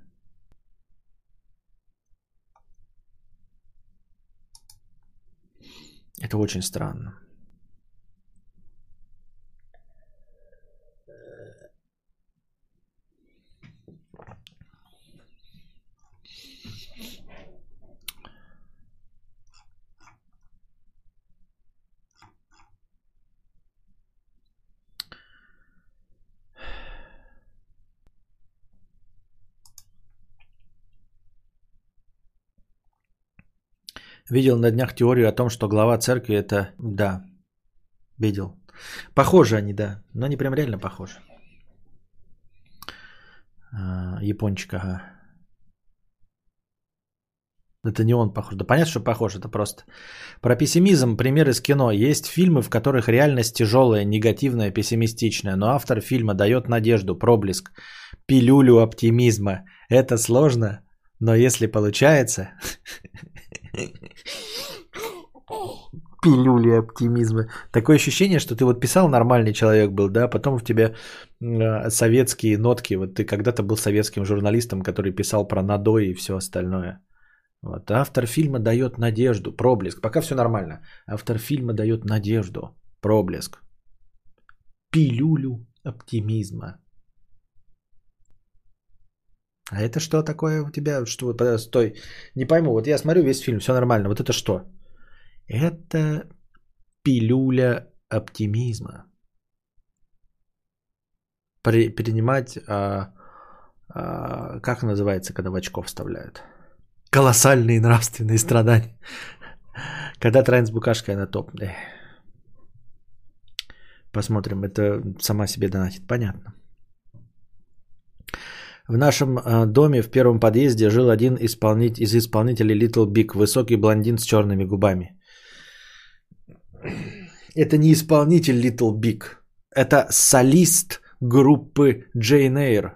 Это очень странно. Видел на днях теорию о том, что глава церкви это... Да, видел. Похожи они, да, но не прям реально похожи. А, Япончик, ага. Это не он похож. Да понятно, что похож, это просто. Про пессимизм пример из кино. Есть фильмы, в которых реальность тяжелая, негативная, пессимистичная, но автор фильма дает надежду, проблеск, пилюлю оптимизма. Это сложно, но если получается... [LAUGHS] Пилюли оптимизма. Такое ощущение, что ты вот писал, нормальный человек был, да, потом в тебя э, советские нотки, вот ты когда-то был советским журналистом, который писал про надой и все остальное. Вот. Автор фильма дает надежду, проблеск. Пока все нормально. Автор фильма дает надежду, проблеск. Пилюлю оптимизма. А это что такое у тебя? Что, стой, не пойму. Вот я смотрю весь фильм, все нормально. Вот это что? Это пилюля оптимизма. При, принимать, а, а, как называется, когда в очко вставляют? Колоссальные нравственные страдания. Когда транс букашка на топ. Посмотрим, это сама себе донатит. Понятно. В нашем э, доме в первом подъезде жил один исполнить, из исполнителей Little Big, высокий блондин с черными губами. Это не исполнитель Little Big. Это солист группы Jane Eyre.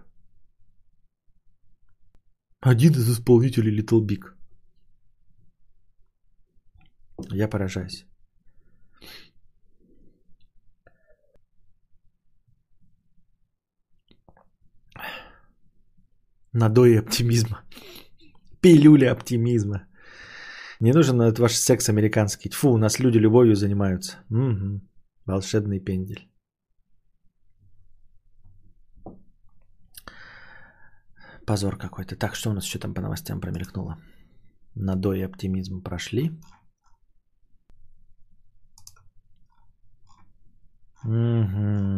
Один из исполнителей Little Big. Я поражаюсь. Надои оптимизма. Пилюля оптимизма. Не нужен этот ваш секс американский. Фу, у нас люди любовью занимаются. Угу. Волшебный пендель. Позор какой-то. Так, что у нас еще там по новостям промелькнуло? Надои оптимизм прошли. Угу.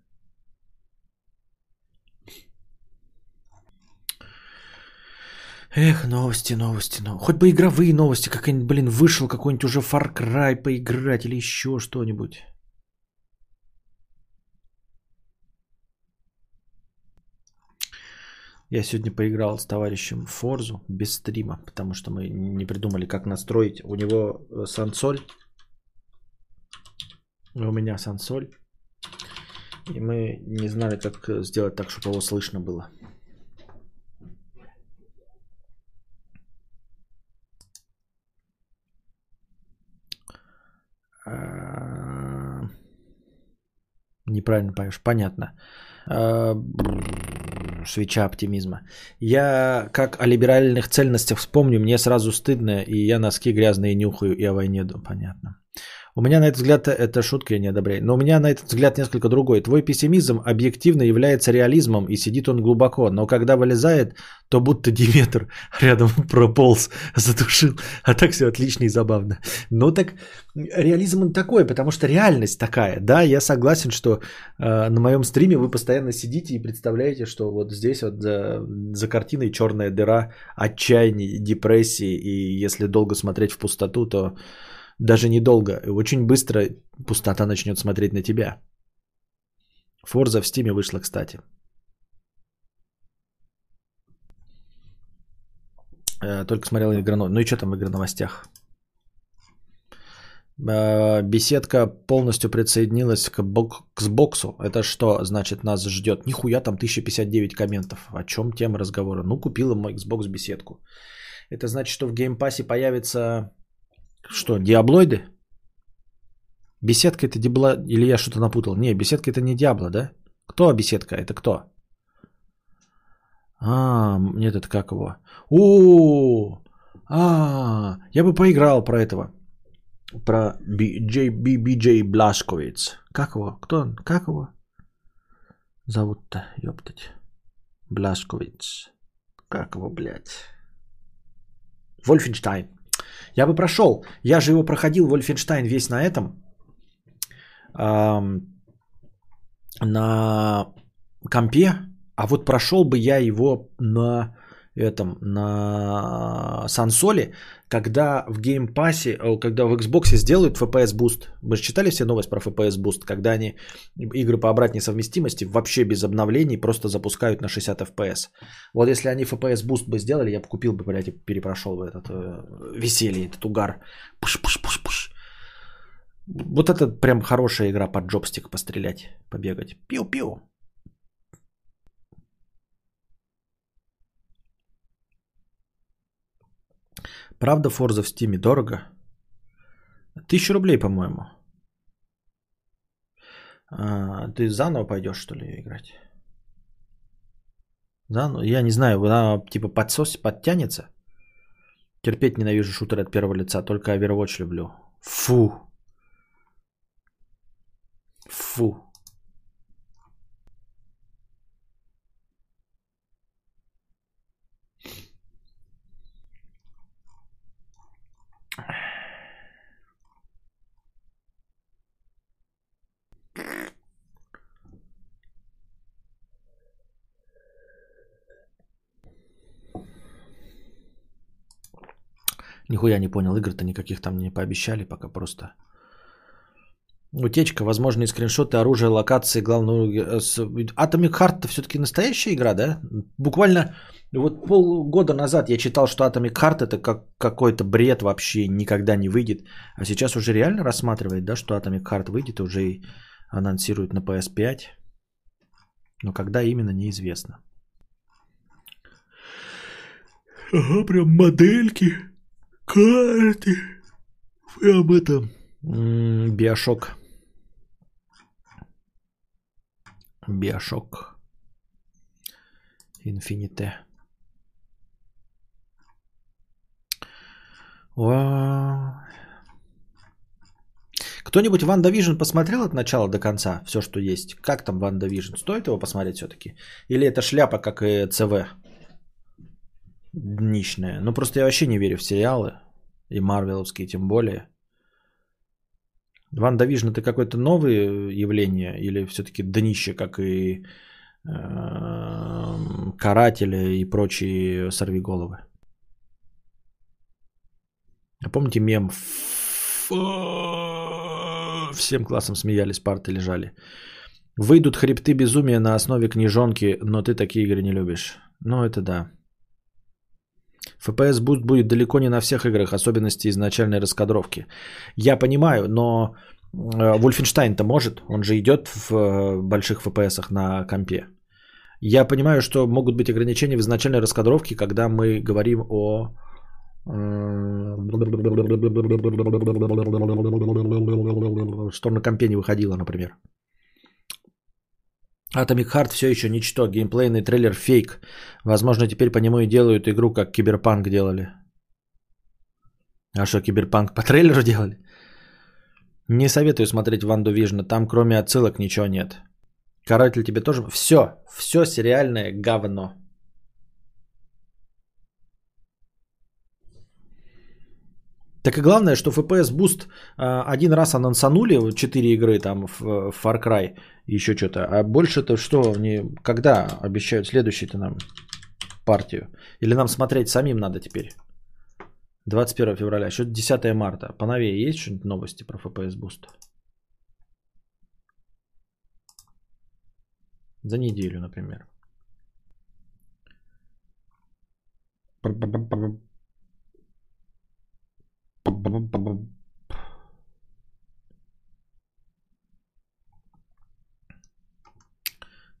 Эх, новости, новости, новости. Хоть бы игровые новости, какой-нибудь, блин, вышел какой-нибудь уже Far Cry поиграть или еще что-нибудь. Я сегодня поиграл с товарищем Форзу без стрима, потому что мы не придумали, как настроить. У него э, сансоль, у меня сансоль. И мы не знали, как сделать так, чтобы его слышно было. Неправильно поешь. Понятно. Бррр, Свеча оптимизма. Я как о либеральных ценностях вспомню, мне сразу стыдно, и я носки грязные нюхаю, и о войне. Понятно. У меня на этот взгляд, это шутка, я не одобряю, но у меня на этот взгляд несколько другой. Твой пессимизм объективно является реализмом, и сидит он глубоко, но когда вылезает, то будто Диметр [LAUGHS] рядом прополз, затушил, а так все отлично и забавно. Ну так реализм он такой, потому что реальность такая. Да, я согласен, что э, на моем стриме вы постоянно сидите и представляете, что вот здесь вот за, за картиной черная дыра отчаяния, депрессии, и если долго смотреть в пустоту, то даже недолго, очень быстро пустота начнет смотреть на тебя. Форза в стиме вышла, кстати. Э, Только смотрел игроно. Ну и что там в игроновостях? Э, Беседка полностью присоединилась к, бок- к Xbox у. Это что значит нас ждет? Нихуя там 1059 комментов. О чем тема разговора? Ну, купила мой Xbox беседку. Это значит, что в Game Pass е появится что, диаблоиды? Беседка это дебла... Или я что-то напутал? Не, беседка это не Diablo, да? Кто беседка? Это кто? А, нет, это как его? О, а, я бы поиграл про этого. Про BJ Блашковиц. Как его? Кто он? Как его? Зовут-то, ёптать. Блашковиц. Как его, блядь? Вольфенштайн. Я бы прошел. Я же его проходил, Вольфенштайн, весь на этом. Ам, на компе. А вот прошел бы я его на этом, на консоле, когда в Game Pass е, о, когда в Xbox сделают FPS Boost. Вы же читали все новости про FPS Boost, когда они игры по обратной совместимости вообще без обновлений просто запускают на 60 FPS. Вот если они FPS Boost бы сделали, я бы купил бы, блядь, и перепрошел бы этот э, веселье, этот угар. Пуш-пуш-пуш-пуш. Вот это прям хорошая игра под джобстик пострелять, побегать. Пиу-пиу. Правда, Форза в Стиме дорого? Тысячу рублей, по-моему. А, ты заново пойдешь, что ли, играть? Заново? Я не знаю, она типа подсос, подтянется. Терпеть ненавижу шутеры от первого лица, только Overwatch люблю. Фу. Фу. Нихуя не понял, игр-то никаких там не пообещали, пока просто. Утечка, возможные скриншоты, оружие, локации, главную... э, Atomic Heart все-таки настоящая игра, да? Буквально вот полгода назад я читал, что Atomic Heart это как какой-то бред вообще, никогда не выйдет. А сейчас уже реально рассматривает, да, что Atomic Heart выйдет, уже и анонсируют на PS5. Но когда именно, неизвестно. Ага, прям модельки, карты. Прям это... м, BioShock. BioShock. Infinite. Кто-нибудь WandaVision посмотрел от начала до конца все, что есть? Как там WandaVision? Стоит его посмотреть все-таки? Или это шляпа, как и ЦВ? Днищная. Ну просто я вообще не верю в сериалы. И марвеловские тем более. WandaVision это какое-то новое явление? Или все-таки днище, как и э, каратели и прочие сорвиголовы? А помните мем? Всем классом смеялись, парты лежали. Выйдут хребты безумия на основе книжонки, но ты такие игры не любишь. Ну, это да. FPS Boost будет далеко не на всех играх, особенности изначальной раскадровки. Я понимаю, но Wolfenstein-то может, он же идет в э, больших FPS на компе. Я понимаю, что могут быть ограничения в изначальной раскадровке, когда мы говорим о что на компе не выходило, например. Atomic Heart все еще ничто. Геймплейный трейлер фейк. Возможно, теперь по нему и делают игру, как Киберпанк делали. А что, Киберпанк по трейлеру делали? Не советую смотреть WandaVision. Там кроме отсылок ничего нет. Каратель тебе тоже... Все. Все сериальное говно. Так и главное, что FPS Boost а, один раз анонсанули, 4 игры там в Far Cry, еще что-то. А больше-то что, не, когда обещают следующий-то нам партию? Или нам смотреть самим надо теперь? 21 февраля, еще 10 марта. Поновее есть что-нибудь новости про FPS Boost? За неделю, например.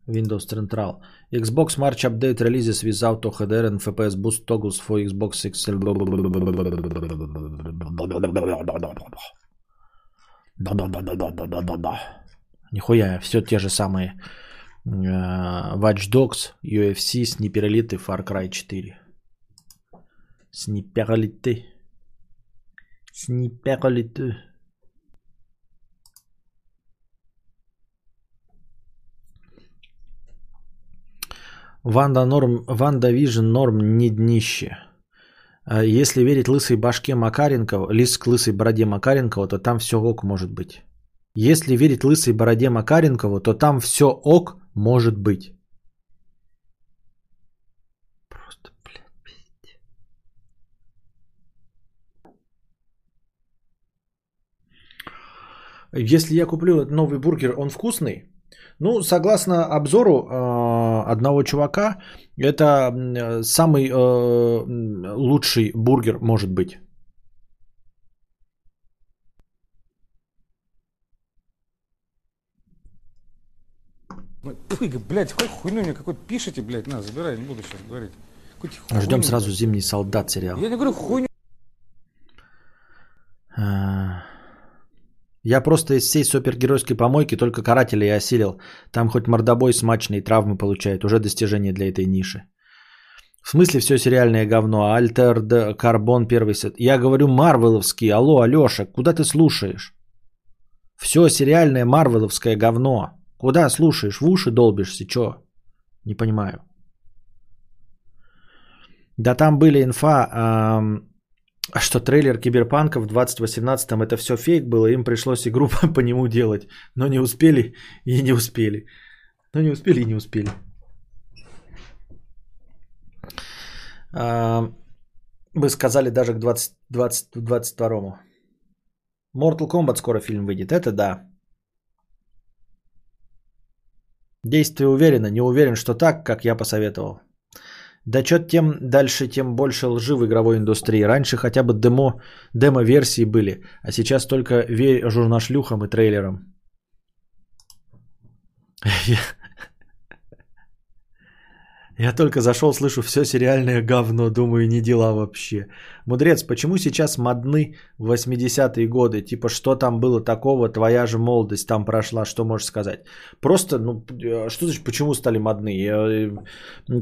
Windows Central. Xbox March update releases without OHDR and FPS boost toggles for Xbox 6. Нихуя, все те же самые Watch Dogs, UFC, Сниперлиты, Far Cry 4. Сниперлиты. Сниперлиты. Ванда Норм, WandaVision норм не днище. А если верить лысой башке Макаренкова, лис к лысой бороде Макаренкова, то там все ок может быть. Если верить лысой бороде Макаренкову, то там все ок может быть. Если я куплю новый бургер, он вкусный? Ну, согласно обзору э, одного чувака, это самый э, лучший бургер может быть. Фу, блядь, хоть хуйню мне какой-то пишите, блядь, на, забирай, не буду сейчас говорить. Ждем сразу «Зимний солдат» сериал. Я не говорю хуйню. А, я просто из всей супергеройской помойки только карателя и осилил. Там хоть мордобой смачный, травмы получает. Уже достижение для этой ниши. В смысле все сериальное говно? Альтер, Карбон, первый сет. Я говорю марвеловский. Алло, Алеша, куда ты слушаешь? Все сериальное марвеловское говно. Куда слушаешь? В уши долбишься? Чё? Не понимаю. Да там были инфа, эм, что трейлер Киберпанка в 2018 это все фейк было, им пришлось игру [LAUGHS] по нему делать, но не успели и не успели. Но не успели и не успели. Э, вы сказали даже к 20, 20, 22 Mortal Kombat скоро фильм выйдет, это да. Действие уверенно, не уверен, что так, как я посоветовал. Да что тем дальше, тем больше лжи в игровой индустрии. Раньше хотя бы демо, демо-версии были, а сейчас только верь журнашлюхам и трейлерам. [LAUGHS] Я только зашел, слышу все сериальное говно, думаю, не дела вообще. Мудрец, почему сейчас модны 80-е годы? Типа, что там было такого, твоя же молодость там прошла, что можешь сказать? Просто, ну, э, что значит, почему стали модны? Э,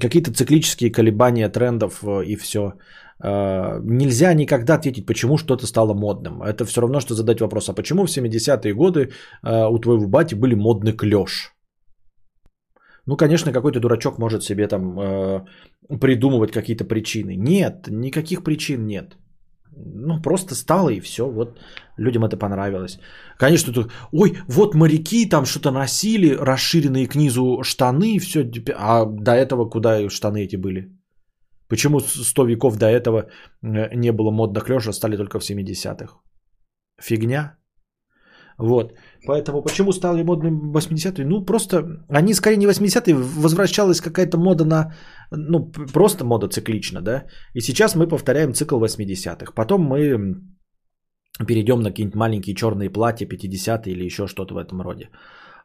какие-то циклические колебания трендов э, и все. Нельзя никогда ответить, почему что-то стало модным. Это все равно, что задать вопрос, а почему в 70-е годы у твоего бати были модный клеш? Ну, конечно, какой-то дурачок может себе там э, придумывать какие-то причины. Нет, никаких причин нет. Ну, просто стало и все. Вот людям это понравилось. Конечно, тут, ой, вот моряки там что-то носили, расширенные к низу штаны, все. А до этого куда штаны эти были? Почему 100 веков до этого э, не было модных лежа, стали только в 70-х? Фигня. Вот. Поэтому почему стали модным 80-е? Ну, просто они скорее не 80-е, возвращалась какая-то мода на, ну, просто мода циклично, да. И сейчас мы повторяем цикл 80-х. Потом мы перейдем на какие-нибудь маленькие черные платья 50-е или еще что-то в этом роде.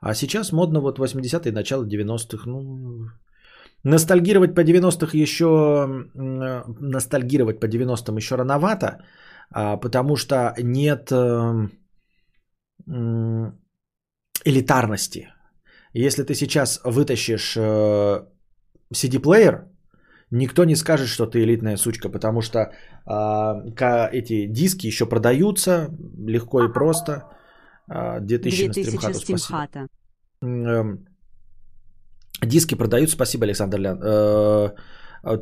А сейчас модно вот 80-е, начало 90-х, ну, ностальгировать по 90-х еще, ностальгировать по 90-м еще рановато, а, потому что нет эм, элитарности. Если ты сейчас вытащишь э, CD-плеер, никто не скажет, что ты элитная сучка, потому что э, эти диски еще продаются легко и просто. 2000, 2000 на стримхату, эм, Диски продаются, спасибо, Александр Лян. Э,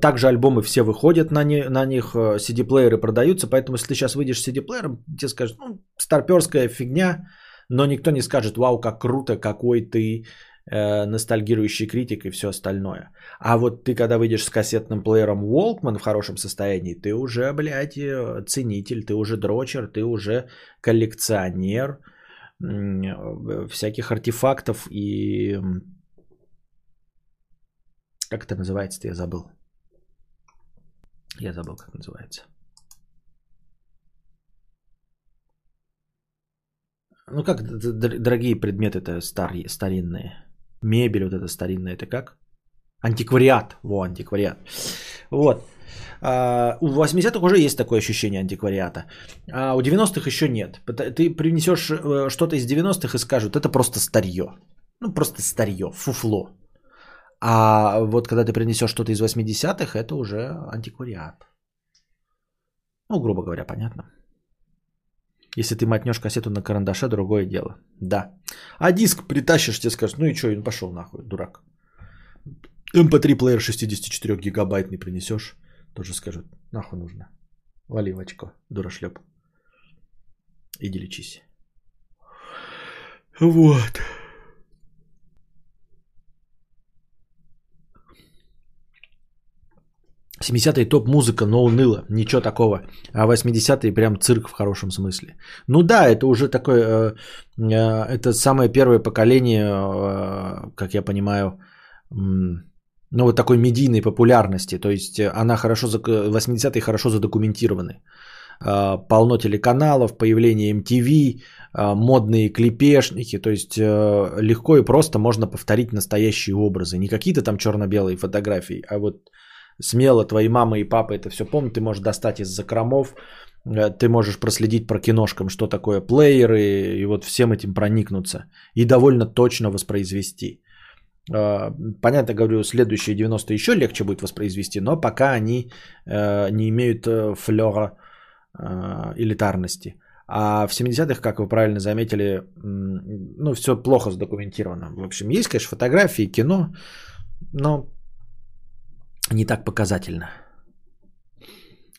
также альбомы все выходят на, не, на них, CD-плееры продаются, поэтому если ты сейчас выйдешь с CD-плеером, тебе скажут, ну, старперская фигня, но никто не скажет, вау, как круто, какой ты э, ностальгирующий критик и все остальное. А вот ты, когда выйдешь с кассетным плеером Walkman в хорошем состоянии, ты уже, блядь, э, ценитель, ты уже дрочер, ты уже коллекционер э, всяких артефактов и... Как это называется-то, я забыл. Я забыл, как называется. Ну как дорогие предметы-то старые, старинные? Мебель вот эта старинная, это как? Антиквариат. Во, антиквариат. Вот. А, у 80-х уже есть такое ощущение антиквариата. А у 90-х еще нет. Ты принесешь э, что-то из 90-х и скажут, это просто старье. Ну, просто старье, фуфло. А вот когда ты принесешь что-то из 80-х, это уже антиквариат. Ну, грубо говоря, понятно. Если ты мотнешь кассету на карандаше, другое дело. Да. А диск притащишь, тебе скажут, ну и что, он пошел нахуй, дурак. MP3 плеер 64 гигабайтный принесешь, тоже скажут, нахуй нужно. Вали в очко, дурашлеп. Иди лечись. Вот. 70-е топ-музыка, но уныло, ничего такого. А 80-е прям цирк в хорошем смысле. Ну да, это уже такое, э, э, это самое первое поколение, э, как я понимаю, ну вот такой медийной популярности. То есть она хорошо, 80-е хорошо задокументированы. Полно телеканалов, появление MTV, модные клипешники. То есть легко и просто можно повторить настоящие образы. Не какие-то там черно-белые фотографии, а вот смело твои мама и папа это все помнят, ты можешь достать из закромов, э, ты можешь проследить про киношкам, что такое плееры, и вот всем этим проникнуться и довольно точно воспроизвести. Э, понятно, говорю, следующие 90 еще легче будет воспроизвести, но пока они э, не имеют флера элитарности. А в 70-х, как вы правильно заметили, ну, все плохо задокументировано. В общем, есть, конечно, фотографии, кино, но не так показательно.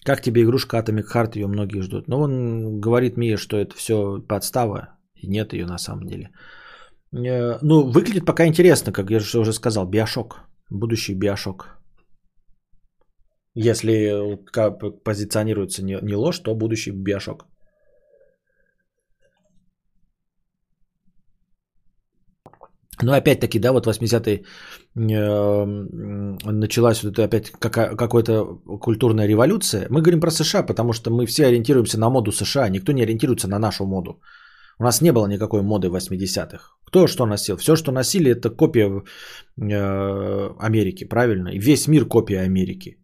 Как тебе игрушка Atomic Heart, ее многие ждут. Но он говорит мне, что это все подстава, и нет ее на самом деле. Э, ну, выглядит пока интересно, как я же уже сказал, биошок, будущий биошок. Если позиционируется не ложь, то будущий биошок. Но опять-таки, да, вот 80-е э, началась вот это опять какая-то культурная революция. Мы говорим про США, потому что мы все ориентируемся на моду США, никто не ориентируется на нашу моду. У нас не было никакой моды в 80-х. Кто что носил? Все, что носили, это копия э, Америки, правильно? И весь мир копия Америки.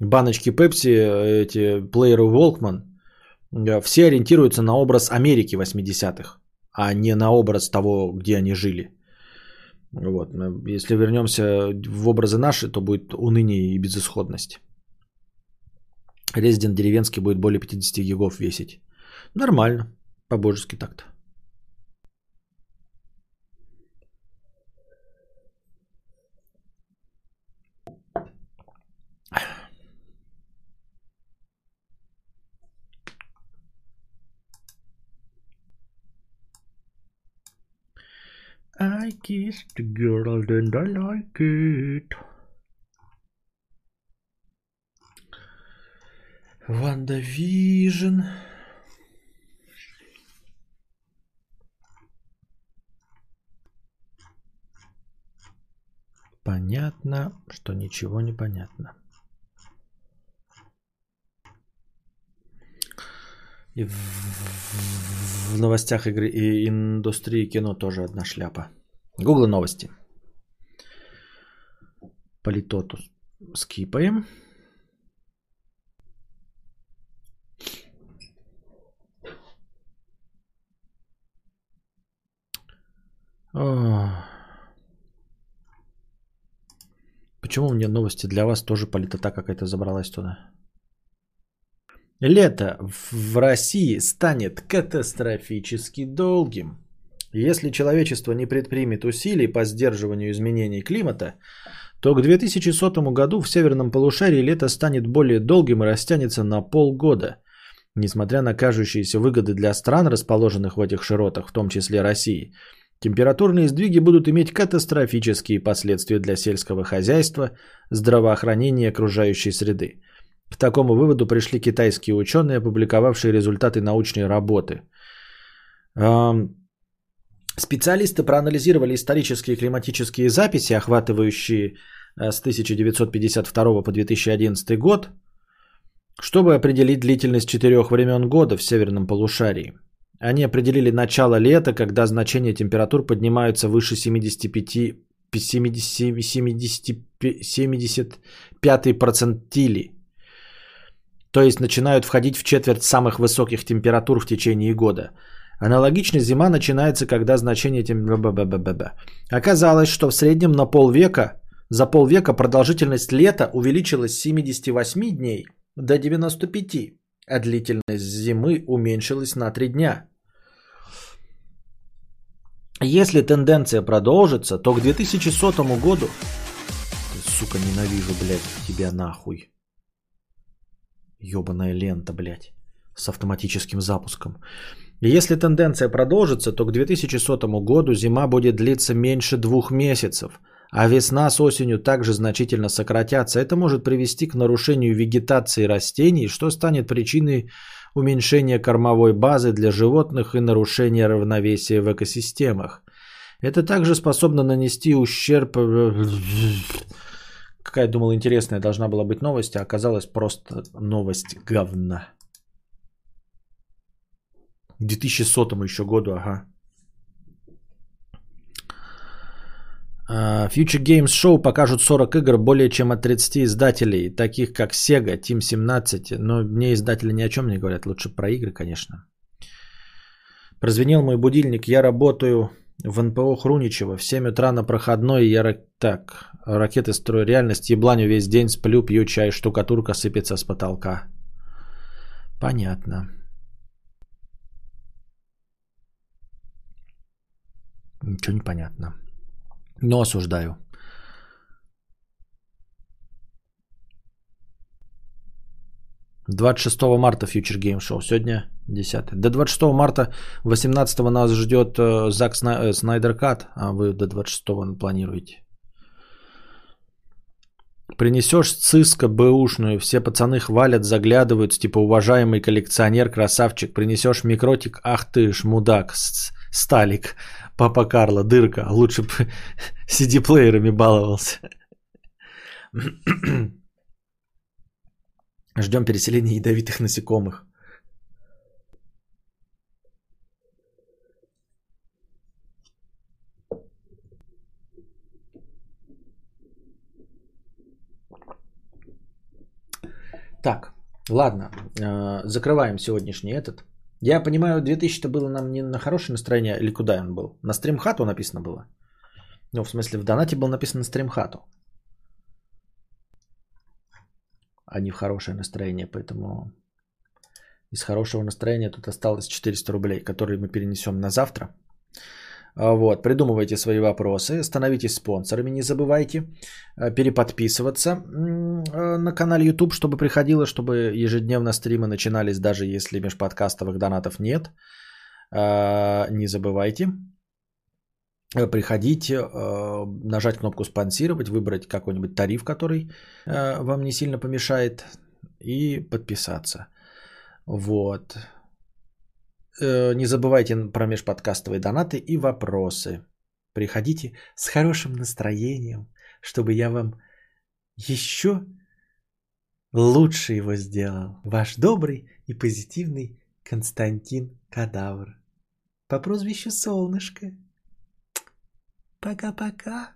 Баночки Пепси, эти плееры Walkman, э, все ориентируются на образ Америки 80-х, а не на образ того, где они жили. Вот. Если вернемся в образы наши, то будет уныние и безысходность. Резидент деревенский будет более 50 гигов весить. Нормально. По-божески так-то. I kissed the girl and I like it. WandaVision. Понятно, что ничего не понятно. И в, в новостях игры и индустрии кино тоже одна шляпа. Гугл новости. Политоту скипаем. О. Почему у меня новости для вас тоже политота какая-то забралась туда? Лето в России станет катастрофически долгим. Если человечество не предпримет усилий по сдерживанию изменений климата, то к 2100 году в северном полушарии лето станет более долгим и растянется на полгода. Несмотря на кажущиеся выгоды для стран, расположенных в этих широтах, в том числе России, температурные сдвиги будут иметь катастрофические последствия для сельского хозяйства, здравоохранения окружающей среды. К такому выводу пришли китайские ученые, опубликовавшие результаты научной работы. Специалисты проанализировали исторические климатические записи, охватывающие э, с 1952 по 2011 год, чтобы определить длительность четырех времен года в северном полушарии. Они определили начало лета, когда значения температур поднимаются выше 75, 70, 70, 75 процентили. То есть начинают входить в четверть самых высоких температур в течение года – Аналогично зима начинается, когда значение температуры... Оказалось, что в среднем на полвека, за полвека продолжительность лета увеличилась с 78 дней до 95, а длительность зимы уменьшилась на 3 дня. Если тенденция продолжится, то к 2100 году... Сука, ненавижу, блядь, тебя нахуй. Ёбаная лента, блядь, с автоматическим запуском. Если тенденция продолжится, то к 2100 году зима будет длиться меньше двух месяцев, а весна с осенью также значительно сократятся. Это может привести к нарушению вегетации растений, что станет причиной уменьшения кормовой базы для животных и нарушения равновесия в экосистемах. Это также способно нанести ущерб... Какая, думал, интересная должна была быть новость, а оказалась просто новость говна. 2100 еще году, ага. Uh, Future Games Show покажут 40 игр более чем от 30 издателей, таких как Sega, Team 17. Но мне издатели ни о чем не говорят, лучше про игры, конечно. Прозвенел мой будильник, я работаю в НПО Хруничева. В 7 утра на проходной я так, ракеты строю реальность, ебланю весь день, сплю, пью чай, штукатурка сыпется с потолка. Понятно. Ничего не понятно. Но осуждаю. Двадцать шестого марта Future Game Show. Сегодня 10. До 26 марта 18 нас ждет э, Зак э, Снайдер Кат, а вы до 26 планируете. Принесешь циска бэушную, все пацаны хвалят, заглядывают, типа уважаемый коллекционер, красавчик. Принесешь микротик, ах ты ж мудак, Сталик. Папа Карло, дырка. Лучше бы CD-плеерами [LAUGHS] баловался. [CLEARS THROAT] Ждем переселения ядовитых насекомых. Так, ладно, э, закрываем сегодняшний этот. Я понимаю, 2000-то было нам не на хорошее настроение, или куда он был? На стримхату написано было? Ну, в смысле, в донате было написано стримхату. а не в хорошее настроение. Поэтому из хорошего настроения тут осталось 400 рублей, которые мы перенесем на завтра. А, Вот, придумывайте свои вопросы, становитесь спонсорами, не забывайте а, переподписываться а, на канале YouTube, чтобы приходило, чтобы ежедневно стримы начинались, даже если межподкастовых донатов нет. А, Не забывайте э, приходить, э, нажать кнопку спонсировать, выбрать какой-нибудь тариф, который э, вам не сильно помешает, и подписаться. Вот. Э, Не забывайте про межподкастовые донаты и вопросы. Приходите с хорошим настроением, чтобы я вам еще лучше его сделал. Ваш добрый и позитивный Константин Кадавр. По прозвищу Солнышко. Пока-пока.